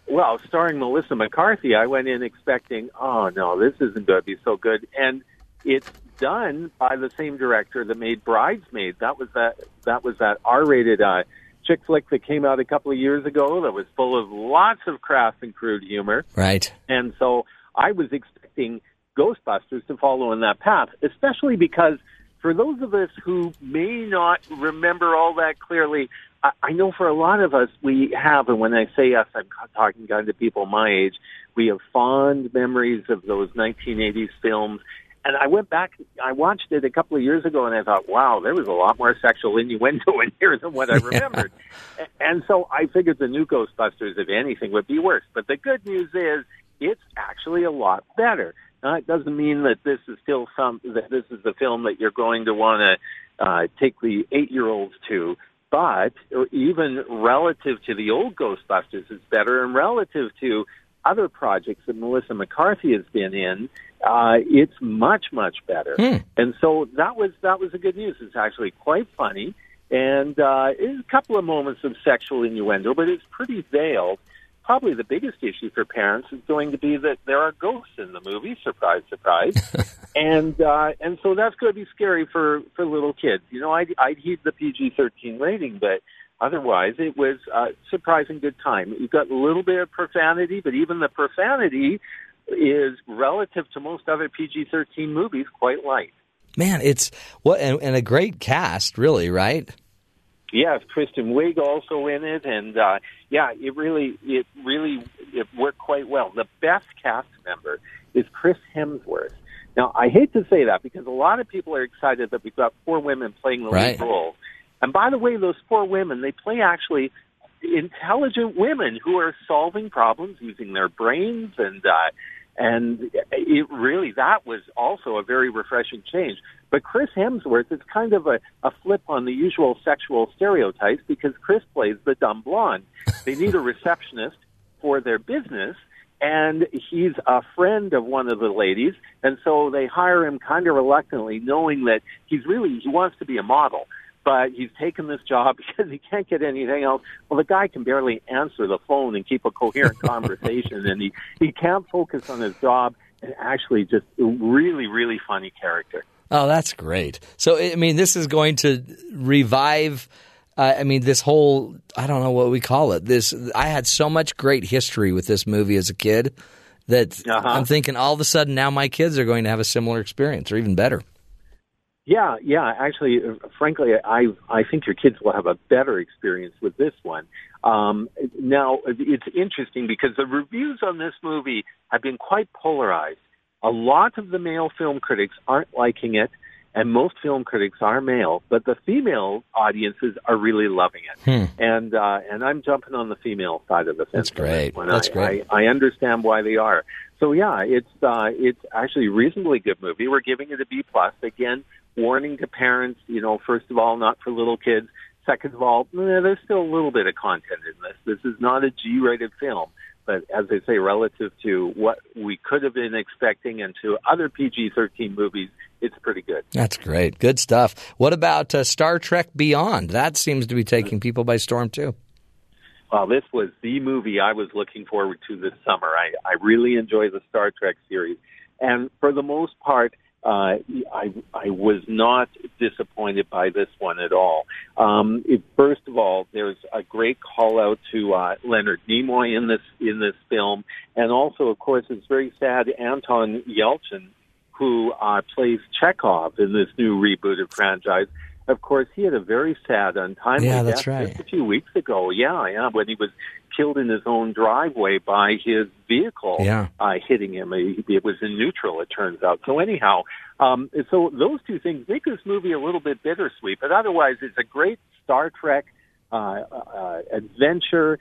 well, starring Melissa McCarthy, I went in expecting, oh no, this isn't going to be so good, and it's done by the same director that made Bridesmaids. That was that that was that R-rated uh, chick flick that came out a couple of years ago that was full of lots of crass and crude humor. Right. And so I was expecting Ghostbusters to follow in that path, especially because for those of us who may not remember all that clearly, I, I know for a lot of us we have, and when I say us, I'm talking kind to people my age, we have fond memories of those 1980s films. And I went back, I watched it a couple of years ago, and I thought, wow, there was a lot more sexual innuendo in here than what I remembered. And so I figured the new Ghostbusters, if anything, would be worse. But the good news is it's actually a lot better. Now, it doesn't mean that this is still some that this is the film that you're going to want to uh, take the eight-year-olds to, but even relative to the old Ghostbusters, it's better, and relative to other projects that Melissa McCarthy has been in, uh, it's much much better. And so that was that was the good news. It's actually quite funny, and uh, it's a couple of moments of sexual innuendo, but it's pretty veiled. Probably the biggest issue for parents is going to be that there are ghosts in the movie. Surprise, surprise. and uh, and so that's going to be scary for for little kids. You know, I'd, I'd heed the PG thirteen rating, but otherwise it was a surprising good time. You've got a little bit of profanity, but even the profanity is relative to most other PG thirteen movies quite light. Man, it's what and, and a great cast, really, right? Yes, Kristen Wiig also in it, and uh, yeah, it really, it really, it worked quite well. The best cast member is Chris Hemsworth. Now, I hate to say that because a lot of people are excited that we've got four women playing the Right. lead role. And by the way, those four women, they play actually intelligent women who are solving problems using their brains and uh and it really that was also a very refreshing change. But Chris Hemsworth is kind of a, a flip on the usual sexual stereotypes because Chris plays the dumb blonde. They need a receptionist for their business and he's a friend of one of the ladies and so they hire him kind of reluctantly knowing that he's really he wants to be a model but he's taken this job because he can't get anything else. Well, the guy can barely answer the phone and keep a coherent conversation, and he he can't focus on his job. And actually, just a really, really funny character. Oh, that's great. So, I mean, this is going to revive. Uh, I mean, this whole, I don't know what we call it. This, I had so much great history with this movie as a kid that I'm thinking all of a sudden now my kids are going to have a similar experience or even better. Yeah, yeah. Actually, uh, frankly, I I think your kids will have a better experience with this one. Um, now, it's interesting because the reviews on this movie have been quite polarized. A lot of the male film critics aren't liking it, and most film critics are male, but the female audiences are really loving it. And uh, and I'm jumping on the female side of the fence. That's great. That's I, great. I, I understand why they are. So yeah, it's uh, it's actually a reasonably good movie. We're giving it a B plus. Again, warning to parents. You know, first of all, not for little kids. Second of all, eh, there's still a little bit of content in this. This is not a G-rated film, but as I say, relative to what we could have been expecting and to other PG-13 movies, it's pretty good. That's great. Good stuff. What about uh, Star Trek Beyond? That seems to be taking people by storm too. Well, this was the movie I was looking forward to this summer. I, I really enjoy the Star Trek series, and for the most part, uh, I I was not disappointed by this one at all. Um, it, first of all, there's a great call out to uh, Leonard Nimoy in this in this film, and also, of course, it's very sad Anton Yelchin, who uh, plays Chekov in this new rebooted franchise. Of course, he had a very sad, untimely Yeah, death right. just a few weeks ago. Yeah, yeah, when he was killed in his own driveway by his vehicle Yeah. uh, hitting him. It, it was in neutral, it turns out. So anyhow, um, so those two things make this movie a little bit bittersweet, but otherwise, it's a great Star Trek uh, uh, adventure.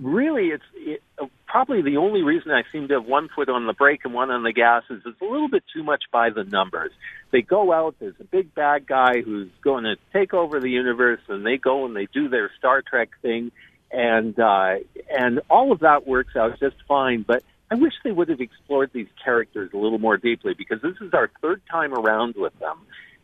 Really, it's it, uh, probably the only reason I seem to have one foot on the brake and one on the gas is it's a little bit too much by the numbers. They go out, there's a big bad guy who's going to take over the universe, and they go and they do their Star Trek thing, and uh, and all of that works out just fine. But I wish they would have explored these characters a little more deeply because this is our third time around with them.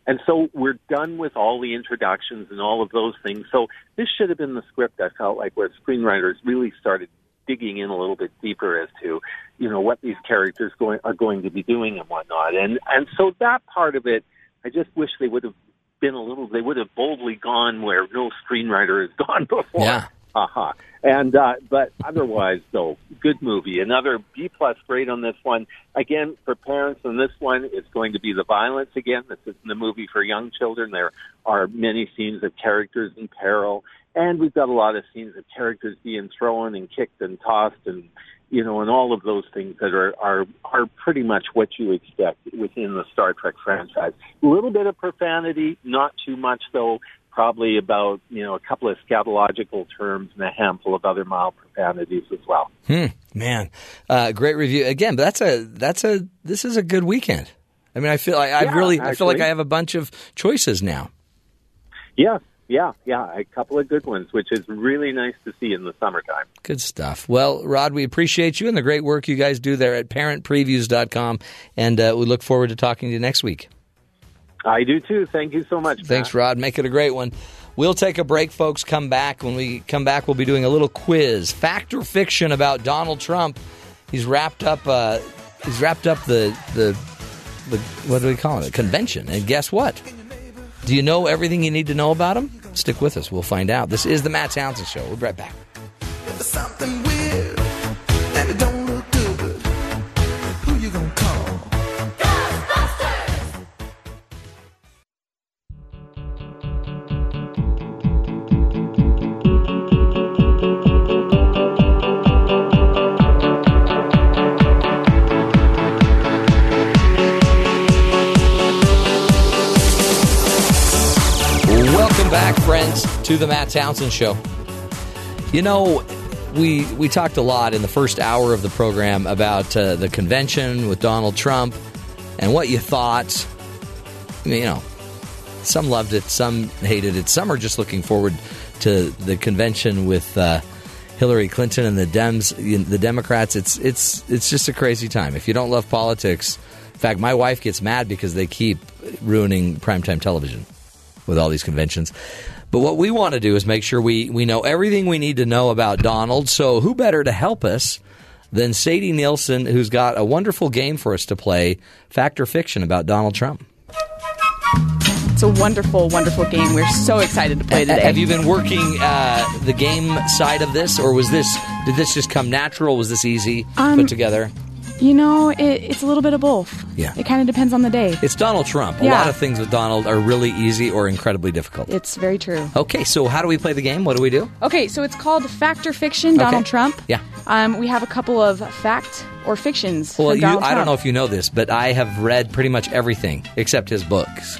And so we're done with all the introductions and all of those things. So this should have been the script, I felt like, where screenwriters really started digging in a little bit deeper as to, you know, what these characters going, are going to be doing and whatnot. And, and so that part of it, I just wish they would have been a little, they would have boldly gone where no screenwriter has gone before. Yeah. Uh-huh. And uh but otherwise though, good movie. Another B plus grade on this one. Again, for parents on this one, it's going to be the violence again. This isn't a movie for young children. There are many scenes of characters in peril. And we've got a lot of scenes of characters being thrown and kicked and tossed and you know, and all of those things that are are are pretty much what you expect within the Star Trek franchise. A little bit of profanity, not too much though. Probably about you know a couple of scatological terms and a handful of other mild profanities as well. Hmm, man, uh, great review again. But that's a that's a this is a good weekend. I mean, I feel like I Yeah, really I feel like. I have a bunch of choices now. Yeah, yeah, yeah, a couple of good ones, which is really nice to see in the summertime. Good stuff. Well, Rod, we appreciate you and the great work you guys do there at parentpreviews.com. And uh, we look forward to talking to you next week. I do too. Thank you so much. Thanks, Rod. Make it a great one. We'll take a break, folks. Come back. When we come back, we'll be doing a little quiz. Fact or fiction about Donald Trump. He's wrapped up. Uh, he's wrapped up the the the what do we call it? Convention. And guess what? Do you know everything you need to know about him? Stick with us. We'll find out. This is the Matt Townsend Show. We'll be right back. To the Matt Townsend Show. You know, we we talked a lot in the first hour of the program about uh, the convention with Donald Trump and what you thought. You know, some loved it, some hated it, some are just looking forward to the convention with uh, Hillary Clinton and the Dems, the Democrats. It's it's it's just a crazy time. If you don't love politics, in fact, my wife gets mad because they keep ruining primetime television with all these conventions. But what we want to do is make sure we, we know everything we need to know about Donald. So, who better to help us than Sadie Nielsen, who's got a wonderful game for us to play Fact or Fiction about Donald Trump? It's a wonderful, wonderful game. We're so excited to play today. Have you been working uh, the game side of this, or was this did this just come natural? Was this easy Um, put together? You know, it, it's a little bit of both. Yeah. It kind of depends on the day. It's Donald Trump. A Yeah. lot of things with Donald are really easy or incredibly difficult. It's very true. Okay, so how do we play the game? What do we do? Okay, so it's called Fact or Fiction, Donald Okay. Trump. Yeah. Um, we have a couple of fact or fictions. Well, you, I don't know if you know this, but I have read pretty much everything except his books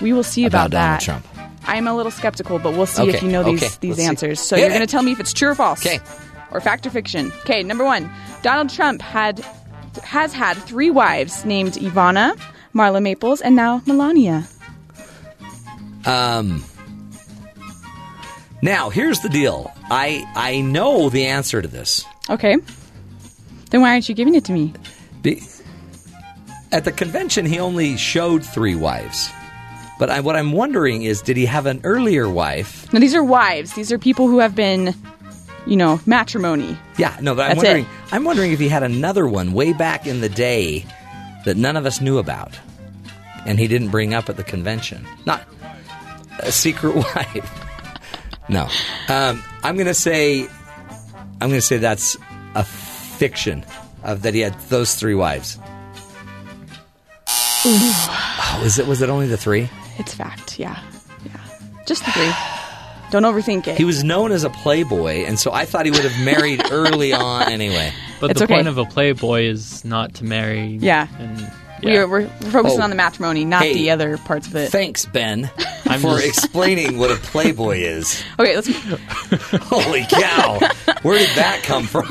We will see about, about, Donald that. Trump. I'm a little skeptical, but we'll see Okay, if you know these okay, these let's see. answers. So you're going to tell me if it's true or false. Okay. Or fact or fiction. Okay, number one. Donald Trump had has had three wives named Ivana, Marla Maples, and now Melania. Um, now, here's the deal. I I know the answer to this. Okay. Then why aren't you giving it to me? Be- at the convention, he only showed three wives. But I, what I'm wondering is, did he have an earlier wife? No, these are wives. These are people who have been, you know, matrimony. Yeah, no, but I'm That's wondering. it. I'm wondering if he had another one way back in the day that none of us knew about, and he didn't bring up at the convention. Not a secret wife. no, um, I'm going to say. I'm going to say that's a fiction of that he had those three wives. Oh, is it? Was it only the three? It's fact. Yeah. Yeah. Just the three. Don't overthink it. He was known as a playboy, and so I thought he would have married early on anyway. But It's the okay. point of a playboy is not to marry. Yeah. And We're, we're we're focusing Oh. on the matrimony, not Hey. the other parts of it. Thanks, Ben, I'm for just- explaining what a playboy is. Okay, let's. Holy cow! Where did that come from?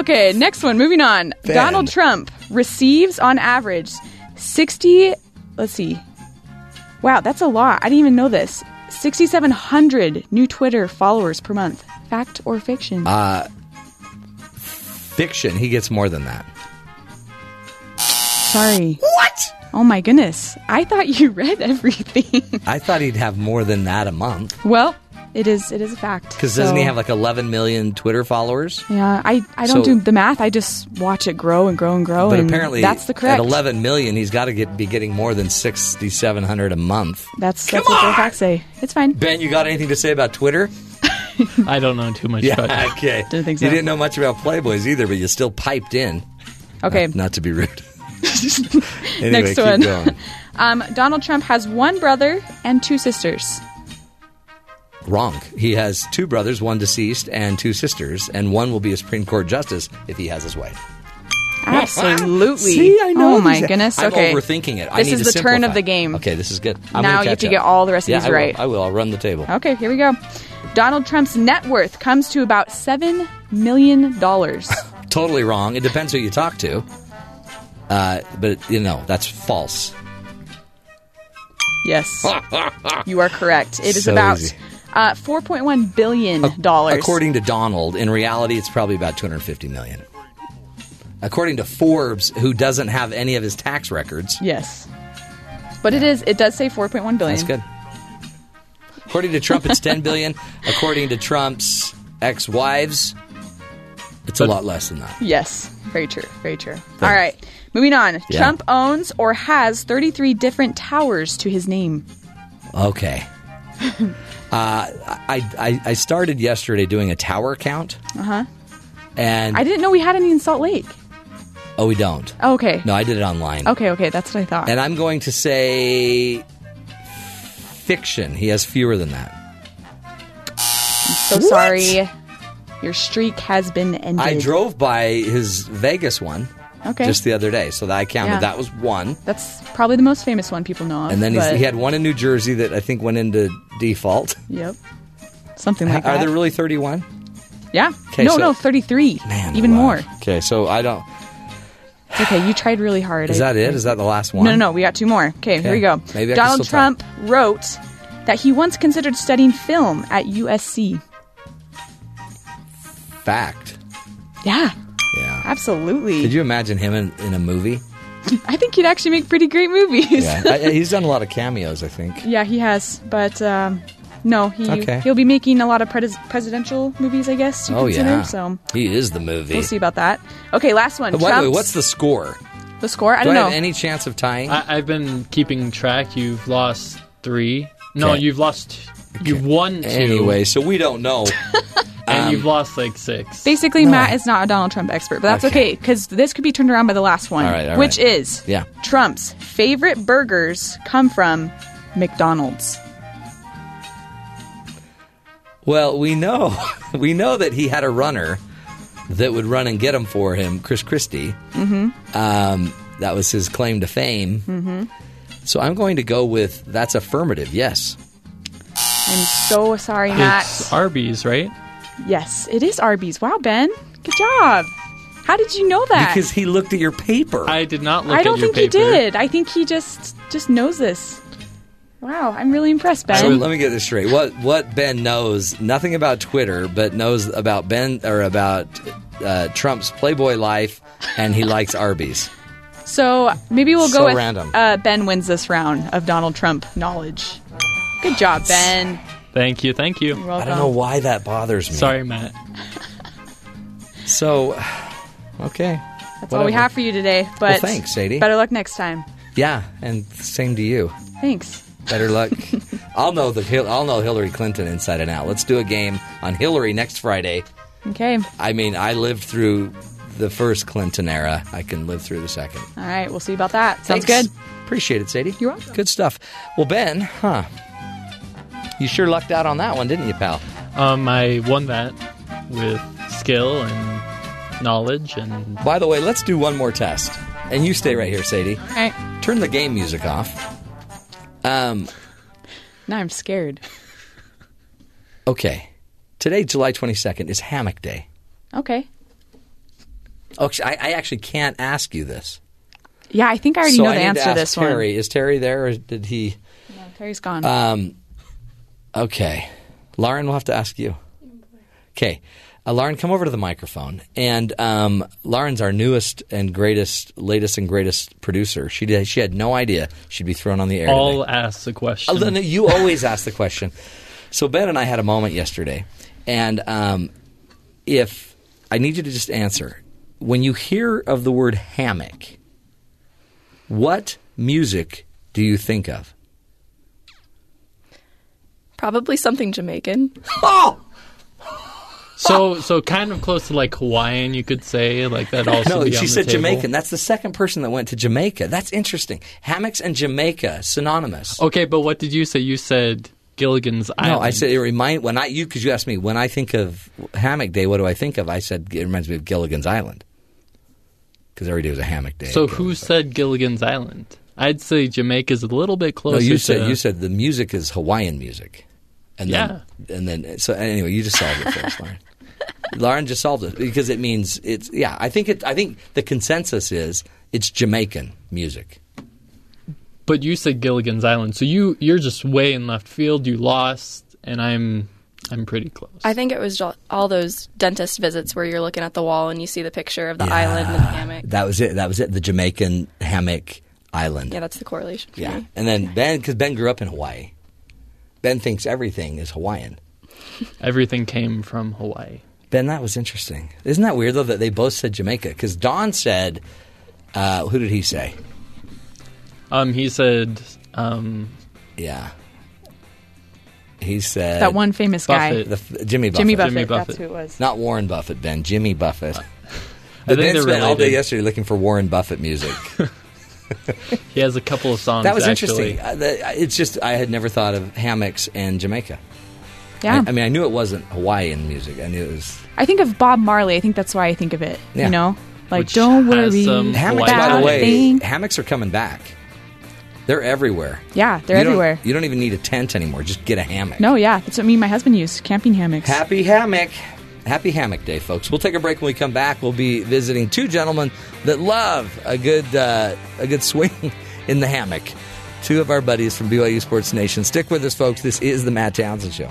Okay, next one. Moving on. Ben. Donald Trump receives on average sixty. Let's see. Wow, that's a lot. I didn't even know this. Sixty-seven hundred new Twitter followers per month. Fact or fiction? Uh, fiction. He gets more than that. Sorry. What? Oh my goodness! I thought you read everything. I thought he'd have more than that a month. well, it is. It is a fact. Because doesn't he have like 11 million Twitter followers? Yeah, I, I don't So- do the math. I just watch it grow and grow and grow. but and apparently, that's the correct. at 11 million, he's got to get be getting more than 6,700 a month. That's that's what the facts say. It's fine. Ben, you got anything to say about Twitter? I don't know too much Yeah, about it. okay. Didn't think so. You didn't know much about Playboys either, but you still piped in. Okay. Not, not to be rude. anyway, Next keep one. going. Um, Donald Trump has one brother and two sisters. Wrong. He has two brothers, one deceased, and two sisters, and one will be a Supreme Court justice if he has his way. Absolutely. See, I know Oh my these- goodness. I'm Okay. overthinking it. I This need is to the turn of the game. Okay, this is good. I'm Now you have to up. get all the rest of yeah, these I will. right. I will. I'll run the table. Okay, here we go. Donald Trump's net worth comes to about seven million dollars. Totally wrong. It depends who you talk to. Uh, but you know that's false. yes, you are correct. It is So about easy. Uh, four point one billion dollars. According to Donald, in reality, it's probably about 250 million. According to Forbes, who doesn't have any of his tax records, yes, but it is. It does say four point one billion. that's good. According to Trump, it's 10 billion. According to Trump's ex-wives, it's a lot less than that. Yes, very true. Very true. All right, moving on. Yeah. Trump owns or has 33 different towers to his name. Okay. uh, I, I I started yesterday doing a tower count, Uh huh. and I didn't know we had any in Salt Lake. oh, we don't. Oh, okay. No, I did it online. Okay, okay, that's what I thought. And I'm going to say fiction. He has fewer than that. so sorry. Your streak has been ended. I drove by his Vegas one Okay. just the other day, so that I counted Yeah. that was one. That's probably the most famous one people know of. And then but- he had one in New Jersey that I think went into default. Yep. Something like Are that. Are there really 31? yeah. 'Kay, no, so- no, 33. Man, Even wow. more. Okay, so I don't. It's okay. You tried really hard. Is I- that it? Is that the last one? No, no, no. We got two more. Okay, here we go. Maybe Donald still talk. Trump wrote that he once considered studying film at USC. Fact. Yeah. Absolutely. Could you imagine him in, in a movie? I think he'd actually make pretty great movies. Yeah, I, he's done a lot of cameos. I think. Yeah, he has, but um, no, he Okay. he'll be making a lot of pres- presidential movies, I guess. You Oh consider, yeah, So he is the movie. we'll see about that. Okay, last one. By the way, Trump's- what's the score? the score? I Do don't I know. have any chance of tying? I, I've been keeping track. You've lost three. No, Okay. you've lost. You've won two. Anyway, so we don't know. and Um, you've lost like six. Basically, No, Matt is not a Donald Trump expert, but that's Okay. okay because this could be turned around by the last one, All right, all which right. is Yeah. Trump's favorite burgers come from McDonald's. Well, we know we know that he had a runner that would run and get him for him, Chris Christie. Mm-hmm. Um, that was his claim to fame. Mm-hmm. So I'm going to go with that's affirmative. Yes. I'm so sorry, Matt. It's Arby's, right? Yes, it is Arby's. Wow, Ben, good job. How did you know that? Because he looked at your paper. I did not look I don't at your think paper. he did. I think he just just knows this. Wow, I'm really impressed, Ben. So let me get this straight. What what Ben knows nothing about Twitter, but knows about Ben or about uh, Trump's Playboy life, and he likes Arby's. So maybe we'll go So with random. Uh, Ben wins this round of Donald Trump knowledge. Good job, Ben. Thank you, thank you. I don't know why that bothers me. Sorry, Matt. So, okay. That's all we have for you today. But Well, thanks, Sadie. Better luck next time. Yeah, and same to you. Thanks. Better luck. I'll know the Hil- I'll know Hillary Clinton inside and out. Let's do a game on Hillary next Friday. Okay. I mean, I lived through the first Clinton era. I can live through the second. All right. We'll see about that. Sounds Thanks. good. Appreciate it, Sadie. You're welcome. Good stuff. Well, Ben, huh? You sure lucked out on that one, didn't you, pal? Um, I won that with skill and knowledge and By the way, let's do one more test. And you stay right here, Sadie. All right. Turn the game music off. Um, Now I'm scared. okay. Today, July 22nd, is Hammock Day. Okay. Oh, I, I actually can't ask you this. Yeah, I think I already so know I the need answer to to ask this Terry. Is Terry there, or did he? No, Terry's gone. Um, okay. Lauren, we'll have to ask you. Okay. Uh, Lauren, come over to the microphone. And um, Lauren's our newest and greatest, latest and greatest producer. She did, she had no idea she'd be thrown on the air. all today. ask the question. No, you always ask the question. So Ben and I had a moment yesterday, and um, if I need you to just answer, when you hear of the word hammock, what music do you think of? Probably something Jamaican. Oh! So, so kind of close to like Hawaiian, you could say, like that. Also, no, be on she the said table. Jamaican. That's the second person that went to Jamaica. That's interesting. Hammocks and Jamaica synonymous. Okay, but what did you say? You said Gilligan's Island. No, I said it remind when I you because you asked me when I think of Hammock Day, what do I think of? I said it reminds me of Gilligan's Island because every day was a hammock day. So who said Gilligan's Island? I'd say Jamaica's a little bit closer. no, you said to- you said the music is Hawaiian music, and Yeah. then and then so anyway, you just solved it for us, Lauren. Lauren just solved it because it means it's yeah. I think it. I think the consensus is it's Jamaican music. But you said Gilligan's Island, so you you're just way in left field. You lost, and I'm I'm pretty close. I think it was all those dentist visits where you're looking at the wall and you see the picture of the island and the hammock. That was it. That was it. The Jamaican hammock island. Yeah, that's the correlation. For Yeah, me. and then Ben because Ben grew up in Hawaii. Ben thinks everything is Hawaiian. Everything came from Hawaii. Ben, that was interesting. Isn't that weird though that they both said Jamaica? Because Don said, uh, who did he say? Um, he said, um, yeah, he said That one famous guy. Buffett. The, f- Jimmy Buffett. Jimmy Buffett. That's who it was. Not Warren Buffett, Ben. Jimmy Buffett. I think Ben they're spent all day yesterday looking for Warren Buffett music. He has a couple of songs. that was actually. interesting. Uh, the- it's just I had never thought of hammocks and Jamaica. Yeah. I, I mean, I knew it wasn't Hawaiian music. I knew it was I think of Bob Marley. I think that's why I think of it. Yeah. You know, like Which don't worry. hammocks. By the way, thing. hammocks are coming back. They're everywhere. Yeah, they're You don't- everywhere. You don't even need a tent anymore. Just get a hammock. No, yeah, that's what me and my husband use. Camping hammocks. Happy hammock. Happy hammock day, folks. We'll take a break when we come back. We'll be visiting two gentlemen that love a good uh, a good swing in the hammock. Two of our buddies from BYU Sports Nation. Stick with us, folks. This is the Matt Townsend Show.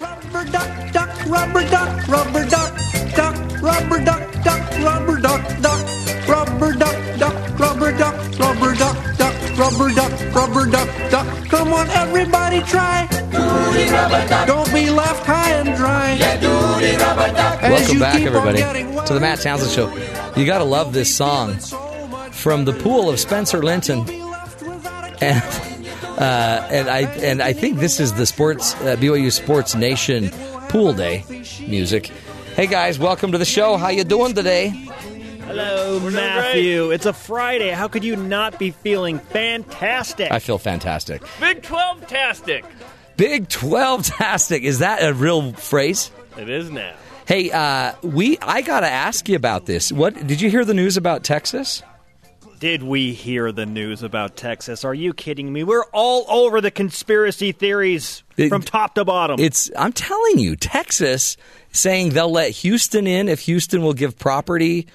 Rubber duck, duck, rubber duck, rubber duck, duck, rubber duck, duck, rubber duck, duck, rubber duck, rubber duck, duck. Come on, everybody, try. Don't be left high and dry. Yeah, As Welcome you back, keep on everybody, to the Matt Townsend Show. You got to love this song from the pool of Spencer Linton, and uh, and I and I think this is the sports uh, BYU Sports Nation Pool Day music. Hey guys, welcome to the show. How you doing today? Hello, Matthew. It's a Friday. How could you not be feeling fantastic? I feel fantastic. Big 12 tastic. Big Twelve tastic. Is that a real phrase? It is now. Hey, uh, we I got to ask you about this. What did you hear the news about Texas? Did we hear the news about Texas? Are you kidding me? We're all over the conspiracy theories It- from top to bottom. It's I'm telling you, Texas saying they'll let Houston in if Houston will give property f-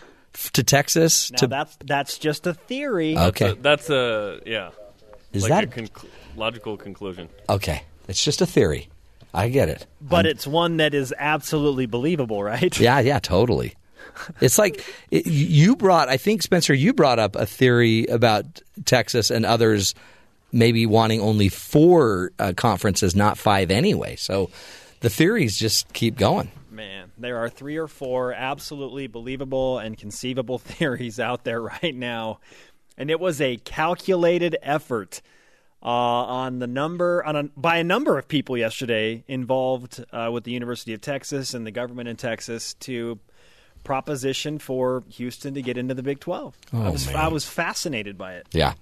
to Texas now to that's that's just a theory. Okay. That's a yeah. Is like that- a conc- logical conclusion? Okay. It's just a theory. I get it. But it's one that is absolutely believable, right? Yeah, yeah, totally. It's like it, you brought, I think, Spencer, you brought up a theory about Texas and others maybe wanting only four uh, conferences, not five anyway. So the theories just keep going. Man, there are three or four absolutely believable and conceivable theories out there right now. And it was a calculated effort uh, on the number on a, by a number of people yesterday involved uh, with the University of Texas and the government in Texas to proposition for Houston to get into the Big Twelve. I Oh, was. I was fascinated by it. Yeah.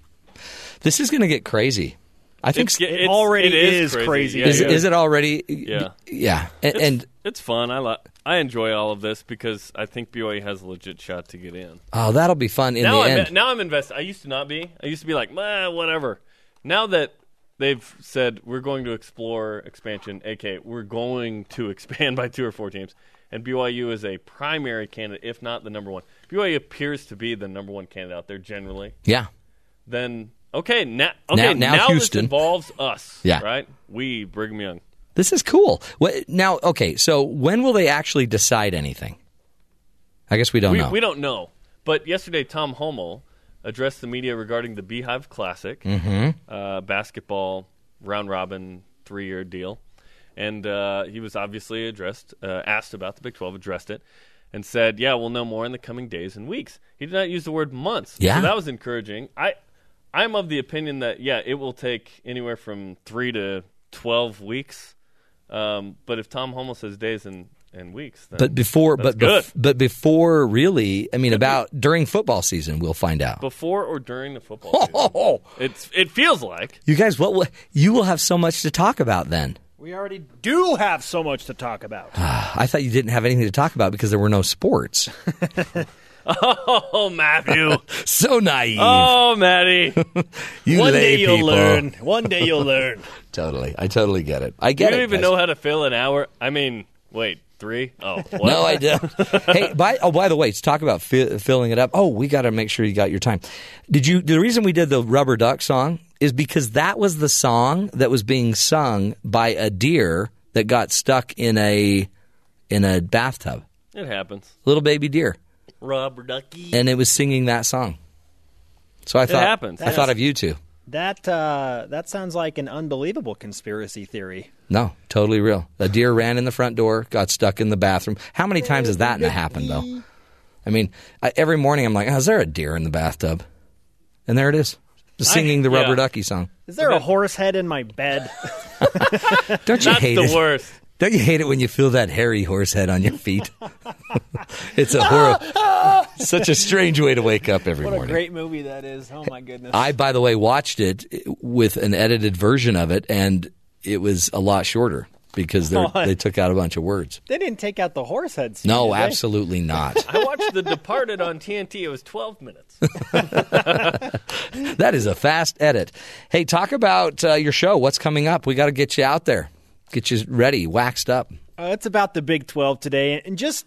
This is going to get crazy. I think It's- it already it is crazy. Yeah, is, yeah. is it already? Yeah. Yeah. And, It's, and it's fun. I li- I enjoy all of this because I think BYU has a legit shot to get in. oh, that'll be fun in now the I'm end. now I'm invested. I used to not be. I used to be like, "Meh, whatever. Now that they've said we're going to explore expansion, aka we're going to expand by two or four teams, and BYU is a primary candidate, if not the number one. BYU appears to be the number one candidate out there generally. Yeah. Then okay, now okay, Now- now this Houston. involves us. Yeah. right. We Brigham Young. This is cool. What, now, okay, so when will they actually decide anything? I guess we don't we, know. We don't know. But yesterday, Tom Holmoe addressed the media regarding the Beehive Classic, Mhm. uh, basketball round robin three year deal, and uh, he was obviously addressed, uh, asked about the Big Twelve, addressed it, and said, "Yeah, we'll know more in the coming days and weeks." He did not use the word months. Yeah. so that was encouraging. I, I'm of the opinion that yeah, it will take anywhere from three to twelve weeks. Um, but if Tom Holmoe says days and, and weeks, then but before, that's but good. bef- but before, really, I mean, about during football season, we'll find out. before or during the football season. It's it feels like You guys, what will, you will have so much to talk about then. We already do have so much to talk about. I thought you didn't have anything to talk about because there were no sports. oh Matthew, so naive. oh Maddie. you One day you'll people. learn. One day you'll learn. Totally, I totally get it. I You get don't it. even guys. know how to fill an hour. I mean, wait, three? Oh, what? No, I don't. hey, by oh, by the way, to talk about fi- filling it up. Oh, we got to make sure you got your time. Did you? The reason we did the Rubber Duck song is because that was the song that was being sung by a deer that got stuck in a in a bathtub, It happens. little baby deer, Rubber ducky. and it was singing that song. So I It thought happens. I thought of you two. That uh, that sounds like an unbelievable conspiracy theory. No, totally real. A deer ran in the front door, got stuck in the bathroom. How many times has that happened, though? I mean, I, every morning I'm like, oh, is there a deer in the bathtub? And there it is, singing the Rubber yeah. Ducky song. Is there a horse head in my bed? Don't you That's hate the it? worst. Don't you hate it when you feel that hairy horse head on your feet? it's a horror. Such a strange way to wake up every morning. what a great movie that is! Oh my goodness! I, by the way, watched it with an edited version of it, and it was a lot shorter because Oh, they took out a bunch of words. they didn't take out the horse head. scene, No, absolutely not. I watched The Departed on TNT. It was 12 minutes. that is a fast edit. Hey, talk about uh, your show. What's coming up? We got to get you out there, get you ready, waxed up. Uh, it's about the Big 12 today and just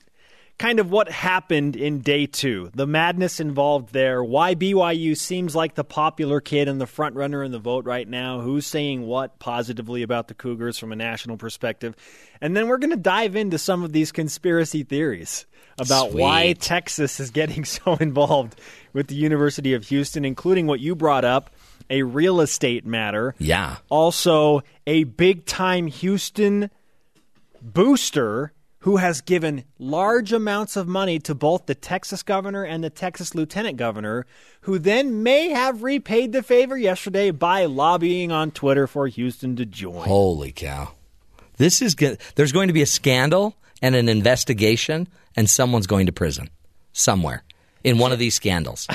kind of what happened in day two, the madness involved there, why BYU seems like the popular kid and the front runner in the vote right now, who's saying what positively about the Cougars from a national perspective. And then we're going to dive into some of these conspiracy theories about why Texas is getting so involved with the University of Houston, including what you brought up. A real estate matter. Yeah. Also, a big time Houston booster who has given large amounts of money to both the Texas governor and the Texas lieutenant governor, who then may have repaid the favor yesterday by lobbying on Twitter for Houston to join. Holy cow! This is good. There's going to be a scandal and an investigation, and someone's going to prison somewhere in one of these scandals.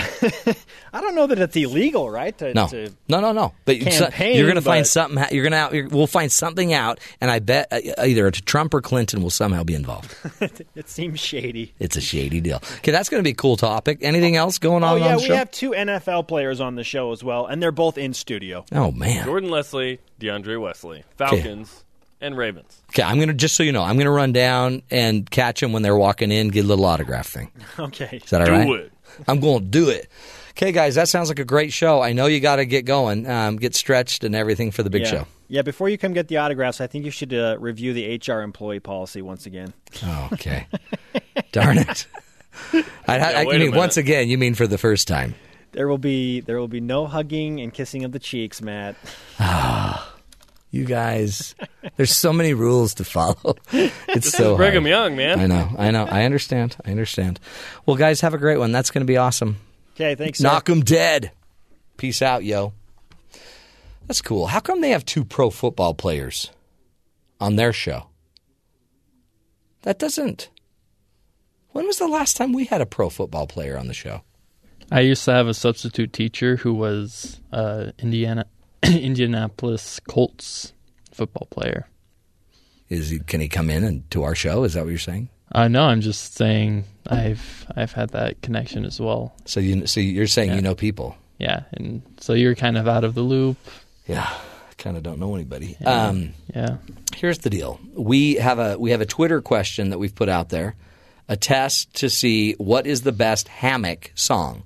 I don't know that it's illegal, right? To, No, to- no, no, no. But you- so- Campaign, you're going to find something. You're going to out. We'll find something out, and I bet uh, either Trump or Clinton will somehow be involved. it seems shady. It's a shady deal. Okay, that's going to be a cool topic. Anything else going on Oh, yeah, on the we show? have two NFL players on the show as well, and they're both in studio. Oh man. Jordan Leslie, DeAndre Wesley, Falcons, and Ravens. Okay, I'm going to just so you know, I'm going to run down and catch them when they're walking in, get a little autograph thing. Okay. Is that all Do right? it. I'm going to do it. Okay, guys, that sounds like a great show. I know you got to get going, um, get stretched and everything for the big yeah. show. Yeah, before you come get the autographs, I think you should uh, review the HR employee policy once again. Oh, okay. Darn it. I, Yeah, I, wait you a mean once again? You mean for the first time? There will be there will be no hugging and kissing of the cheeks, Matt. You guys, there's so many rules to follow. It's This so is Brigham hard. Young, man. I know, I know, I understand, I understand. Well, guys, have a great one. That's going to be awesome. Okay, thanks. sir. Knock 'em dead. Peace out, yo. That's cool. How come they have two pro football players on their show? That doesn't. When was the last time we had a pro football player on the show? I used to have a substitute teacher who was uh, Indiana Indianapolis Colts football player. Is he? Can he come in and to our show? Is that what you're saying? Uh, no, I'm just saying I've I've had that connection as well. So you so you're saying Yeah. you know people? Yeah, and so you're kind of out of the loop. Yeah, I kind of don't know anybody. Yeah. Um, yeah. Here's the deal: we have a we have a Twitter question that we've put out there, a test to see what is the best hammock song.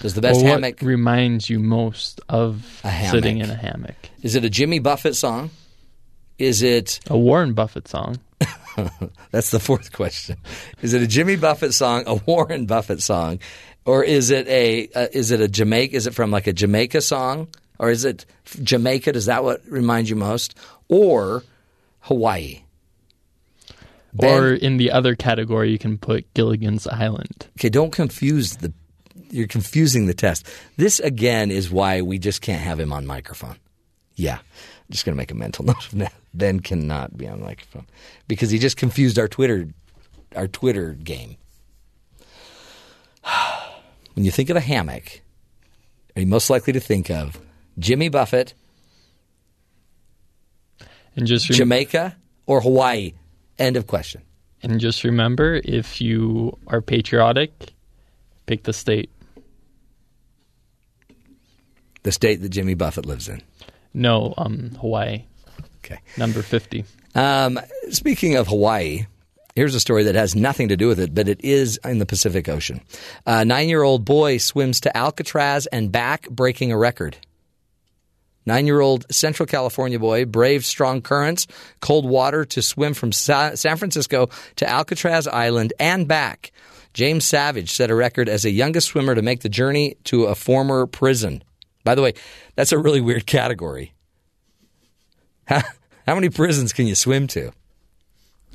Does the best what hammock reminds you most of sitting in a hammock? is it a Jimmy Buffett song? Is it a Warren Buffett song? That's the fourth question. Is it a Jimmy Buffett song, a Warren Buffett song, or is it a uh, is it a Jamaica? Is it from like a Jamaica song, or is it Jamaica? Does that what reminds you most, or Hawaii? or in the other category, you can put Gilligan's Island. Okay, don't confuse the. You're confusing the test. This again is why we just can't have him on microphone. Yeah, I'm just gonna make a mental note of that. Ben cannot be on microphone because he just confused our Twitter, our Twitter game. When you think of a hammock, are you most likely to think of Jimmy Buffett, And just rem- Jamaica, or Hawaii? End of question. And just remember, if you are patriotic, pick the state. The state that Jimmy Buffett lives in. No, um, Hawaii. Okay. Number 50. Um, speaking of Hawaii, here's a story that has nothing to do with it, but it is in the Pacific Ocean. A nine year old boy swims to Alcatraz and back, breaking a record. Nine year old Central California boy braved strong currents, cold water to swim from Sa- San Francisco to Alcatraz Island and back. James Savage set a record as the youngest swimmer to make the journey to a former prison. By the way, that's a really weird category. How, how many prisons can you swim to?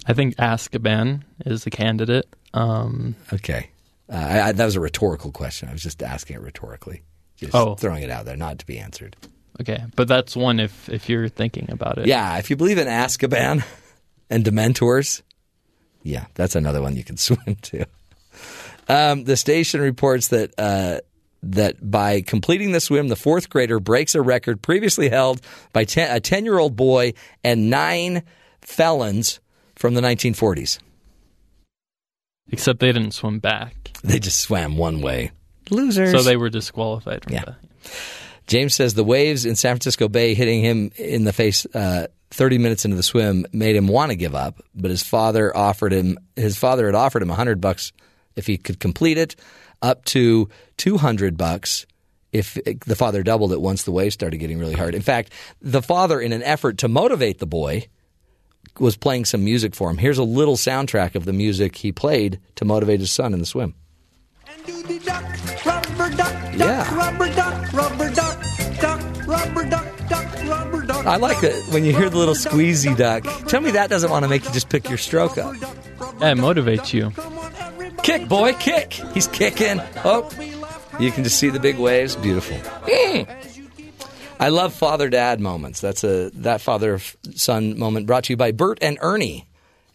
I think Azkaban is the candidate. Um, Okay. Uh, I, I, that was a rhetorical question. I was just asking it rhetorically. Just Oh. throwing it out there, not to be answered. okay, but that's one if if you're thinking about it. Yeah, if you believe in Azkaban and Dementors, yeah, that's another one you can swim to. Um, the station reports that uh, that by completing the swim, the fourth grader breaks a record previously held by ten, a ten-year-old boy and nine felons from the 1940s. Except they didn't swim back. They just swam one way. Losers. So they were disqualified from Yeah. that. James says the waves in San Francisco Bay hitting him in the face uh, 30 minutes into the swim made him want to give up, but his father offered him his father had offered him 100 bucks if he could complete it, up to 200 bucks if the father doubled it once the waves started getting really hard. In fact, the father in an effort to motivate the boy was playing some music for him. Here's a little soundtrack of the music he played to motivate his son in the swim. Rubber duck, Yeah. rubber duck, rubber duck, duck, rubber duck, duck, rubber duck. I like that when you hear the little squeezy duck. Tell me that doesn't want to make you just pick your stroke up. Yeah, it motivates you. Kick, boy, kick. He's kicking. Oh, you can just see the big waves. Beautiful. Mm. I love father dad moments. That's a that father son moment brought to you by Bert and Ernie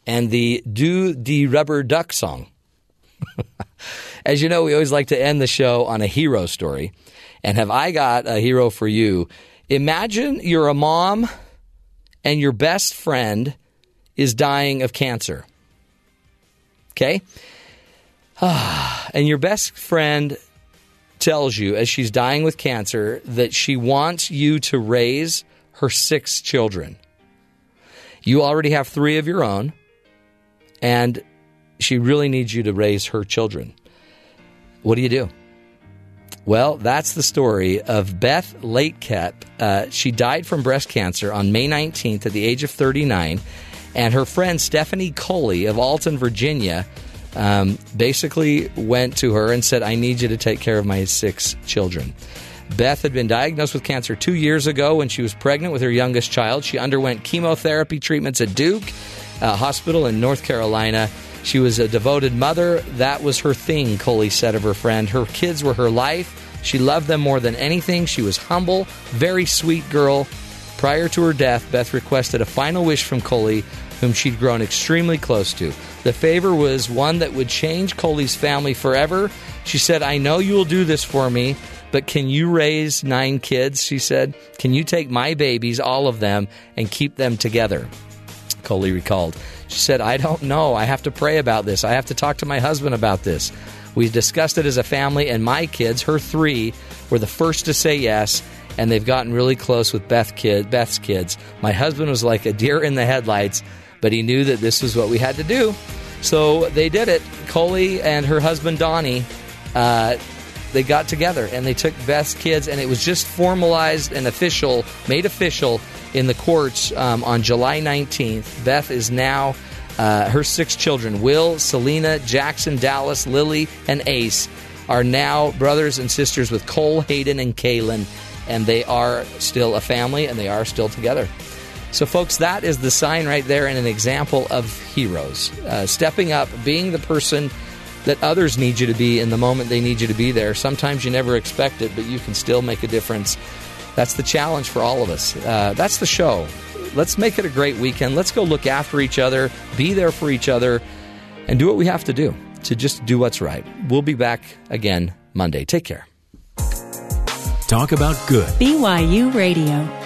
and the Do the Rubber Duck song. As you know, we always like to end the show on a hero story. And have I got a hero for you? Imagine you're a mom and your best friend is dying of cancer. Okay? And your best friend tells you, as she's dying with cancer, that she wants you to raise her six children. You already have three of your own, and she really needs you to raise her children. What do you do? Well, that's the story of Beth Latekep. Uh, she died from breast cancer on May 19th at the age of 39. And her friend Stephanie Coley of Alton, Virginia, um, basically went to her and said, I need you to take care of my six children. Beth had been diagnosed with cancer two years ago when she was pregnant with her youngest child. She underwent chemotherapy treatments at Duke uh, Hospital in North Carolina. She was a devoted mother. That was her thing, Coley said of her friend. Her kids were her life. She loved them more than anything. She was humble, very sweet girl. Prior to her death, Beth requested a final wish from Coley, whom she'd grown extremely close to. The favor was one that would change Coley's family forever. She said, I know you will do this for me, but can you raise nine kids? She said, Can you take my babies, all of them, and keep them together? Coley recalled. She said, I don't know. I have to pray about this. I have to talk to my husband about this. We discussed it as a family, and my kids, her three, were the first to say yes, and they've gotten really close with Beth kid, Beth's kids. My husband was like a deer in the headlights, but he knew that this was what we had to do. So they did it. Coley and her husband, Donnie, uh, they got together and they took Beth's kids, and it was just formalized and official, made official in the courts um, on July 19th. Beth is now uh, her six children, Will, Selena, Jackson, Dallas, Lily, and Ace, are now brothers and sisters with Cole, Hayden, and Kaylin, and they are still a family and they are still together. So, folks, that is the sign right there and an example of heroes. Uh, stepping up, being the person that others need you to be in the moment they need you to be there. Sometimes you never expect it, but you can still make a difference. That's the challenge for all of us. Uh, that's the show. Let's make it a great weekend. Let's go look after each other, be there for each other, and do what we have to do to just do what's right. We'll be back again Monday. Take care. Talk about good. BYU Radio.